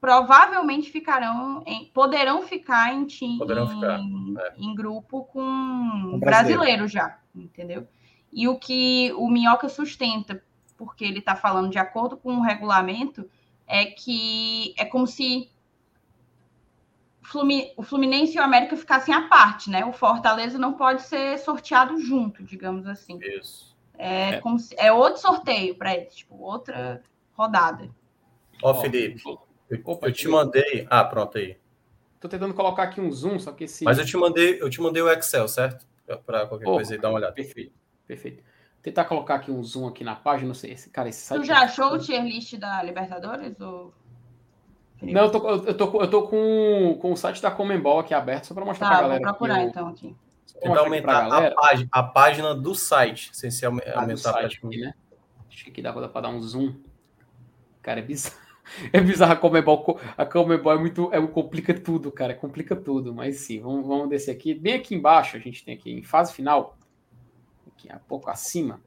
Speaker 1: provavelmente ficarão em, poderão ficar em time em, é. em, grupo com um brasileiro. brasileiro já, entendeu? E o que o Minhoca sustenta, porque ele está falando de acordo com o regulamento, é que é como se o Fluminense e o América ficassem à parte, né? O Fortaleza não pode ser sorteado junto, digamos assim.
Speaker 4: Isso.
Speaker 1: É,
Speaker 2: É.
Speaker 1: como se- é outro sorteio para eles, tipo, outra rodada.
Speaker 4: Ó, Felipe, eu,
Speaker 2: Opa,
Speaker 4: eu te
Speaker 2: Felipe.
Speaker 4: mandei. Ah, pronto aí.
Speaker 2: Tô tentando colocar aqui um zoom, só que esse.
Speaker 4: Mas eu te mandei, eu te mandei o Excel, certo? Para qualquer
Speaker 2: Opa,
Speaker 4: coisa aí, dá uma olhada.
Speaker 2: Perfeito, perfeito. Tentar colocar aqui um zoom aqui na página, não sei, esse cara, esse site.
Speaker 1: Tu já achou o tier list da Libertadores? Ou...
Speaker 2: Não, eu tô, eu tô, eu tô com, com o site da Comembol aqui aberto, só para mostrar
Speaker 1: Tá,
Speaker 2: pra
Speaker 1: vou
Speaker 2: galera.
Speaker 1: procurar
Speaker 2: aqui,
Speaker 1: então aqui.
Speaker 4: Tentar aumentar a página, a página do site, sem se aume-
Speaker 2: Ah, do
Speaker 4: aumentar a página.
Speaker 2: aqui, né? Acho que aqui dá pra, dá pra dar um zoom. Cara, é bizarro. (laughs) É bizarro a Comebol. A Comebol é muito. É, complica tudo, cara. Complica tudo. Mas sim, vamos, vamos descer aqui. Bem aqui embaixo, a gente tem aqui em fase final. Aqui um pouco acima.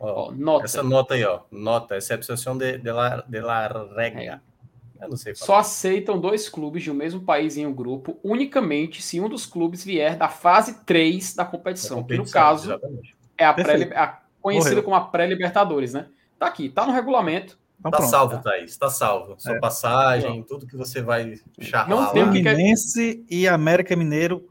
Speaker 4: Ó,
Speaker 2: Ó, nota.
Speaker 4: Essa nota aí, ó. Nota, excepção de, de, la, de la regra. Eu não sei falar.
Speaker 2: Só aceitam dois clubes de um mesmo país em um grupo, unicamente se um dos clubes vier da fase 3 da competição, que no
Speaker 4: Competição,
Speaker 2: caso
Speaker 4: exatamente.
Speaker 2: é a, pré, a conhecida
Speaker 3: Morreu.
Speaker 2: como a pré-Libertadores, né? Tá aqui, tá no regulamento.
Speaker 3: Então,
Speaker 4: Tá
Speaker 3: pronto.
Speaker 4: salvo, Thaís. Tá salvo. Sua
Speaker 3: É.
Speaker 4: passagem, tudo que você vai charlar
Speaker 2: Não tem que-
Speaker 3: Fluminense e América Mineiro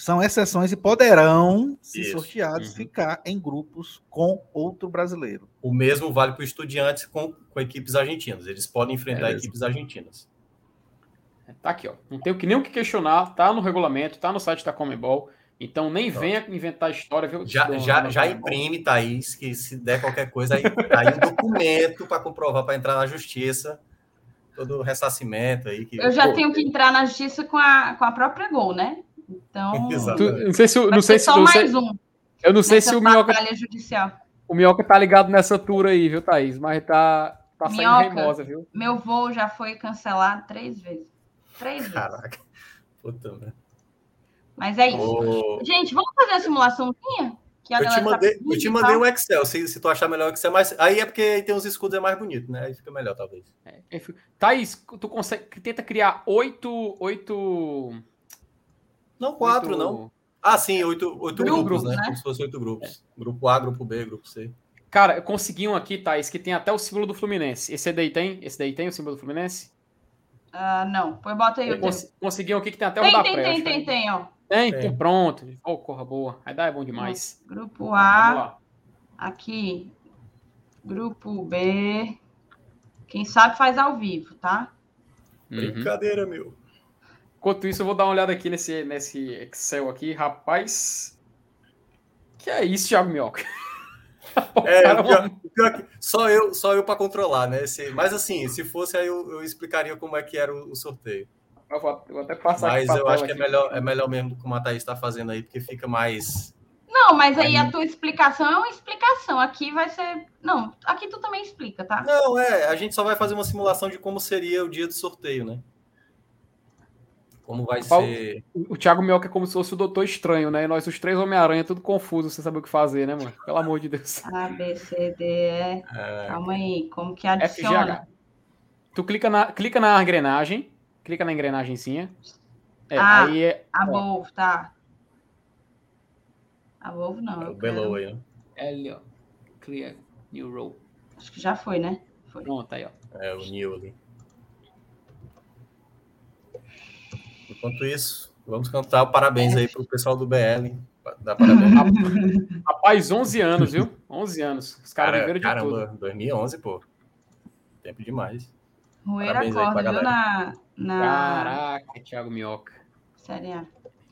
Speaker 3: são exceções e poderão, se
Speaker 4: Isso.
Speaker 3: sorteados,
Speaker 2: Uhum.
Speaker 3: ficar em grupos com outro brasileiro.
Speaker 4: O mesmo vale para o Estudiantes com, com equipes argentinas. Eles podem enfrentar
Speaker 3: Beleza.
Speaker 4: equipes argentinas.
Speaker 2: Tá aqui, ó. Não tem o que nem o que questionar, tá no regulamento, tá no site da Comebol. Então nem venha inventar história, viu?
Speaker 4: Já, já, já imprime, Thaís, que se der qualquer coisa, aí, aí um documento para comprovar, para entrar na justiça, todo o ressarcimento aí. Que,
Speaker 1: Eu já
Speaker 4: Pô,
Speaker 1: tenho que entrar na justiça com a, com a própria Gol, né? Então. (laughs)
Speaker 2: Tu- não sei se, não sei se,
Speaker 1: só
Speaker 2: não sei-
Speaker 1: mais um
Speaker 2: eu não sei se o Minhoca,
Speaker 1: judicial.
Speaker 2: o Minhoca tá ligado nessa tour aí, viu, Thaís? Mas tá, tá saindo
Speaker 1: Minhoca.
Speaker 2: reimosa, viu?
Speaker 1: Meu voo já foi cancelado três vezes. Três vezes.
Speaker 4: Caraca. Puta, merda.
Speaker 1: Mas é isso.
Speaker 4: Ô,
Speaker 1: Gente, vamos fazer a simulaçãozinha? Que a
Speaker 4: Eu te
Speaker 1: tá
Speaker 4: mandei,
Speaker 1: pedindo
Speaker 4: eu te mandei um Excel, se, se tu achar melhor o Excel, mas aí é porque aí tem uns escudos é mais bonito, né? Aí fica melhor, talvez.
Speaker 2: É. Thaís, tu consegue, tenta criar oito, oito,
Speaker 4: Não, quatro,
Speaker 2: oito-
Speaker 4: não. Ah, sim, oito, oito
Speaker 1: Grupos,
Speaker 4: grupos, né?
Speaker 1: né?
Speaker 4: Como se fosse oito grupos. Grupo A, grupo B, grupo C.
Speaker 2: Cara, eu consegui um aqui, Thaís, que tem até o símbolo do Fluminense. Esse daí tem? Esse daí tem o símbolo do Fluminense?
Speaker 1: Ah, não, põe bota aí
Speaker 2: Eu
Speaker 1: o teu.
Speaker 2: cons- consegui um aqui que tem até o
Speaker 1: Tem,
Speaker 2: da
Speaker 1: tem,
Speaker 2: pré.
Speaker 1: tem,
Speaker 2: que
Speaker 1: tem, tem, ó.
Speaker 2: Tem,
Speaker 4: Tem.
Speaker 2: pronto. Oh, corra boa. Aí dá, é bom demais.
Speaker 1: Grupo A, aqui. Grupo B. Quem sabe faz ao vivo, tá?
Speaker 2: Uhum.
Speaker 4: Brincadeira, meu.
Speaker 2: Enquanto isso, eu vou dar uma olhada aqui nesse, nesse Excel aqui, rapaz. Que é isso, Thiago Minhoca? O (laughs)
Speaker 4: É, o pior, o pior que só eu, só eu para controlar, né? Se, mas assim, se fosse aí eu, eu explicaria como é que era o, o sorteio.
Speaker 2: eu vou, eu vou até passar
Speaker 4: Mas
Speaker 2: aqui
Speaker 4: eu acho que é
Speaker 2: aqui.
Speaker 4: melhor, é melhor mesmo como a Thaís está fazendo aí, porque fica mais.
Speaker 1: Não, mas aí
Speaker 4: Aí-
Speaker 1: a tua explicação é uma explicação. Aqui vai ser. Não, aqui tu também explica, tá?
Speaker 4: Não, é, a gente só vai fazer uma simulação de como seria o dia do sorteio, né? Como vai
Speaker 2: Paulo-
Speaker 4: ser.
Speaker 2: O Thiago Minhoca é como se fosse o Doutor Estranho, né? E nós, os três Homem-Aranha, tudo confuso, sem saber o que fazer, né, mano? Pelo amor de Deus.
Speaker 1: A, B, C, D, E.
Speaker 4: é,
Speaker 1: Calma aí, como que adiciona?
Speaker 2: FGH. Tu clica na, clica na engrenagem, clica na engrenagemzinha. É,
Speaker 1: Ah.
Speaker 2: aí é,
Speaker 1: Above, tá. Above não.
Speaker 4: é o below aí, né?
Speaker 2: é ali, ó. Clear new row.
Speaker 1: Acho que já foi, né? Foi.
Speaker 2: Pronto, aí, ó.
Speaker 4: É o new ali. Enquanto isso, vamos cantar o parabéns aí pro pessoal do BL. Dar parabéns. (laughs)
Speaker 2: Rapaz, 11 anos, viu? 11 anos. Os caras
Speaker 4: Cara,
Speaker 2: viveram de
Speaker 4: caramba,
Speaker 2: tudo.
Speaker 4: 2011, pô. Tempo demais. Parabéns aí pra
Speaker 1: acorda, viu? Na, na
Speaker 2: Caraca, Thiago Minhoca.
Speaker 1: Série A.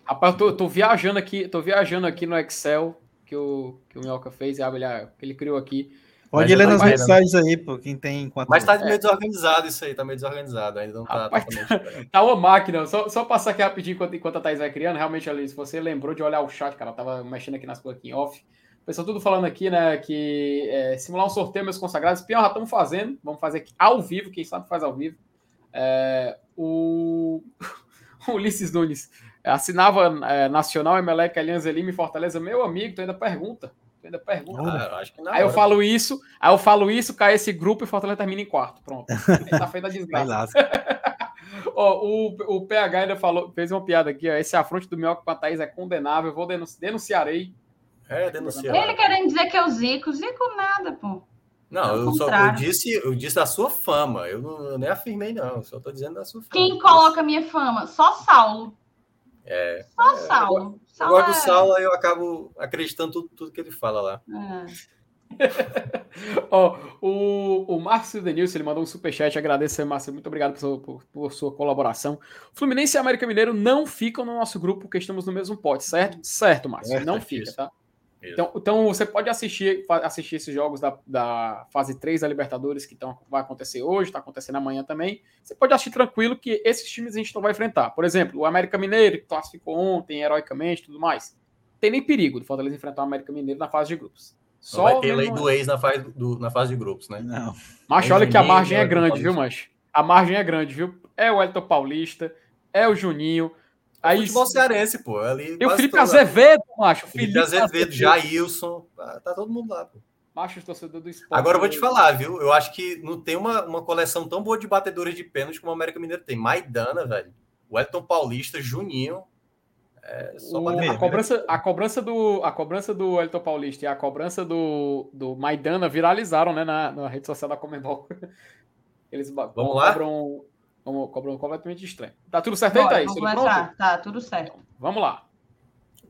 Speaker 2: Rapaz, eu tô, tô viajando aqui, tô viajando aqui no Excel que o, que o Minhoca fez, ele, ele criou aqui.
Speaker 3: Pode ler
Speaker 4: eu
Speaker 3: nas mensagens aí, pô, quem tem quanto.
Speaker 4: Mas tá
Speaker 2: É.
Speaker 4: meio desorganizado isso aí, tá meio desorganizado. Ainda não tá
Speaker 2: Rapaz,
Speaker 4: totalmente. (laughs)
Speaker 2: Tá uma máquina, só, só passar aqui rapidinho enquanto, enquanto a Thaís vai criando. Realmente, ali, se você lembrou de olhar o chat, cara, eu tava mexendo aqui nas coisas aqui em off. O pessoal tudo falando aqui, né, que é, simular um sorteio, meus consagrados. Pior, já estamos fazendo. Vamos fazer aqui ao vivo, quem sabe faz ao vivo. É, o... (laughs) o Ulisses Nunes assinava é, Nacional, Emelec, Alianza Lima e Fortaleza. Meu amigo, tu ainda pergunta. Ainda pergunta.
Speaker 4: Ah, eu acho que na
Speaker 2: Aí eu falo isso, aí eu falo isso, cai esse grupo e Fortaleza termina em quarto. Pronto. Aí tá feita a (laughs)
Speaker 3: Vai
Speaker 2: desgraça. (laughs) Ó, o, o PH ainda falou, fez uma piada aqui, ó. Esse afronte do Minhoca com a Thaís é condenável, eu vou denunci- denunciarei.
Speaker 4: É, denunciar.
Speaker 1: Ele querendo dizer que é o Zico. Zico nada, pô.
Speaker 4: Não, eu, só, eu, disse, eu disse da sua fama. Eu, não, eu nem afirmei, não. Eu só estou dizendo da sua fama.
Speaker 1: Quem coloca minha fama? Só Saulo.
Speaker 4: É.
Speaker 1: Só é, Saulo.
Speaker 4: Eu, eu gosto do é Saulo, aí eu acabo acreditando tudo, tudo que ele fala lá.
Speaker 2: É. (laughs) oh, o, o Márcio Denilson ele mandou um superchat. Agradeço, Márcio. Muito obrigado por sua, por, por sua colaboração. Fluminense e América Mineiro não ficam no nosso grupo porque estamos no mesmo pote, certo? Certo, Márcio. não fica, tá? Então, então você pode assistir, assistir esses jogos da, da fase 3 da Libertadores que tão, vai acontecer hoje, está acontecendo amanhã também. Você pode assistir tranquilo que esses times a gente não vai enfrentar. Por exemplo, o América Mineiro, que classificou ontem, heroicamente tudo mais. Tem nem perigo do Fortaleza enfrentar o América Mineiro na fase de grupos.
Speaker 4: Só vai ter lei do ex na fase, do, na fase de grupos, né?
Speaker 2: Não. Mas olha que a margem é grande, viu, mas A margem é grande, viu? É o Elton Paulista, é o Juninho.
Speaker 4: Aí, futebol cearense, pô. Ali
Speaker 2: e o Felipe Azevedo, macho.
Speaker 4: Felipe, Felipe Azevedo, Jailson. Tá, tá todo mundo lá, pô.
Speaker 2: Macho, torcedor do esporte.
Speaker 4: Agora eu vou te falar, viu? Eu acho que não tem uma, uma coleção tão boa de batedores de pênalti como o América Mineiro tem. Maidana, velho. O Elton Paulista, Juninho.
Speaker 2: É só o, a, cobrança, a, cobrança do, a cobrança do Elton Paulista e a cobrança do, do Maidana viralizaram né, na, na rede social da Comembol. (laughs) Eles
Speaker 4: Vamos lá?
Speaker 2: Vamos, cobram completamente estranho. Tá tudo certo aí, Thaís?
Speaker 1: Pronto? Tá, tudo certo. Então,
Speaker 2: vamos lá.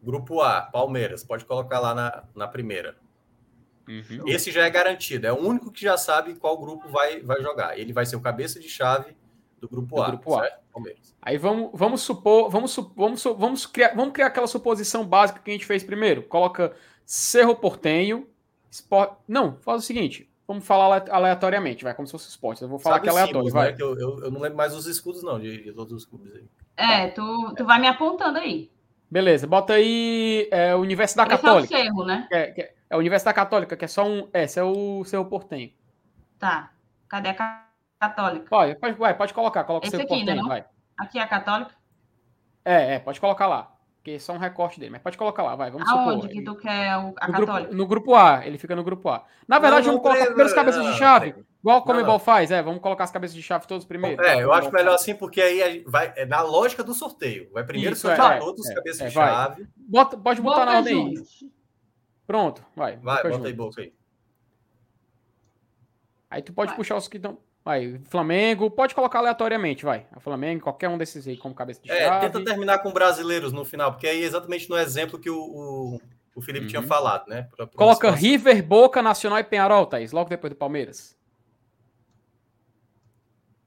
Speaker 4: Grupo A, Palmeiras. Pode colocar lá na, na primeira. Uhum. Esse já é garantido. É o único que já sabe qual grupo vai, vai jogar. Ele vai ser o cabeça de chave do grupo do A. Grupo A.
Speaker 2: Palmeiras. Aí vamos, vamos supor, vamos, vamos, vamos, criar, vamos criar aquela suposição básica que a gente fez primeiro. Coloca Cerro Portenho, Sport... Não, faz o seguinte. Vamos falar aleatoriamente, vai, como se fosse esporte. Eu vou falar Sabe que é aleatório, vai. Né?
Speaker 4: Eu, eu, eu, não lembro mais os escudos, não, de, de todos os clubes aí.
Speaker 1: É, tu, tu vai me apontando aí.
Speaker 2: Beleza, bota aí é, o Universo da Esse Católica.
Speaker 1: É o Cerro, né?
Speaker 2: É, é, é, o Universo da Católica, que é só um. Esse é o Cerro Portenho.
Speaker 1: Tá. Cadê a Católica?
Speaker 2: Pode, pode, vai, pode colocar, coloca Esse o Cerro aqui, Portenho, né, vai.
Speaker 1: Aqui é a Católica?
Speaker 2: É, é, pode colocar lá. Porque é só um recorte dele, mas pode colocar lá, vai. Vamos
Speaker 1: Aonde
Speaker 2: supor.
Speaker 1: que tu quer a
Speaker 2: no
Speaker 1: Católica?
Speaker 2: Grupo, no grupo A, ele fica no grupo A. Na verdade, não, não, vamos colocar primeiro as cabeças de chave, igual o Comebol faz, é, vamos colocar as cabeças de chave todos primeiro.
Speaker 4: É, eu acho melhor assim, porque aí vai, é na lógica do sorteio. Vai primeiro Isso, sortear é, todos os é, cabeças é, de chave.
Speaker 2: Bota, pode botar Boca na ordem aí. Pronto, vai.
Speaker 4: Vai, bota junto. aí, boca aí.
Speaker 2: Aí tu pode vai. puxar os que estão. Vai, Flamengo, pode colocar aleatoriamente, vai. A Flamengo, qualquer um desses aí como cabeça de
Speaker 4: é, chave. É, tenta terminar com brasileiros no final, porque aí é exatamente no exemplo que o, o, o Felipe uhum. tinha falado, né?
Speaker 2: Pra, pra Coloca River, Boca, Nacional e Penharol, Thaís, logo depois do Palmeiras.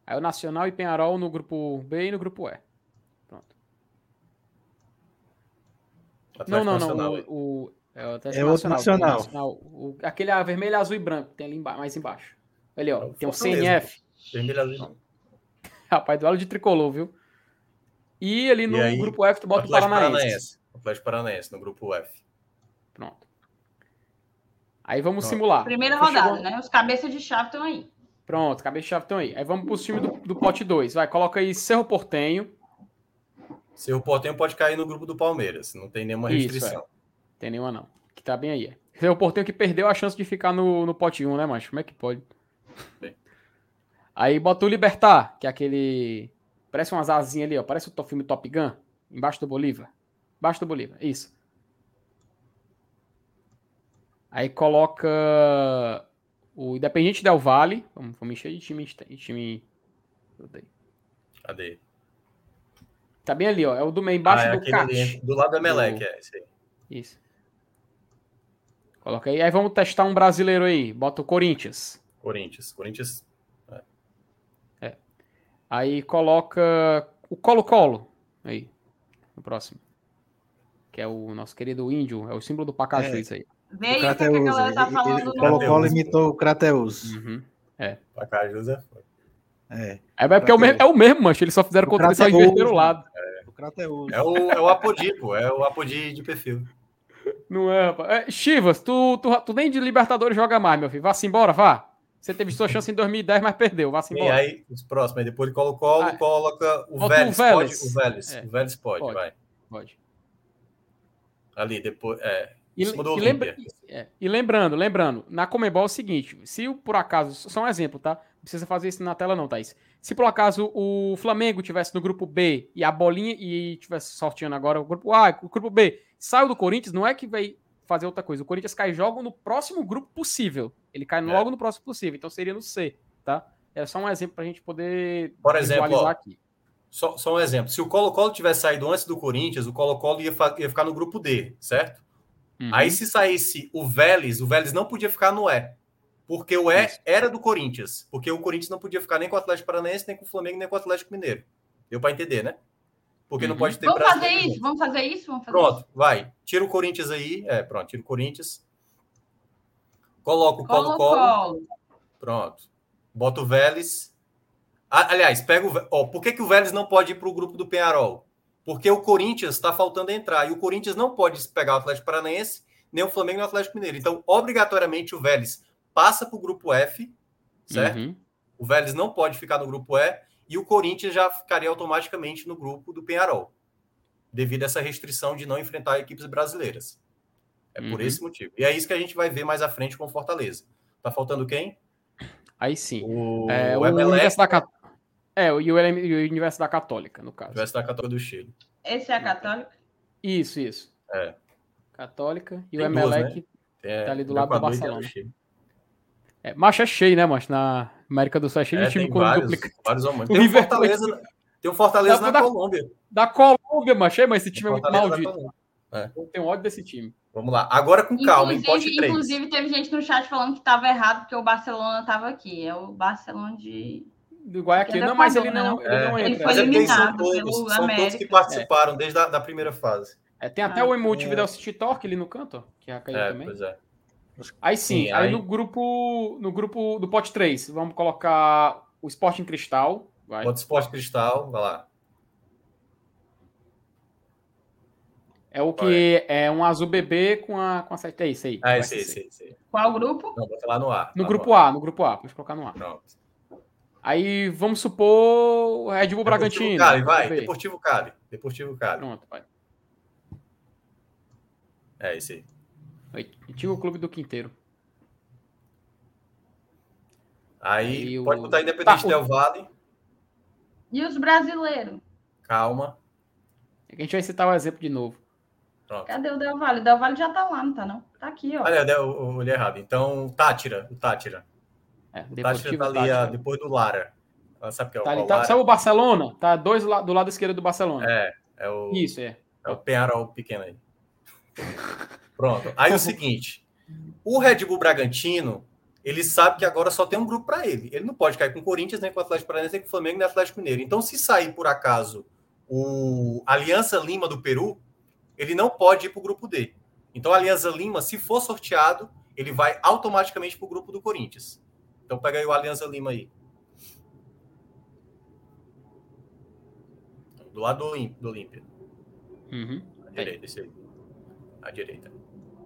Speaker 2: Aí o Nacional e Penharol no grupo B e no grupo E. Pronto. Atlético não, não, não. O, o,
Speaker 3: é o é outro Nacional. nacional.
Speaker 2: O, aquele vermelho, azul e branco, tem ali embaixo, mais embaixo. Ali, ó, tem um CNF. Vermelho azul. Rapaz, duelo de tricolor, viu? E ali no e aí, grupo F, tu bota o Paranaense. Paranaense.
Speaker 4: O Atlético Paranaense, no grupo F.
Speaker 2: Pronto. Aí vamos Pronto. simular.
Speaker 1: Primeira rodada, chegou... né? Os cabeças de chave estão aí.
Speaker 2: Pronto, cabeças de chave estão aí. Aí vamos pro time do, do pote 2. Vai, coloca aí Cerro Portenho.
Speaker 4: Cerro Portenho pode cair no grupo do Palmeiras. Não tem nenhuma restrição. Isso,
Speaker 2: é. Tem nenhuma, não. Que tá bem aí. É. Cerro Portenho que perdeu a chance de ficar no, no pote 1, um, né, macho? Como é que pode? Aí bota o Libertar, que é aquele. Parece umas asinhas ali, ó. Parece o filme Top Gun. Embaixo do Bolívar. Embaixo do Bolívar. Isso. Aí coloca o Independente Del Vale. Vamos, vamos encher de time. De time...
Speaker 4: Cadê?
Speaker 2: Tá bem ali, ó. É o do meio, embaixo ah, é do CAT.
Speaker 4: Do lado da Melec, do... é esse aí.
Speaker 2: Isso. Coloca aí. Aí vamos testar um brasileiro aí. Bota o Corinthians.
Speaker 4: Corinthians. Corinthians.
Speaker 2: É. é. Aí coloca o Colo-Colo. Aí. No próximo. Que é o nosso querido índio. É o símbolo do Pacaju, é. isso aí.
Speaker 1: Aí o que, a galera tá falando.
Speaker 3: O Colo-Colo imitou o Crateus.
Speaker 2: Uhum. É.
Speaker 4: Pacajus é
Speaker 2: é. É, é porque é o mesmo, é o mesmo, mancho. Eles só fizeram o contra, só inverteram o lado.
Speaker 4: É. O Crateus. É o, é o Apodi, pô. É o Apodi de perfil.
Speaker 2: Não é, rapaz. É, Chivas, tu, tu, tu nem de Libertadores joga mais, meu filho. Vá-se embora, vá. Você teve sua chance em 2010, mas perdeu. Vá-se embora.
Speaker 4: E aí, os próximos. Aí depois de Colo-Colo, ah, coloca o Vélez. O Vélez. Pode, o Vélez. É. O Vélez pode, pode, vai.
Speaker 2: Pode.
Speaker 4: Ali, depois. É.
Speaker 2: E, e, lembra, é, e, lembrando, lembrando, na Comebol é o seguinte: se por acaso, só um exemplo, tá? Não precisa fazer isso na tela, não, Thaís. Se por acaso o Flamengo tivesse no grupo B e a bolinha e tivesse sorteando agora o grupo A, o grupo B saiu do Corinthians, não é que vai fazer outra coisa. O Corinthians cai jogo no próximo grupo possível. Ele cai
Speaker 4: É.
Speaker 2: logo no próximo possível. Então seria no C, tá? É só um exemplo pra gente poder
Speaker 4: Por exemplo, ó,
Speaker 2: aqui.
Speaker 4: Só, só um exemplo. Se o Colo-Colo tivesse saído antes do Corinthians, o Colo-Colo ia, ia ficar no grupo D, certo?
Speaker 2: Uhum.
Speaker 4: Aí se saísse o Vélez, o Vélez não podia ficar no E. Porque o E
Speaker 2: Isso.
Speaker 4: era do Corinthians. Porque o Corinthians não podia ficar nem com o Atlético Paranaense, nem com o Flamengo, nem com o Atlético Mineiro. Deu para entender, né? Porque não
Speaker 2: Uhum.
Speaker 4: pode ter
Speaker 1: Vamos fazer isso, vamos fazer isso, vamos fazer
Speaker 4: Pronto, vai. Tira o Corinthians aí. É, pronto, tira o Corinthians. Coloca o
Speaker 1: isso.
Speaker 4: Colo-Colo.
Speaker 1: Colo-Colo.
Speaker 4: Pronto. Bota o Vélez. Ah, aliás, pega o. Ó, por que, que o Vélez não pode ir para o grupo do Penharol? Porque o Corinthians está faltando entrar. E o Corinthians não pode pegar o Atlético Paranaense, nem o Flamengo nem o Atlético Mineiro. Então, obrigatoriamente, o Vélez passa para o grupo F, certo?
Speaker 2: Uhum.
Speaker 4: O Vélez não pode ficar no grupo E. E o Corinthians já ficaria automaticamente no grupo do Penharol. Devido a essa restrição de não enfrentar equipes brasileiras. É por
Speaker 2: Uhum.
Speaker 4: esse motivo. E é isso que a gente vai ver mais à frente com o Fortaleza. Tá faltando quem?
Speaker 2: Aí sim.
Speaker 4: O,
Speaker 2: É, o,
Speaker 4: o Emelec,
Speaker 2: universo da Cat- É, o, e o, o universo da Católica, no caso.
Speaker 4: Universidade Católica do Chile.
Speaker 1: Esse é a Católica.
Speaker 2: Isso, isso.
Speaker 4: É.
Speaker 2: Católica e
Speaker 4: Tem
Speaker 2: o
Speaker 4: duas,
Speaker 2: Emelec.
Speaker 4: É,
Speaker 2: Tá ali do
Speaker 4: do
Speaker 2: lado do Barcelona. É, macho é cheio, né, macho? Na América do Sul é cheio
Speaker 4: É,
Speaker 2: de time com
Speaker 4: vários,
Speaker 2: duplicado.
Speaker 4: vários.
Speaker 2: O
Speaker 4: Tem um
Speaker 2: River
Speaker 4: Fortaleza, tem um Fortaleza
Speaker 2: Dá
Speaker 4: na
Speaker 2: dar-
Speaker 4: Colômbia.
Speaker 2: Da Colômbia, macho. É, mas esse time é muito maldito.
Speaker 4: Colômbia.
Speaker 2: Eu tenho ódio desse time.
Speaker 4: Vamos lá. Agora com calma, em pote
Speaker 1: Inclusive,
Speaker 4: 3.
Speaker 1: inclusive, teve gente no chat falando que estava errado porque o Barcelona estava aqui. É o Barcelona de.
Speaker 2: Do Guayaquil.
Speaker 1: Ele é
Speaker 2: Não, mas ele não,
Speaker 1: né?
Speaker 2: ele não
Speaker 4: É,
Speaker 1: Ele
Speaker 2: entra.
Speaker 1: foi
Speaker 4: é porque eles são
Speaker 1: eliminado
Speaker 4: todos,
Speaker 1: pelo
Speaker 4: são todos
Speaker 1: América.
Speaker 4: que participaram desde a da primeira fase.
Speaker 2: É, tem até
Speaker 1: Ah.
Speaker 2: o Multividal City Torque ali no canto, ó, que já caiu
Speaker 4: É,
Speaker 2: também.
Speaker 4: pois é.
Speaker 2: Aí sim,
Speaker 4: Sim,
Speaker 2: aí,
Speaker 4: aí-
Speaker 2: no grupo no grupo do pote 3, vamos colocar o Sporting Cristal. Vai.
Speaker 4: Bota Esporte Cristal, vai lá.
Speaker 2: É o que é um azul bebê com a com a sete. É isso aí.
Speaker 4: Ah, esse, esse,
Speaker 2: esse.
Speaker 1: Qual grupo?
Speaker 4: Não, bota lá no ar.
Speaker 2: No grupo
Speaker 4: ar.
Speaker 2: A, no grupo A, pode colocar no A.
Speaker 4: Pronto.
Speaker 2: Aí vamos supor o Red Bull Bragantino.
Speaker 4: Deportivo Cali, vai. Deportivo Cali. Deportivo Cali.
Speaker 2: Pronto, vai.
Speaker 4: É esse aí.
Speaker 2: Antigo Clube do Quinteiro.
Speaker 4: Aí,
Speaker 2: Aí o-
Speaker 4: pode botar Independente
Speaker 2: Tá, o-
Speaker 4: Del Vale.
Speaker 1: E os brasileiros?
Speaker 4: Calma.
Speaker 2: A gente vai citar o exemplo de novo.
Speaker 4: Pronto.
Speaker 1: Cadê o Del Valle? O Del Valle já tá lá, não tá não? Tá aqui, ó.
Speaker 4: Olha, eu, olhei errado. Então, Tátira. O Tátira.
Speaker 2: É,
Speaker 4: O Tátira tá ali ah,
Speaker 2: Táchira.
Speaker 4: depois do Lara. Ela sabe o que é o
Speaker 2: Tá ali,
Speaker 4: qual
Speaker 2: tá,
Speaker 4: Lara?
Speaker 2: sabe o Barcelona? Tá dois la- do lado esquerdo do Barcelona.
Speaker 4: É, é o,
Speaker 2: Isso, é.
Speaker 4: é o Penharol pequeno aí. (laughs) Pronto. Aí o seguinte: o Red Bull Bragantino, ele sabe que agora só tem um grupo para ele. Ele não pode cair com o Corinthians, nem com o Atlético Paranaense, nem com o Flamengo, nem com o Atlético Mineiro. Então, se sair por acaso o Aliança Lima do Peru, ele não pode ir para o grupo D. Então, a Aliança Lima, se for sorteado, ele vai automaticamente para o grupo do Corinthians. Então, pega aí o Aliança Lima aí. Do lado do Olímpia. Do Olímpia.
Speaker 2: Uhum.
Speaker 4: À direita, esse aí. À direita.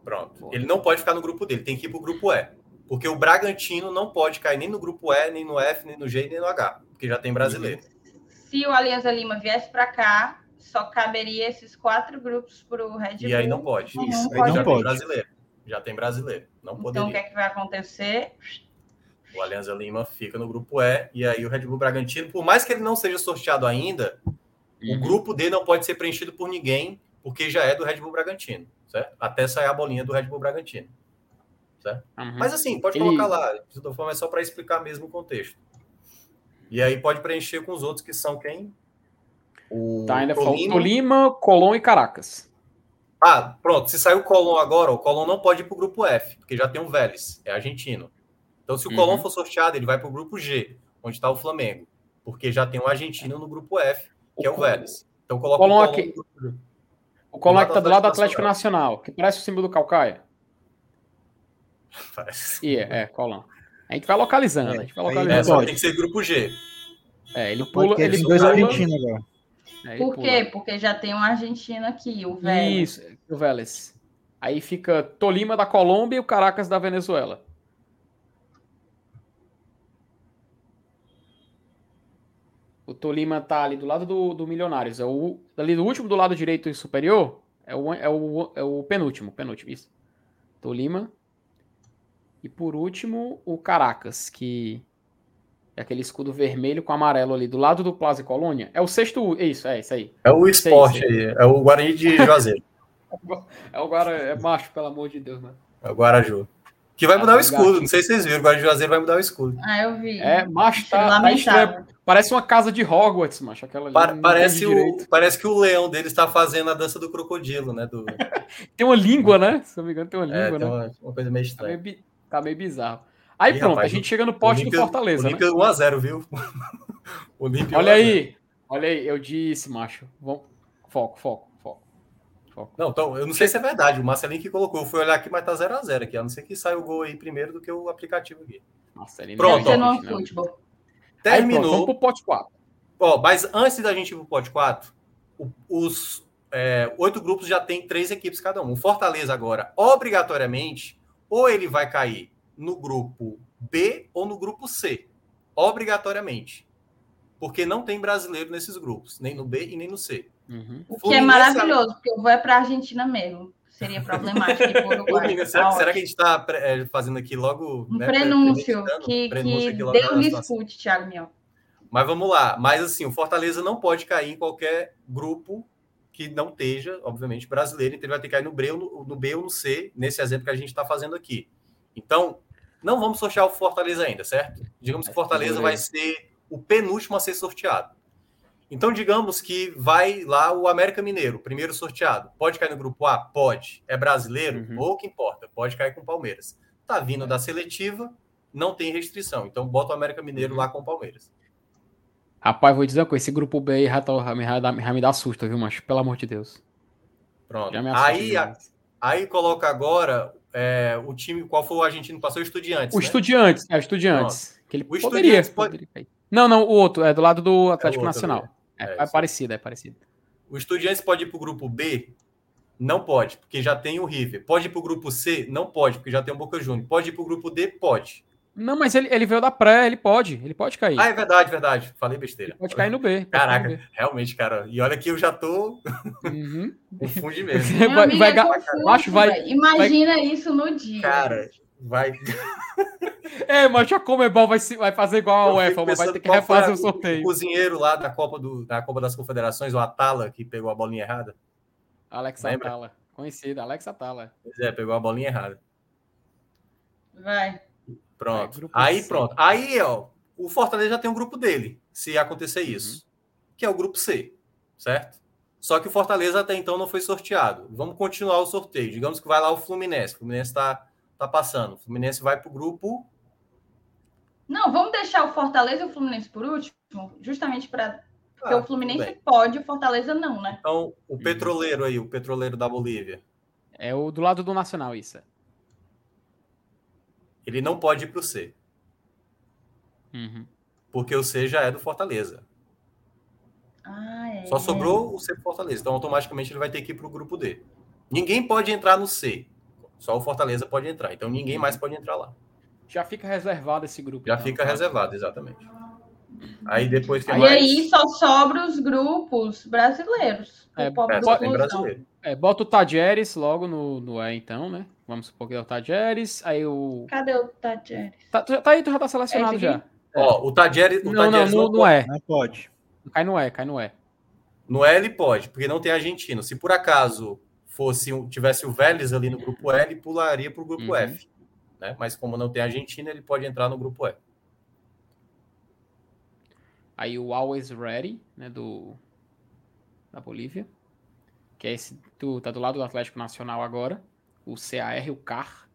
Speaker 4: Pronto.
Speaker 2: Boa.
Speaker 4: Ele não pode ficar no grupo dele, tem que ir pro grupo E. Porque o Bragantino não pode cair nem no grupo E, nem no F, nem no G, nem no H. Porque já tem brasileiro.
Speaker 1: Se o Alianza Lima viesse para cá, só caberia esses quatro grupos pro Red Bull.
Speaker 4: E aí não pode.
Speaker 1: Não
Speaker 3: Isso, aí
Speaker 1: pode.
Speaker 3: não
Speaker 4: já tem
Speaker 3: pode.
Speaker 4: brasileiro. Já tem brasileiro. Não
Speaker 1: Então, o
Speaker 4: poderia.
Speaker 1: que é que vai acontecer?
Speaker 4: O Alianza Lima fica no grupo E. E aí o Red Bull Bragantino, por mais que ele não seja sorteado ainda, o
Speaker 2: Uhum.
Speaker 4: grupo D não pode ser preenchido por ninguém, porque já é do Red Bull Bragantino. Certo? Até sair a bolinha do Red Bull Bragantino.
Speaker 2: Uhum.
Speaker 4: Mas assim, pode colocar lá. De toda forma, é só para explicar mesmo o contexto. E aí pode preencher com os outros que são quem? O
Speaker 2: Tá, ainda
Speaker 4: Tolima.
Speaker 2: Tolima, Colón e Caracas.
Speaker 4: Ah, pronto. Se saiu o Colón agora, o Colón não pode ir para o grupo F, porque já tem um Vélez, é argentino. Então, se o
Speaker 2: Uhum.
Speaker 4: Colón for sorteado, ele vai para o grupo G, onde está o Flamengo, porque já tem um argentino no grupo F, que é o Vélez. Então, coloca o Colón
Speaker 2: aqui.
Speaker 4: no grupo G.
Speaker 2: O Colón
Speaker 4: lado
Speaker 2: que tá
Speaker 4: do
Speaker 2: do lado do
Speaker 4: Atlético
Speaker 2: Atlético Nacional, que parece o símbolo do Calcaia.
Speaker 4: Parece.
Speaker 2: E é, é. A gente vai localizando, a gente vai
Speaker 4: É,
Speaker 2: localizando.
Speaker 4: tem que ser grupo G.
Speaker 2: É, ele pula, ele
Speaker 3: dois
Speaker 2: pula.
Speaker 3: argentinos agora.
Speaker 2: é,
Speaker 1: Por
Speaker 2: pula.
Speaker 1: quê? Porque já tem um argentino aqui, o velho.
Speaker 2: Isso, o Vélez. Aí fica Tolima da Colômbia e o Caracas da Venezuela. Tolima tá ali do lado do, do Milionários. É o ali do último do lado direito e superior. É o, é o, é o penúltimo, penúltimo, isso. Tolima. E por último, o Caracas, que é aquele escudo vermelho com amarelo ali do lado do Plaza Colônia. É o sexto. Isso, é isso aí.
Speaker 4: É o esporte aí, é o Guarani de (laughs) Juazeiro.
Speaker 2: É o Guara, é macho, pelo amor de Deus, né?
Speaker 4: É o Guaraju. Que vai mudar o escudo. Não sei se vocês viram. O Guaraju vai mudar o escudo.
Speaker 1: Ah, eu vi.
Speaker 2: É, macho, tá, tá
Speaker 1: Lamentável.
Speaker 2: estranho. Parece uma casa de Hogwarts, macho. Aquela ali,
Speaker 4: Pa- parece, o, parece que o leão dele está fazendo a dança do crocodilo, né? Do, (laughs)
Speaker 2: Tem uma língua, né? Se não me engano, tem uma
Speaker 4: é,
Speaker 2: língua,
Speaker 4: tem
Speaker 2: né?
Speaker 4: uma, uma coisa meio
Speaker 2: Tá meio,
Speaker 4: estranha.
Speaker 2: bi- tá meio bizarro. Aí
Speaker 4: Ih,
Speaker 2: pronto,
Speaker 4: rapaz,
Speaker 2: a gente chega no pote do
Speaker 4: Olímpia-
Speaker 2: Fortaleza, né?
Speaker 4: Olímpia 1x0, viu? (laughs) Olímpia
Speaker 2: Olha
Speaker 4: 1 a 0.
Speaker 2: aí, olha aí, eu disse, macho. Vamos... Foco, foco, foco. foco.
Speaker 4: Não, então, eu não sei se é verdade. O Marcelinho que colocou. Eu fui olhar aqui, mas tá 0x0 aqui. A não ser que saia o gol aí primeiro do que o aplicativo aqui.
Speaker 2: Marcelinho,
Speaker 4: Pronto,
Speaker 1: Deve ser
Speaker 2: não,
Speaker 1: no futebol.
Speaker 2: Aí, pronto,
Speaker 4: Terminou.
Speaker 2: vamos pro pote 4.
Speaker 4: Ó, mas antes da gente ir pro pote 4, o- os é, oito grupos já tem três equipes cada um. O Fortaleza agora, obrigatoriamente, ou ele vai cair no grupo B ou no grupo C. Obrigatoriamente. Porque não tem brasileiro nesses grupos, nem no B e nem no C.
Speaker 2: Uhum.
Speaker 1: O que é maravilhoso, porque eu vou é pra Argentina mesmo. Seria problemático Uruguai. (laughs)
Speaker 4: Fluminense, será, será que a gente está fazendo aqui logo.
Speaker 1: Um
Speaker 4: né,
Speaker 1: prenúncio que,
Speaker 4: Prenúncio
Speaker 1: que
Speaker 4: aqui logo
Speaker 1: Deus escute, Thiago Miel.
Speaker 4: Mas vamos lá. Mas assim, o Fortaleza não pode cair em qualquer grupo que não esteja, obviamente, brasileiro. Então ele vai ter que cair no B ou no, no, B ou no C, nesse exemplo que a gente está fazendo aqui. Então, não vamos sortear o Fortaleza ainda, certo? Digamos que o Fortaleza vai ser o penúltimo a ser sorteado. Então, digamos que vai lá o América Mineiro, primeiro sorteado. Pode cair no grupo A? Pode. É brasileiro?
Speaker 2: Uhum.
Speaker 4: Ou que importa? Pode cair com o Palmeiras. Tá vindo da seletiva, não tem restrição. Então, bota o América Mineiro
Speaker 2: Uhum.
Speaker 4: lá com o Palmeiras.
Speaker 2: Rapaz, vou dizer uma coisa, esse grupo B aí já, tá, me, já, me- já me dá susto, viu, macho? Pelo amor de Deus.
Speaker 4: Pronto. Aí, a- aí coloca agora é, o time, qual foi o argentino que passou? O Estudiantes.
Speaker 2: O
Speaker 4: né?
Speaker 2: Estudiantes, é o Estudiantes. Que ele
Speaker 4: O
Speaker 2: poderia,
Speaker 4: pode-
Speaker 2: poderia. Não, não, o outro, é do lado do Atlético
Speaker 4: outro
Speaker 2: Nacional.
Speaker 4: ali.
Speaker 2: É,
Speaker 4: É,
Speaker 2: é parecido, é parecido.
Speaker 4: O Estudiantes pode ir para o grupo B? Não pode, porque já tem o River. Pode ir para o grupo C? Não pode, porque já tem o Boca Juniors. Pode ir para o grupo D? Pode.
Speaker 2: Não, mas ele, ele veio da pré, ele pode, ele pode cair.
Speaker 4: Ah, é verdade, verdade. Falei besteira.
Speaker 2: Pode cair no B.
Speaker 4: Caraca,
Speaker 2: cair
Speaker 4: realmente, cara. E olha que eu já tô
Speaker 2: no B. Uhum. (laughs)
Speaker 4: confunde mesmo.
Speaker 1: Meu
Speaker 2: vai,
Speaker 1: amigo
Speaker 2: vai
Speaker 1: é confuso,
Speaker 2: Acho vai-.
Speaker 1: Imagina isso no dia.
Speaker 4: Cara, vai.
Speaker 2: É, mas a Comebol vai, se- vai fazer igual a UEFA, mas vai ter que refazer o sorteio.
Speaker 4: cozinheiro lá da Copa, do, da Copa das Confederações, o Atala, que pegou a bolinha errada.
Speaker 2: Alex
Speaker 4: Lembra?
Speaker 2: Atala, conhecido, Alex Atala.
Speaker 4: Pois é, pegou a bolinha errada.
Speaker 1: Vai.
Speaker 4: Pronto.
Speaker 2: É, grupo
Speaker 4: aí,
Speaker 2: C.
Speaker 4: pronto. Aí, ó, o Fortaleza já tem um grupo dele, se acontecer isso, que é o grupo C, certo? Só que o Fortaleza até então não foi sorteado. Vamos continuar o sorteio. Digamos que vai lá o Fluminense. O Fluminense está tá passando. O Fluminense vai para o grupo.
Speaker 1: Não, vamos deixar o Fortaleza e o Fluminense por último, justamente para. Porque
Speaker 4: Ah,
Speaker 1: o Fluminense
Speaker 4: bem.
Speaker 1: pode, o Fortaleza não, né?
Speaker 4: Então, o petroleiro aí, o petroleiro da Bolívia,
Speaker 2: É o do lado do Nacional, isso.
Speaker 4: ele não pode ir para o C,
Speaker 2: Uhum.
Speaker 4: porque o C já é do Fortaleza.
Speaker 1: Ah, é.
Speaker 4: Só sobrou o C Fortaleza. Então, automaticamente, ele vai ter que ir para o grupo D. Ninguém pode entrar no C. Só o Fortaleza pode entrar. Então, ninguém mais pode entrar lá.
Speaker 2: Já fica reservado esse grupo.
Speaker 4: Já
Speaker 2: então,
Speaker 4: fica
Speaker 2: tá?
Speaker 4: reservado, exatamente. Aí, depois que
Speaker 1: E
Speaker 4: mais...
Speaker 1: aí só sobra os grupos brasileiros.
Speaker 2: É,
Speaker 4: É,
Speaker 1: do
Speaker 4: só tem brasileiro.
Speaker 2: É, bota o Tajeres logo no, no E, então, né? Vamos supor que é o Tajeres. Aí o.
Speaker 1: Cadê o Tadjeri?
Speaker 2: Tá, tá aí, tu já tá selecionado
Speaker 1: Esse
Speaker 2: já.
Speaker 4: Ó, o Tadjeri, o
Speaker 2: Não, não,
Speaker 4: não
Speaker 2: no
Speaker 4: pode.
Speaker 2: E.
Speaker 3: Não pode.
Speaker 2: Cai no E, cai no E.
Speaker 4: No L pode, porque não tem argentino. Se por acaso fosse tivesse o Vélez ali no grupo L, ele pularia para o grupo
Speaker 2: Uhum.
Speaker 4: F. Né? Mas como não tem argentino, ele pode entrar no grupo E.
Speaker 2: Aí o Always Ready, né? Do. Da Bolívia. Que é esse. Do, tá do lado do Atlético Nacional agora. O CAR, o CAR.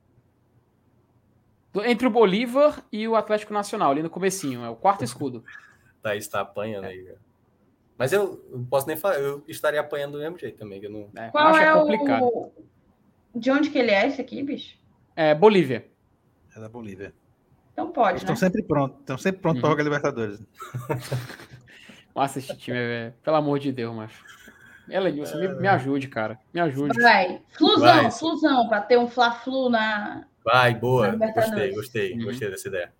Speaker 2: Do- entre o Bolívar e o Atlético Nacional, ali no comecinho. É o quarto (laughs) escudo.
Speaker 4: Thaís está apanhando aí. cara. Mas eu não posso nem falar, eu estaria apanhando do mesmo jeito também. que Eu não...
Speaker 2: É,
Speaker 1: Qual
Speaker 2: acho
Speaker 1: é
Speaker 2: complicado.
Speaker 1: o. De onde que ele é esse aqui, bicho?
Speaker 2: É, Bolívia.
Speaker 3: É da Bolívia.
Speaker 1: Então pode,
Speaker 3: Estão
Speaker 1: né?
Speaker 3: sempre prontos. Estão sempre prontos para
Speaker 2: Uhum.
Speaker 3: jogar Libertadores. (laughs)
Speaker 2: Nossa, esse time, é... pelo amor de Deus, macho. Elenilson, me, me ajude, cara. Me ajude.
Speaker 1: Vai. Flusão,
Speaker 4: Vai.
Speaker 1: flusão, para ter um Fla-Flu na.
Speaker 4: Vai, boa.
Speaker 1: Na.
Speaker 4: Gostei, gostei,
Speaker 2: Uhum.
Speaker 4: gostei dessa ideia.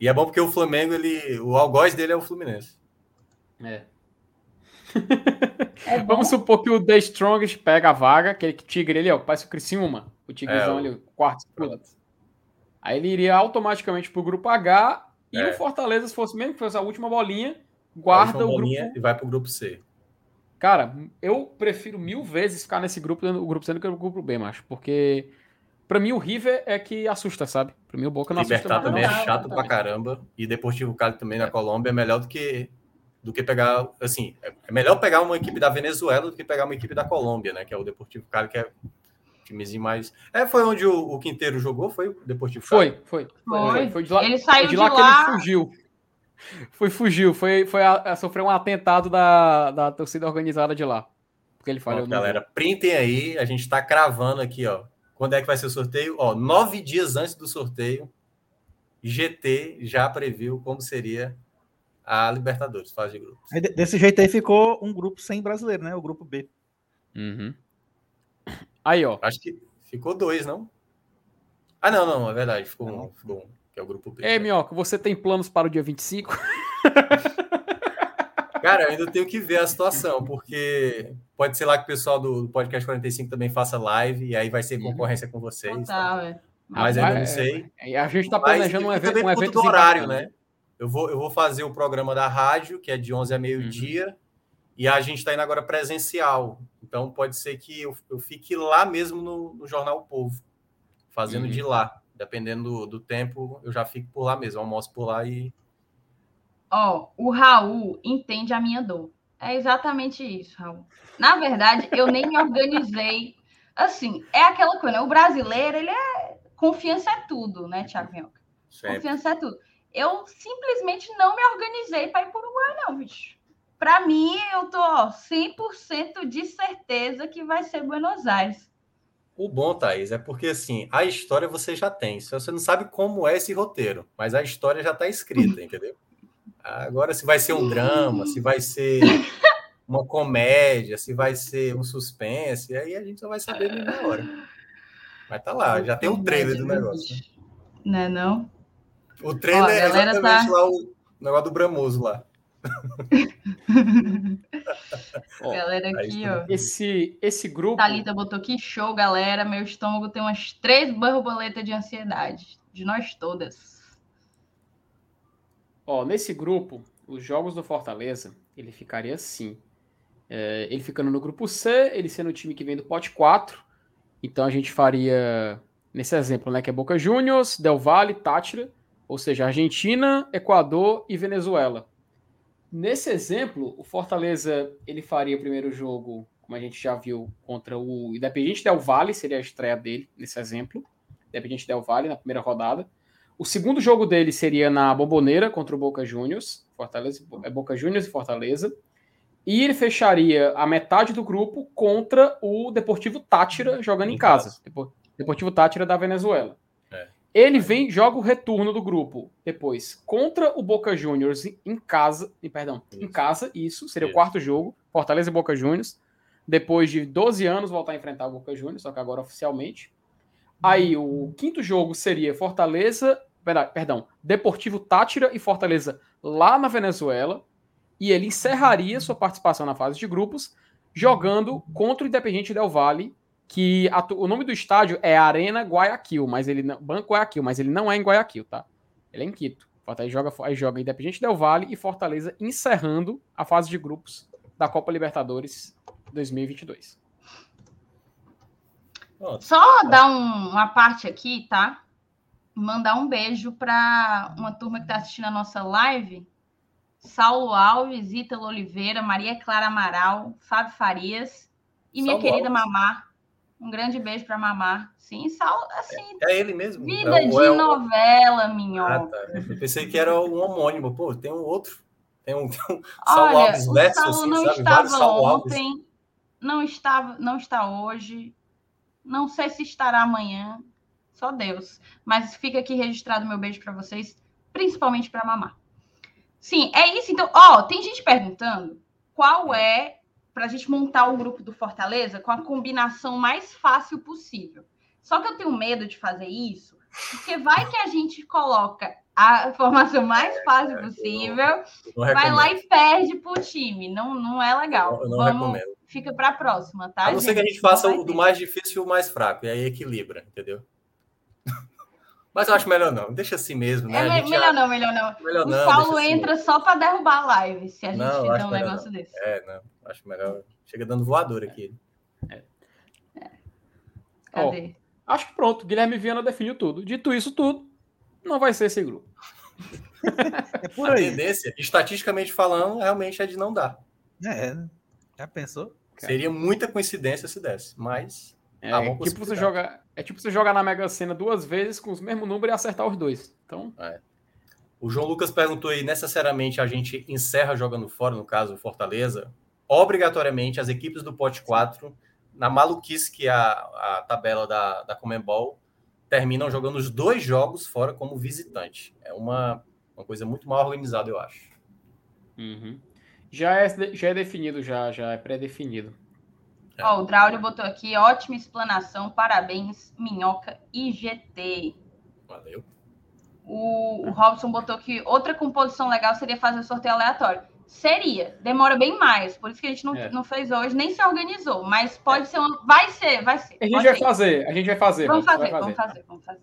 Speaker 4: E é bom porque o Flamengo, ele, o algoz dele é o Fluminense.
Speaker 2: É. (laughs)
Speaker 1: É.
Speaker 2: Vamos supor que o The Strongest pega a vaga, aquele tigre ali, ó, parece o Criciúma, o tigrezão
Speaker 4: É, o-
Speaker 2: ali, o quarto escudo. Aí ele iria automaticamente pro grupo H e
Speaker 4: É.
Speaker 2: o Fortaleza, se fosse mesmo que fosse a última bolinha,
Speaker 4: A
Speaker 2: guarda
Speaker 4: última
Speaker 2: o
Speaker 4: bolinha
Speaker 2: grupo.
Speaker 4: E vai pro grupo C.
Speaker 2: Cara, eu prefiro mil vezes ficar nesse grupo, o grupo sendo que o grupo B, macho. Porque, pra mim, o River é que assusta, sabe? Pra mim, o Boca não
Speaker 4: Libertar
Speaker 2: assusta.
Speaker 4: também é
Speaker 2: não.
Speaker 4: chato pra caramba. E Deportivo Cali também na Colômbia é melhor do que do que pegar, assim, é é melhor pegar uma equipe da Venezuela do que pegar uma equipe da Colômbia, né? Que é o Deportivo Cali, que é timezinho mais. É, foi onde o, o Quinteiro jogou, foi o Deportivo Cali.
Speaker 2: Foi, foi.
Speaker 1: Foi.
Speaker 2: Foi de lá,
Speaker 1: Ele saiu
Speaker 2: foi de
Speaker 1: de
Speaker 2: lá, que
Speaker 1: lá.
Speaker 2: ele fugiu. Foi, fugiu. Foi, foi a, a sofrer um atentado da, da torcida organizada de lá. Porque ele no-
Speaker 4: galera, printem aí, a gente tá cravando aqui, ó. Quando é que vai ser o sorteio? Ó, nove dias antes do sorteio, GT já previu como seria a Libertadores, fase de grupos.
Speaker 3: Desse jeito aí ficou um grupo sem brasileiro, né? O grupo B.
Speaker 2: Uhum. Aí, ó.
Speaker 4: Acho que ficou dois, não? Ah, não, não, é verdade, ficou um, ficou um, que é o grupo B.
Speaker 2: Ei, Minhoca, você tem planos para o dia 25? (laughs)
Speaker 4: Cara, eu ainda tenho que ver a situação, porque pode ser lá que o pessoal do Podcast 45 também faça live, e aí vai ser
Speaker 2: Uhum.
Speaker 4: concorrência com vocês. tá?
Speaker 1: Total, é.
Speaker 4: Mas
Speaker 2: Ah,
Speaker 4: ainda
Speaker 2: é,
Speaker 4: não sei.
Speaker 2: é, A gente tá
Speaker 4: Mas
Speaker 2: planejando um
Speaker 4: e
Speaker 2: evento,
Speaker 4: também
Speaker 2: um evento
Speaker 4: do horário, né? Eu vou, eu vou fazer o programa da rádio, que é de 11 a meio-dia, e a gente está indo agora presencial. Então pode ser que eu, eu fique lá mesmo no, no Jornal O Povo, fazendo
Speaker 2: Uhum.
Speaker 4: de lá. Dependendo do, do tempo, eu já fico por lá mesmo, almoço por lá e.
Speaker 1: Ó, o Raul entende a minha dor. É exatamente isso, Raul. Na verdade, eu nem me organizei. Assim, é aquela coisa, né? O brasileiro, ele é. Confiança é tudo, né, Minhoca?
Speaker 4: Sempre.
Speaker 1: Confiança é tudo. Eu simplesmente não me organizei para ir para o Uruguai, não, bicho. Para mim, eu tô ó, 100% de certeza que vai ser Buenos Aires.
Speaker 4: O bom, Thaís, é porque assim, a história você já tem. Só Você não sabe como é esse roteiro, mas a história já está escrita, (laughs) entendeu? Agora, se vai ser um drama, se vai ser (laughs) uma comédia, se vai ser um suspense, aí a gente só vai saber na hora. Mas tá lá, já tem o trailer do negócio. né?
Speaker 1: Né, não?
Speaker 4: O trailer
Speaker 1: Ó,
Speaker 4: é
Speaker 1: galera
Speaker 4: exatamente
Speaker 1: tá-
Speaker 4: lá o negócio do Bramoso lá. (laughs)
Speaker 2: Ó,
Speaker 1: Galera aqui, ó.
Speaker 2: esse, esse grupo.
Speaker 1: Thalita botou que show, galera. Meu estômago tem umas três borboletas de ansiedade. De nós todas.
Speaker 2: Ó, nesse grupo, os jogos do Fortaleza, ele ficaria assim. É, ele ficando no grupo C, ele sendo o time que vem do pote 4. Então a gente faria, nesse exemplo, né, que é Boca Juniors, Del Valle, Tátira, ou seja, Argentina, Equador e Venezuela. Nesse exemplo, o Fortaleza, ele faria o primeiro jogo, como a gente já viu, contra o Independiente Del Valle, seria a estreia dele, nesse exemplo. Independiente Del Valle, na primeira rodada. O segundo jogo dele seria na Bomboneira contra o Boca Juniors, Fortaleza, é Boca Juniors e Fortaleza. E ele fecharia a metade do grupo contra o Deportivo Tátira jogando em casa.
Speaker 4: casa.
Speaker 2: Depo- Deportivo Tátira da Venezuela. Ele vem, joga o retorno do grupo depois contra o Boca Juniors em casa, em- perdão, em
Speaker 4: Isso.
Speaker 2: casa, isso, seria o
Speaker 4: Isso.
Speaker 2: quarto jogo, Fortaleza e Boca Juniors. Depois de 12 anos voltar a enfrentar o Boca Juniors, só que agora oficialmente. Aí o quinto jogo seria Fortaleza, perdão, Deportivo Tátira e Fortaleza lá na Venezuela. E ele encerraria sua participação na fase de grupos jogando contra o Independiente Del Valle, que atu- o nome do estádio é Arena Guayaquil, mas ele não, Banco Guayaquil, mas ele não é em Guayaquil, tá? Ele é em Quito. Fortaleza joga, aí joga Independiente Del Valle e Fortaleza encerrando a fase de grupos da Copa Libertadores 2022.
Speaker 4: Pronto.
Speaker 1: Só dar um- uma parte aqui, tá? Mandar um beijo para uma turma que está assistindo a nossa live. Saulo Alves, Ítalo Oliveira, Maria Clara Amaral, Fábio Farias e minha
Speaker 4: Saulo
Speaker 1: querida
Speaker 4: Alves?
Speaker 1: Mamá. Um grande beijo para Mamá. Sim, Saulo, assim,
Speaker 4: É ele mesmo?
Speaker 1: vida
Speaker 4: é,
Speaker 1: de
Speaker 4: é
Speaker 1: novela,
Speaker 4: Ah,
Speaker 1: minhoca.
Speaker 4: tá. Eu pensei que era um homônimo. Pô, tem um outro. Tem um, (laughs) tem um Saulo
Speaker 1: Olha,
Speaker 4: Alves
Speaker 1: Saulo
Speaker 4: assim,
Speaker 1: não
Speaker 4: sabe?
Speaker 1: estava ontem, não estava, não está hoje. Não sei se estará amanhã. Só Deus. Mas fica aqui registrado meu beijo para vocês, principalmente para mamar. Sim, é isso. Então, ó, tem gente perguntando qual é para a gente montar o grupo do Fortaleza com a combinação mais fácil possível. Só que eu tenho medo de fazer isso, porque vai que a gente coloca a formação mais fácil possível
Speaker 4: Não
Speaker 1: vai
Speaker 4: recomendo.
Speaker 1: lá e perde pro time. Não, não é legal.
Speaker 4: Não
Speaker 1: Vamos,
Speaker 4: recomendo.
Speaker 1: fica para a próxima, tá?
Speaker 4: A não ser que a gente
Speaker 1: Não
Speaker 4: faça
Speaker 1: vai
Speaker 4: o do mais difícil e o mais fraco, e aí equilibra, entendeu? (laughs) Mas eu acho melhor não, deixa assim mesmo, né?
Speaker 1: É, melhor já... não, melhor não.
Speaker 4: Melhor
Speaker 1: o
Speaker 4: não,
Speaker 1: Saulo
Speaker 4: assim
Speaker 1: entra só para derrubar a live, se a gente
Speaker 4: não,
Speaker 1: fizer um
Speaker 4: não.
Speaker 1: negócio desse.
Speaker 4: É, não, acho melhor. Chega dando voador aqui.
Speaker 1: É. Cadê?
Speaker 2: Oh, acho que pronto, Guilherme Viana definiu tudo. Dito isso tudo, não vai ser esse grupo.
Speaker 4: é por aí. A tendência, estatisticamente falando, realmente é de não dar.
Speaker 3: É, já pensou?
Speaker 4: Seria muita coincidência se desse, mas.
Speaker 2: É, tipo você joga, é tipo você jogar na Mega Sena duas vezes com os mesmos números e acertar os dois. Então.
Speaker 4: É. O João Lucas perguntou aí: necessariamente a gente encerra jogando fora, no caso, Fortaleza? Obrigatoriamente, as equipes do pote 4, na maluquice que é a, a tabela da, da Comembol, terminam jogando os dois jogos fora como visitante. É uma, uma coisa muito mal organizada, eu acho.
Speaker 2: Uhum. Já, é, já é definido, já, já é pré-definido.
Speaker 1: É. Ó, o Draulio botou aqui, ótima explanação, parabéns, Minhoca IGT.
Speaker 4: Valeu.
Speaker 1: O, o Robson botou que outra composição legal seria fazer o sorteio aleatório. Seria, demora bem mais, por isso que a gente não, é. não fez hoje, nem se organizou, mas pode ser uma. Vai ser, vai ser.
Speaker 2: A gente vai ser. fazer, a gente vai fazer.
Speaker 1: Vamos fazer, fazer, vamos fazer, vamos fazer.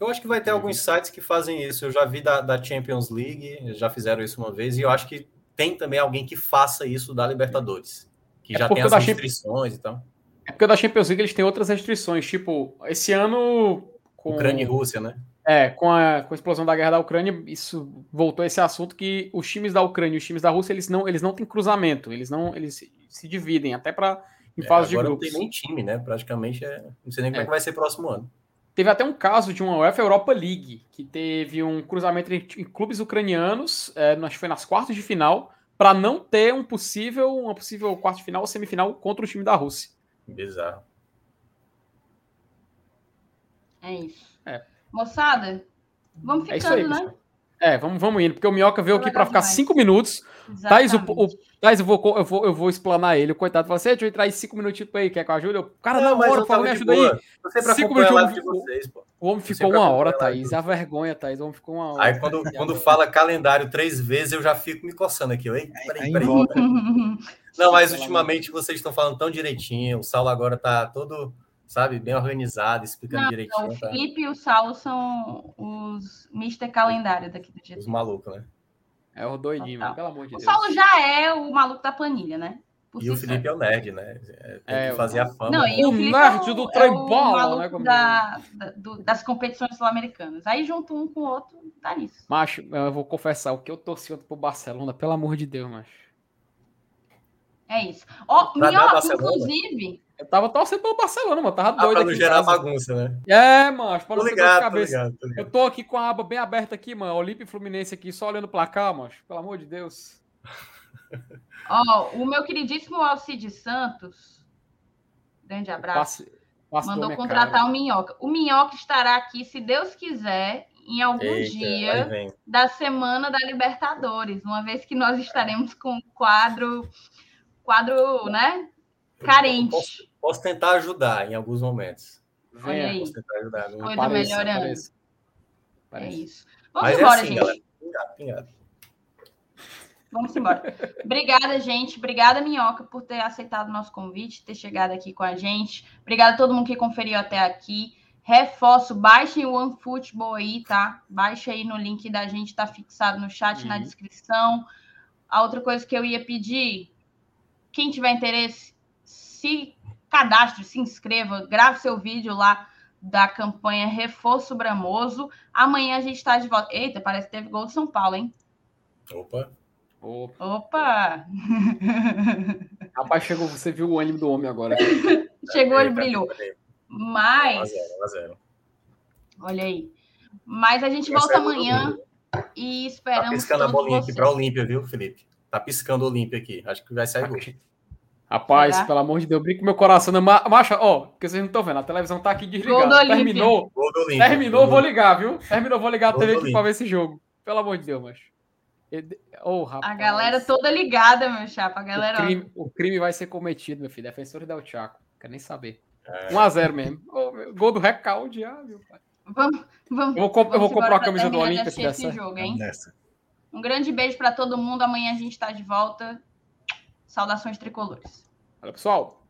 Speaker 4: Eu acho que vai ter alguns sites que fazem isso. Eu já vi da, da Champions League, já fizeram isso uma vez, e eu acho que tem também alguém que faça isso da Libertadores, que é já tem as restrições Champions... e tal.
Speaker 2: É porque da Champions League eles têm outras restrições, tipo, esse ano.
Speaker 4: Com... Ucrânia e Rússia, né?
Speaker 2: É, com a, com a explosão da guerra da Ucrânia, isso voltou a esse assunto que os times da Ucrânia e os times da Rússia, eles não, eles não têm cruzamento, eles não eles se dividem, até para em é, fase de grupos.
Speaker 4: não tem nem time, né? Praticamente, é, não sei nem como é. é que vai ser próximo ano.
Speaker 2: Teve até um caso de uma UEFA Europa League, que teve um cruzamento em clubes ucranianos, é, acho que foi nas quartas de final, para não ter um possível, uma possível quarto de final ou semifinal contra o time da Rússia.
Speaker 4: Bizarro.
Speaker 1: É isso. Moçada, vamos ficando,
Speaker 2: é aí,
Speaker 1: né?
Speaker 2: É, vamos, vamos indo, porque o Minhoca veio aqui para ficar cinco minutos. Thais, o, o, Thais, eu vou, eu, vou, eu vou explanar ele. O coitado fala assim: deixa eu entrar aí cinco minutintos aí, quer que eu ajude? Eu, cara, não, hora, por favor, me ajuda aí. Cinco minutos. Vocês, o homem ficou uma hora, Thaís. A vergonha, Thaís. O homem ficou uma hora.
Speaker 4: Aí quando, quando fala calendário três vezes, eu já fico me coçando aqui. Ei, peraí, peraí. (laughs) Não, mas ultimamente vocês estão falando tão direitinho. O Saulo agora tá todo sabe, bem organizado, explicando não, direitinho.
Speaker 1: o tá? Felipe e o Saulo são os Mr. Calendário daqui do dia.
Speaker 4: Os malucos, né?
Speaker 2: É o doidinho, mano, pelo amor de
Speaker 1: o
Speaker 2: Deus.
Speaker 1: O Saulo já é o maluco da planilha, né?
Speaker 4: Por e si o Felipe é o nerd, né? É, tem é, que fazer a fama.
Speaker 1: Não, e o, o nerd é do trem é né? Da, da, do, das competições sul-americanas. Aí junto um com o outro, tá nisso.
Speaker 2: Macho, eu vou confessar, o que eu torci pro Barcelona, pelo amor de Deus, macho.
Speaker 1: É isso. Ó, oh, Minhoca, inclusive,
Speaker 2: eu tava torcendo pelo Barcelona, mano. Tava doido. Ah, pra
Speaker 4: não gerar bagunça, né?
Speaker 2: É, mano. Pra
Speaker 4: não ligado, cabeça. Tô ligado, tô
Speaker 2: ligado. Eu tô aqui com a aba bem aberta aqui, mano. Olímpia e Fluminense aqui, só olhando pra cá, mano. Pelo amor de Deus. (laughs)
Speaker 1: Ó, oh, o meu queridíssimo Alcide Santos, grande abraço, passe, passe mandou contratar cara. o Minhoca. O Minhoca estará aqui, se Deus quiser, em algum Eita, dia da semana da Libertadores, uma vez que nós estaremos com o quadro, quadro, né? carente.
Speaker 4: Posso, posso, tentar ajudar em alguns momentos.
Speaker 1: Olha aí.
Speaker 4: Posso tentar ajudar.
Speaker 1: Coisa parece, melhorando. Parece. É isso. Vamos
Speaker 4: Mas
Speaker 1: embora,
Speaker 4: é assim,
Speaker 1: gente. Galera. Vamos embora. Obrigada, gente. Obrigada, Minhoca, por ter aceitado o nosso convite, ter chegado aqui com a gente. Obrigada a todo mundo que conferiu até aqui. Reforço, baixem o OneFootball aí, tá? Baixa aí no link da gente, tá fixado no chat, uhum. na descrição. A outra coisa que eu ia pedir, quem tiver interesse, se cadastre, se inscreva, grave seu vídeo lá da campanha Reforço Bramoso. Amanhã a gente está de volta. Eita, parece que teve gol de São Paulo, hein?
Speaker 4: Opa!
Speaker 1: Opa! Opa. (laughs)
Speaker 2: Rapaz, chegou, você viu o ânimo do homem agora.
Speaker 1: chegou, ele brilhou. Mas. Olha aí. Mas a gente volta amanhã e esperamos. Tá
Speaker 4: piscando a bolinha vocês. aqui para a Olímpia, viu, Felipe? Tá piscando o Olímpia aqui. Acho que vai sair gol.
Speaker 2: Rapaz, Será? pelo amor de Deus, brinco meu coração. Não, macha, ó, porque vocês não estão vendo, a televisão tá aqui desligada. Terminou. Terminou, vou ligar, viu? Terminou, vou ligar a TV aqui pra ver esse jogo. Pelo amor de Deus, macho. Oh,
Speaker 1: a galera toda ligada, meu chapa. A galera.
Speaker 2: O crime, o crime vai ser cometido, meu filho. Defensores da Chaco. Quer nem saber. É. 1x0 mesmo. Oh, gol do recalde, ah, meu pai.
Speaker 1: Vamos, vamos.
Speaker 2: Eu vou, comp eu vou comprar a camisa do Olímpia
Speaker 1: se esse jogo, hein? Um grande beijo para todo mundo. Amanhã a gente está de volta. Saudações tricolores.
Speaker 2: Olha, pessoal.